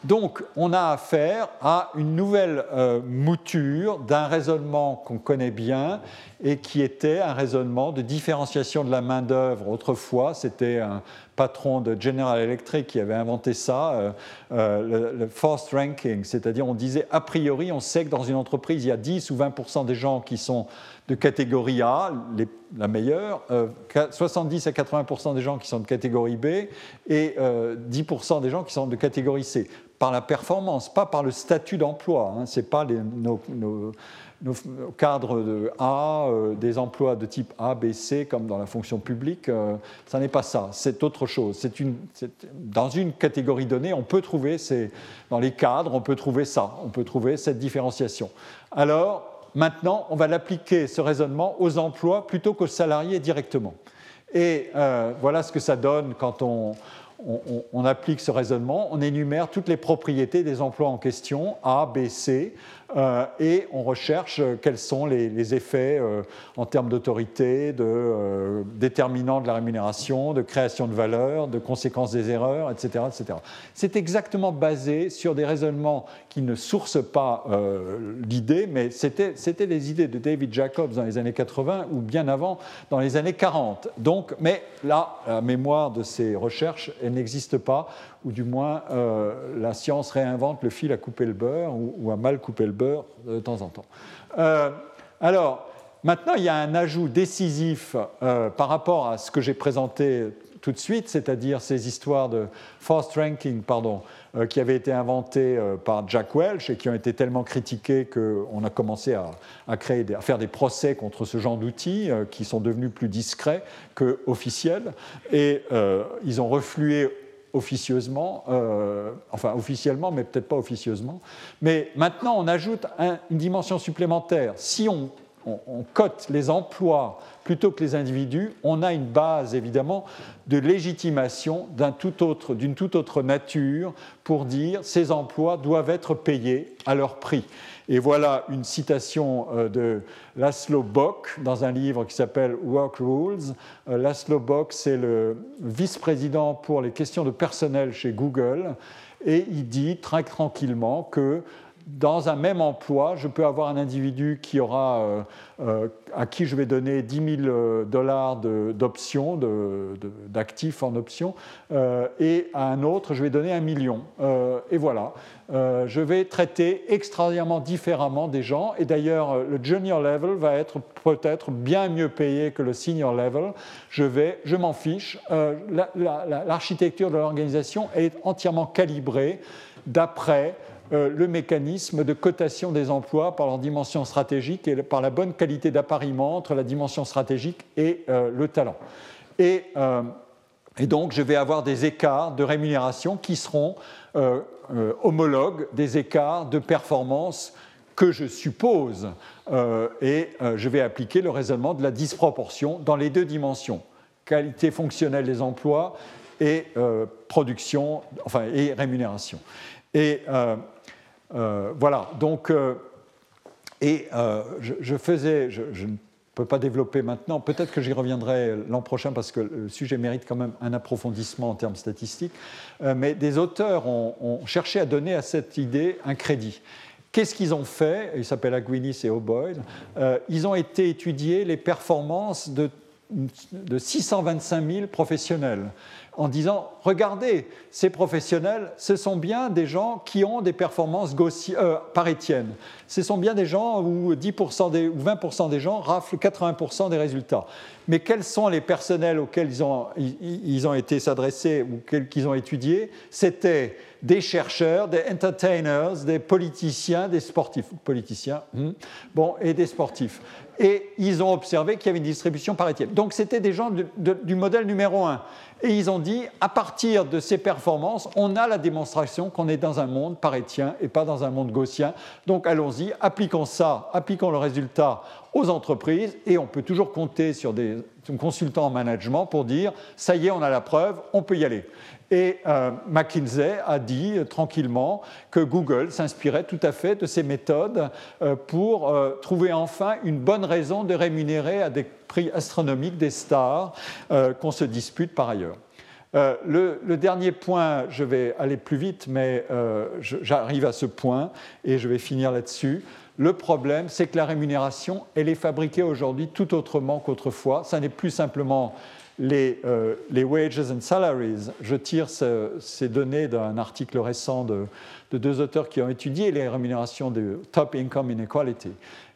Donc, on a affaire à une nouvelle euh, mouture d'un raisonnement qu'on connaît bien et qui était un raisonnement de différenciation de la main-d'œuvre. Autrefois, c'était un patron de General Electric qui avait inventé ça, euh, euh, le, forced ranking, c'est-à-dire on disait a priori, on sait que dans une entreprise, il y a 10 ou 20% des gens qui sont de catégorie A, la meilleure, 70 à 80% des gens qui sont de catégorie B et 10 des gens qui sont de catégorie C par la performance, pas par le statut d'emploi. Hein. Pas nos, cadres de A, euh, des emplois de type A, B, C, comme dans la fonction publique. Euh, ça n'est pas ça, c'est autre chose. Une, dans une catégorie donnée, on peut trouver, dans les cadres, on peut trouver ça, on peut trouver cette différenciation. Alors, maintenant, on va l'appliquer, ce raisonnement, aux emplois plutôt qu'aux salariés directement. Et euh, voilà ce que ça donne quand on, on, applique ce raisonnement, on énumère toutes les propriétés des emplois en question, A, B, C, euh, et on recherche euh, quels sont les, effets euh, en termes d'autorité, de déterminants de la rémunération, de création de valeur, de conséquences des erreurs, etc. C'est exactement basé sur des raisonnements qui ne sourcent pas l'idée, mais c'était les idées de David Jacobs dans les années 80 ou bien avant, dans les années 40. Donc, mais là, la mémoire de ces recherches, elle n'existe pas ou du moins euh, la science réinvente le fil à couper le beurre ou, à mal couper le beurre de temps en temps. Euh, alors, maintenant, il y a un ajout décisif euh, par rapport à ce que j'ai présenté tout de suite, c'est-à-dire ces histoires de forced ranking, pardon, qui avaient été inventées par Jack Welch et qui ont été tellement critiquées qu'on a commencé à, créer à faire des procès contre ce genre d'outils qui sont devenus plus discrets que officiels. Et ils ont reflué officieusement, euh, enfin officiellement, mais peut-être pas officieusement. Mais maintenant, on ajoute une dimension supplémentaire. Si on, cote les emplois plutôt que les individus, on a une base évidemment de légitimation d'une toute autre nature pour dire ces emplois doivent être payés à leur prix. Et voilà une citation euh, de Laszlo Bock dans un livre qui s'appelle Work Rules. Euh, Laszlo Bock, c'est le vice-président pour les questions de personnel chez Google. Et il dit très tranquillement que dans un même emploi, je peux avoir un individu qui aura, euh, euh, à qui je vais donner 10 000 euh, dollars d'options, d'actifs en options, et à un autre, je vais donner un million. et voilà. je vais traiter extraordinairement différemment des gens. Et d'ailleurs, le junior level va être peut-être bien mieux payé que le senior level. Je je m'en fiche. L'architecture de l'organisation est entièrement calibrée d'après le mécanisme de cotation des emplois par leur dimension stratégique et par la bonne qualité d'appariement entre la dimension stratégique et euh, le talent. Et, euh, et, donc, je vais avoir des écarts de rémunération qui seront homologues des écarts de performance que je suppose, et je vais appliquer le raisonnement de la disproportion dans les deux dimensions, qualité fonctionnelle des emplois et production, enfin, et rémunération. Et euh, voilà, donc, euh, et euh, je, faisais, je, ne peux pas développer maintenant, peut-être que j'y reviendrai l'an prochain parce que le sujet mérite quand même un approfondissement en termes statistiques, mais des auteurs ont, cherché à donner à cette idée un crédit. Qu'est-ce qu'ils ont fait? Ils s'appellent Aguinis et O'Boyle. ils ont été étudier les performances de, de 625 000 professionnels en disant regardez, ces professionnels, ce sont bien des gens qui ont des performances euh, parétiennes. Ce sont bien des gens où 10% des, ou 20% des gens raflent 80% des résultats. Mais quels sont les personnels auxquels ils ont, ils, ont été s'adresser ou qu'ils ont étudiés? C'était des chercheurs, des entertainers, des politiciens, des sportifs, politiciens, hmm, bon, et des sportifs. Et ils ont observé qu'il y avait une distribution parétienne. Donc c'était des gens du modèle numéro un. Et ils ont dit, à partir de ces performances, on a la démonstration qu'on est dans un monde parétien et pas dans un monde gaussien. Donc allons-y, appliquons ça, appliquons le résultat aux entreprises et on peut toujours compter sur des consultants en management pour dire, ça y est, on a la preuve, on peut y aller. Et euh, McKinsey a dit euh, tranquillement que Google s'inspirait tout à fait de ces méthodes euh, pour trouver enfin une bonne raison de rémunérer à des prix astronomiques des stars qu'on se dispute par ailleurs. Le, dernier point, je vais aller plus vite, mais j'arrive à ce point et je vais finir là-dessus. Le problème, c'est que la rémunération, elle est fabriquée aujourd'hui tout autrement qu'autrefois. Ça n'est plus simplement les, euh, les, wages and salaries. Je tire ces données d'un article récent de, deux auteurs qui ont étudié les rémunérations de top income inequality.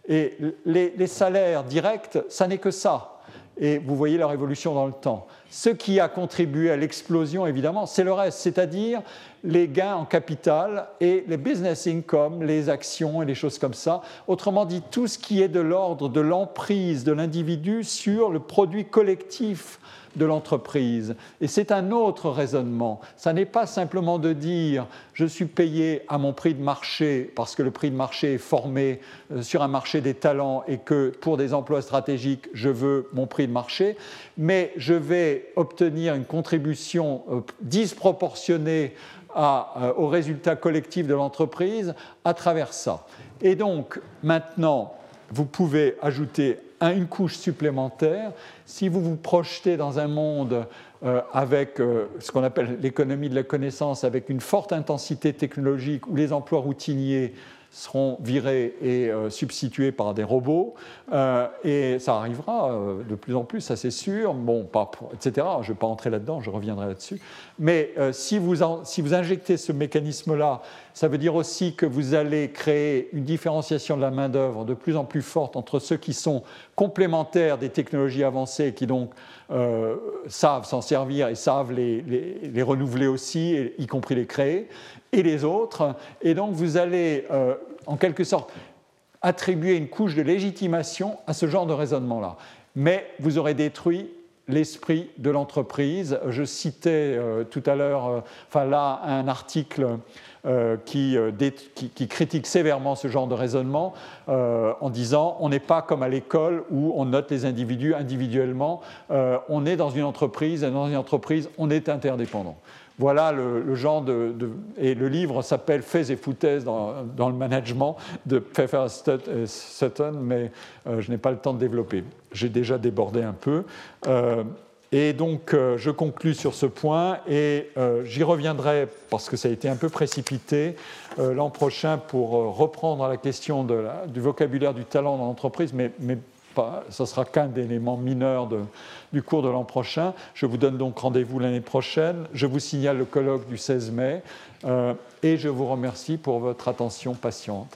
Et les, les salaires directs, ça n'est que ça. Et vous voyez leur évolution dans le temps. Ce qui a contribué à l'explosion, évidemment, c'est le reste, c'est-à-dire les gains en capital et les business income, les actions et les choses comme ça. Autrement dit, tout ce qui est de l'ordre de l'emprise de l'individu sur le produit collectif de l'entreprise. Et c'est un autre raisonnement. Ça n'est pas simplement de dire je suis payé à mon prix de marché parce que le prix de marché est formé euh, sur un marché des talents et que pour des emplois stratégiques, je veux mon prix de marché, mais je vais obtenir une contribution euh, disproportionnée euh, au résultat collectif de l'entreprise à travers ça. Et donc maintenant, vous pouvez ajouter une couche supplémentaire. Si vous vous projetez dans un monde euh, avec euh, ce qu'on appelle l'économie de la connaissance, avec une forte intensité technologique où les emplois routiniers seront virés et euh, substitués par des robots. Euh, et ça arrivera euh, de plus en plus, ça c'est sûr. Bon, pas etc. Je ne vais pas entrer là-dedans, je reviendrai là-dessus. Mais si vous, si, vous injectez ce mécanisme-là, ça veut dire aussi que vous allez créer une différenciation de la main-d'œuvre de plus en plus forte entre ceux qui sont complémentaires des technologies avancées, qui donc savent s'en servir et savent les, renouveler aussi, y compris les créer, et les autres. Et donc vous allez, euh, en quelque sorte, attribuer une couche de légitimation à ce genre de raisonnement-là. Mais vous aurez détruit l'esprit de l'entreprise. Je citais euh, tout à l'heure, euh, enfin là, un article qui, qui, critique sévèrement ce genre de raisonnement en disant on n'est pas comme à l'école où on note les individus individuellement, on est dans une entreprise et dans une entreprise, on est interdépendant. Voilà le, genre de, Et le livre s'appelle Faits et foutaises dans, le management de Pfeffer Sutton, mais euh, je n'ai pas le temps de développer. J'ai déjà débordé un peu. Euh, et donc, euh, je conclus sur ce point et j'y reviendrai parce que ça a été un peu précipité l'an prochain pour reprendre la question du vocabulaire du talent dans l'entreprise, mais, mais ce sera qu'un élément mineur du cours de l'an prochain. Je vous donne donc rendez-vous l'année prochaine. Je vous signale le colloque du 16 mai euh, et je vous remercie pour votre attention patiente.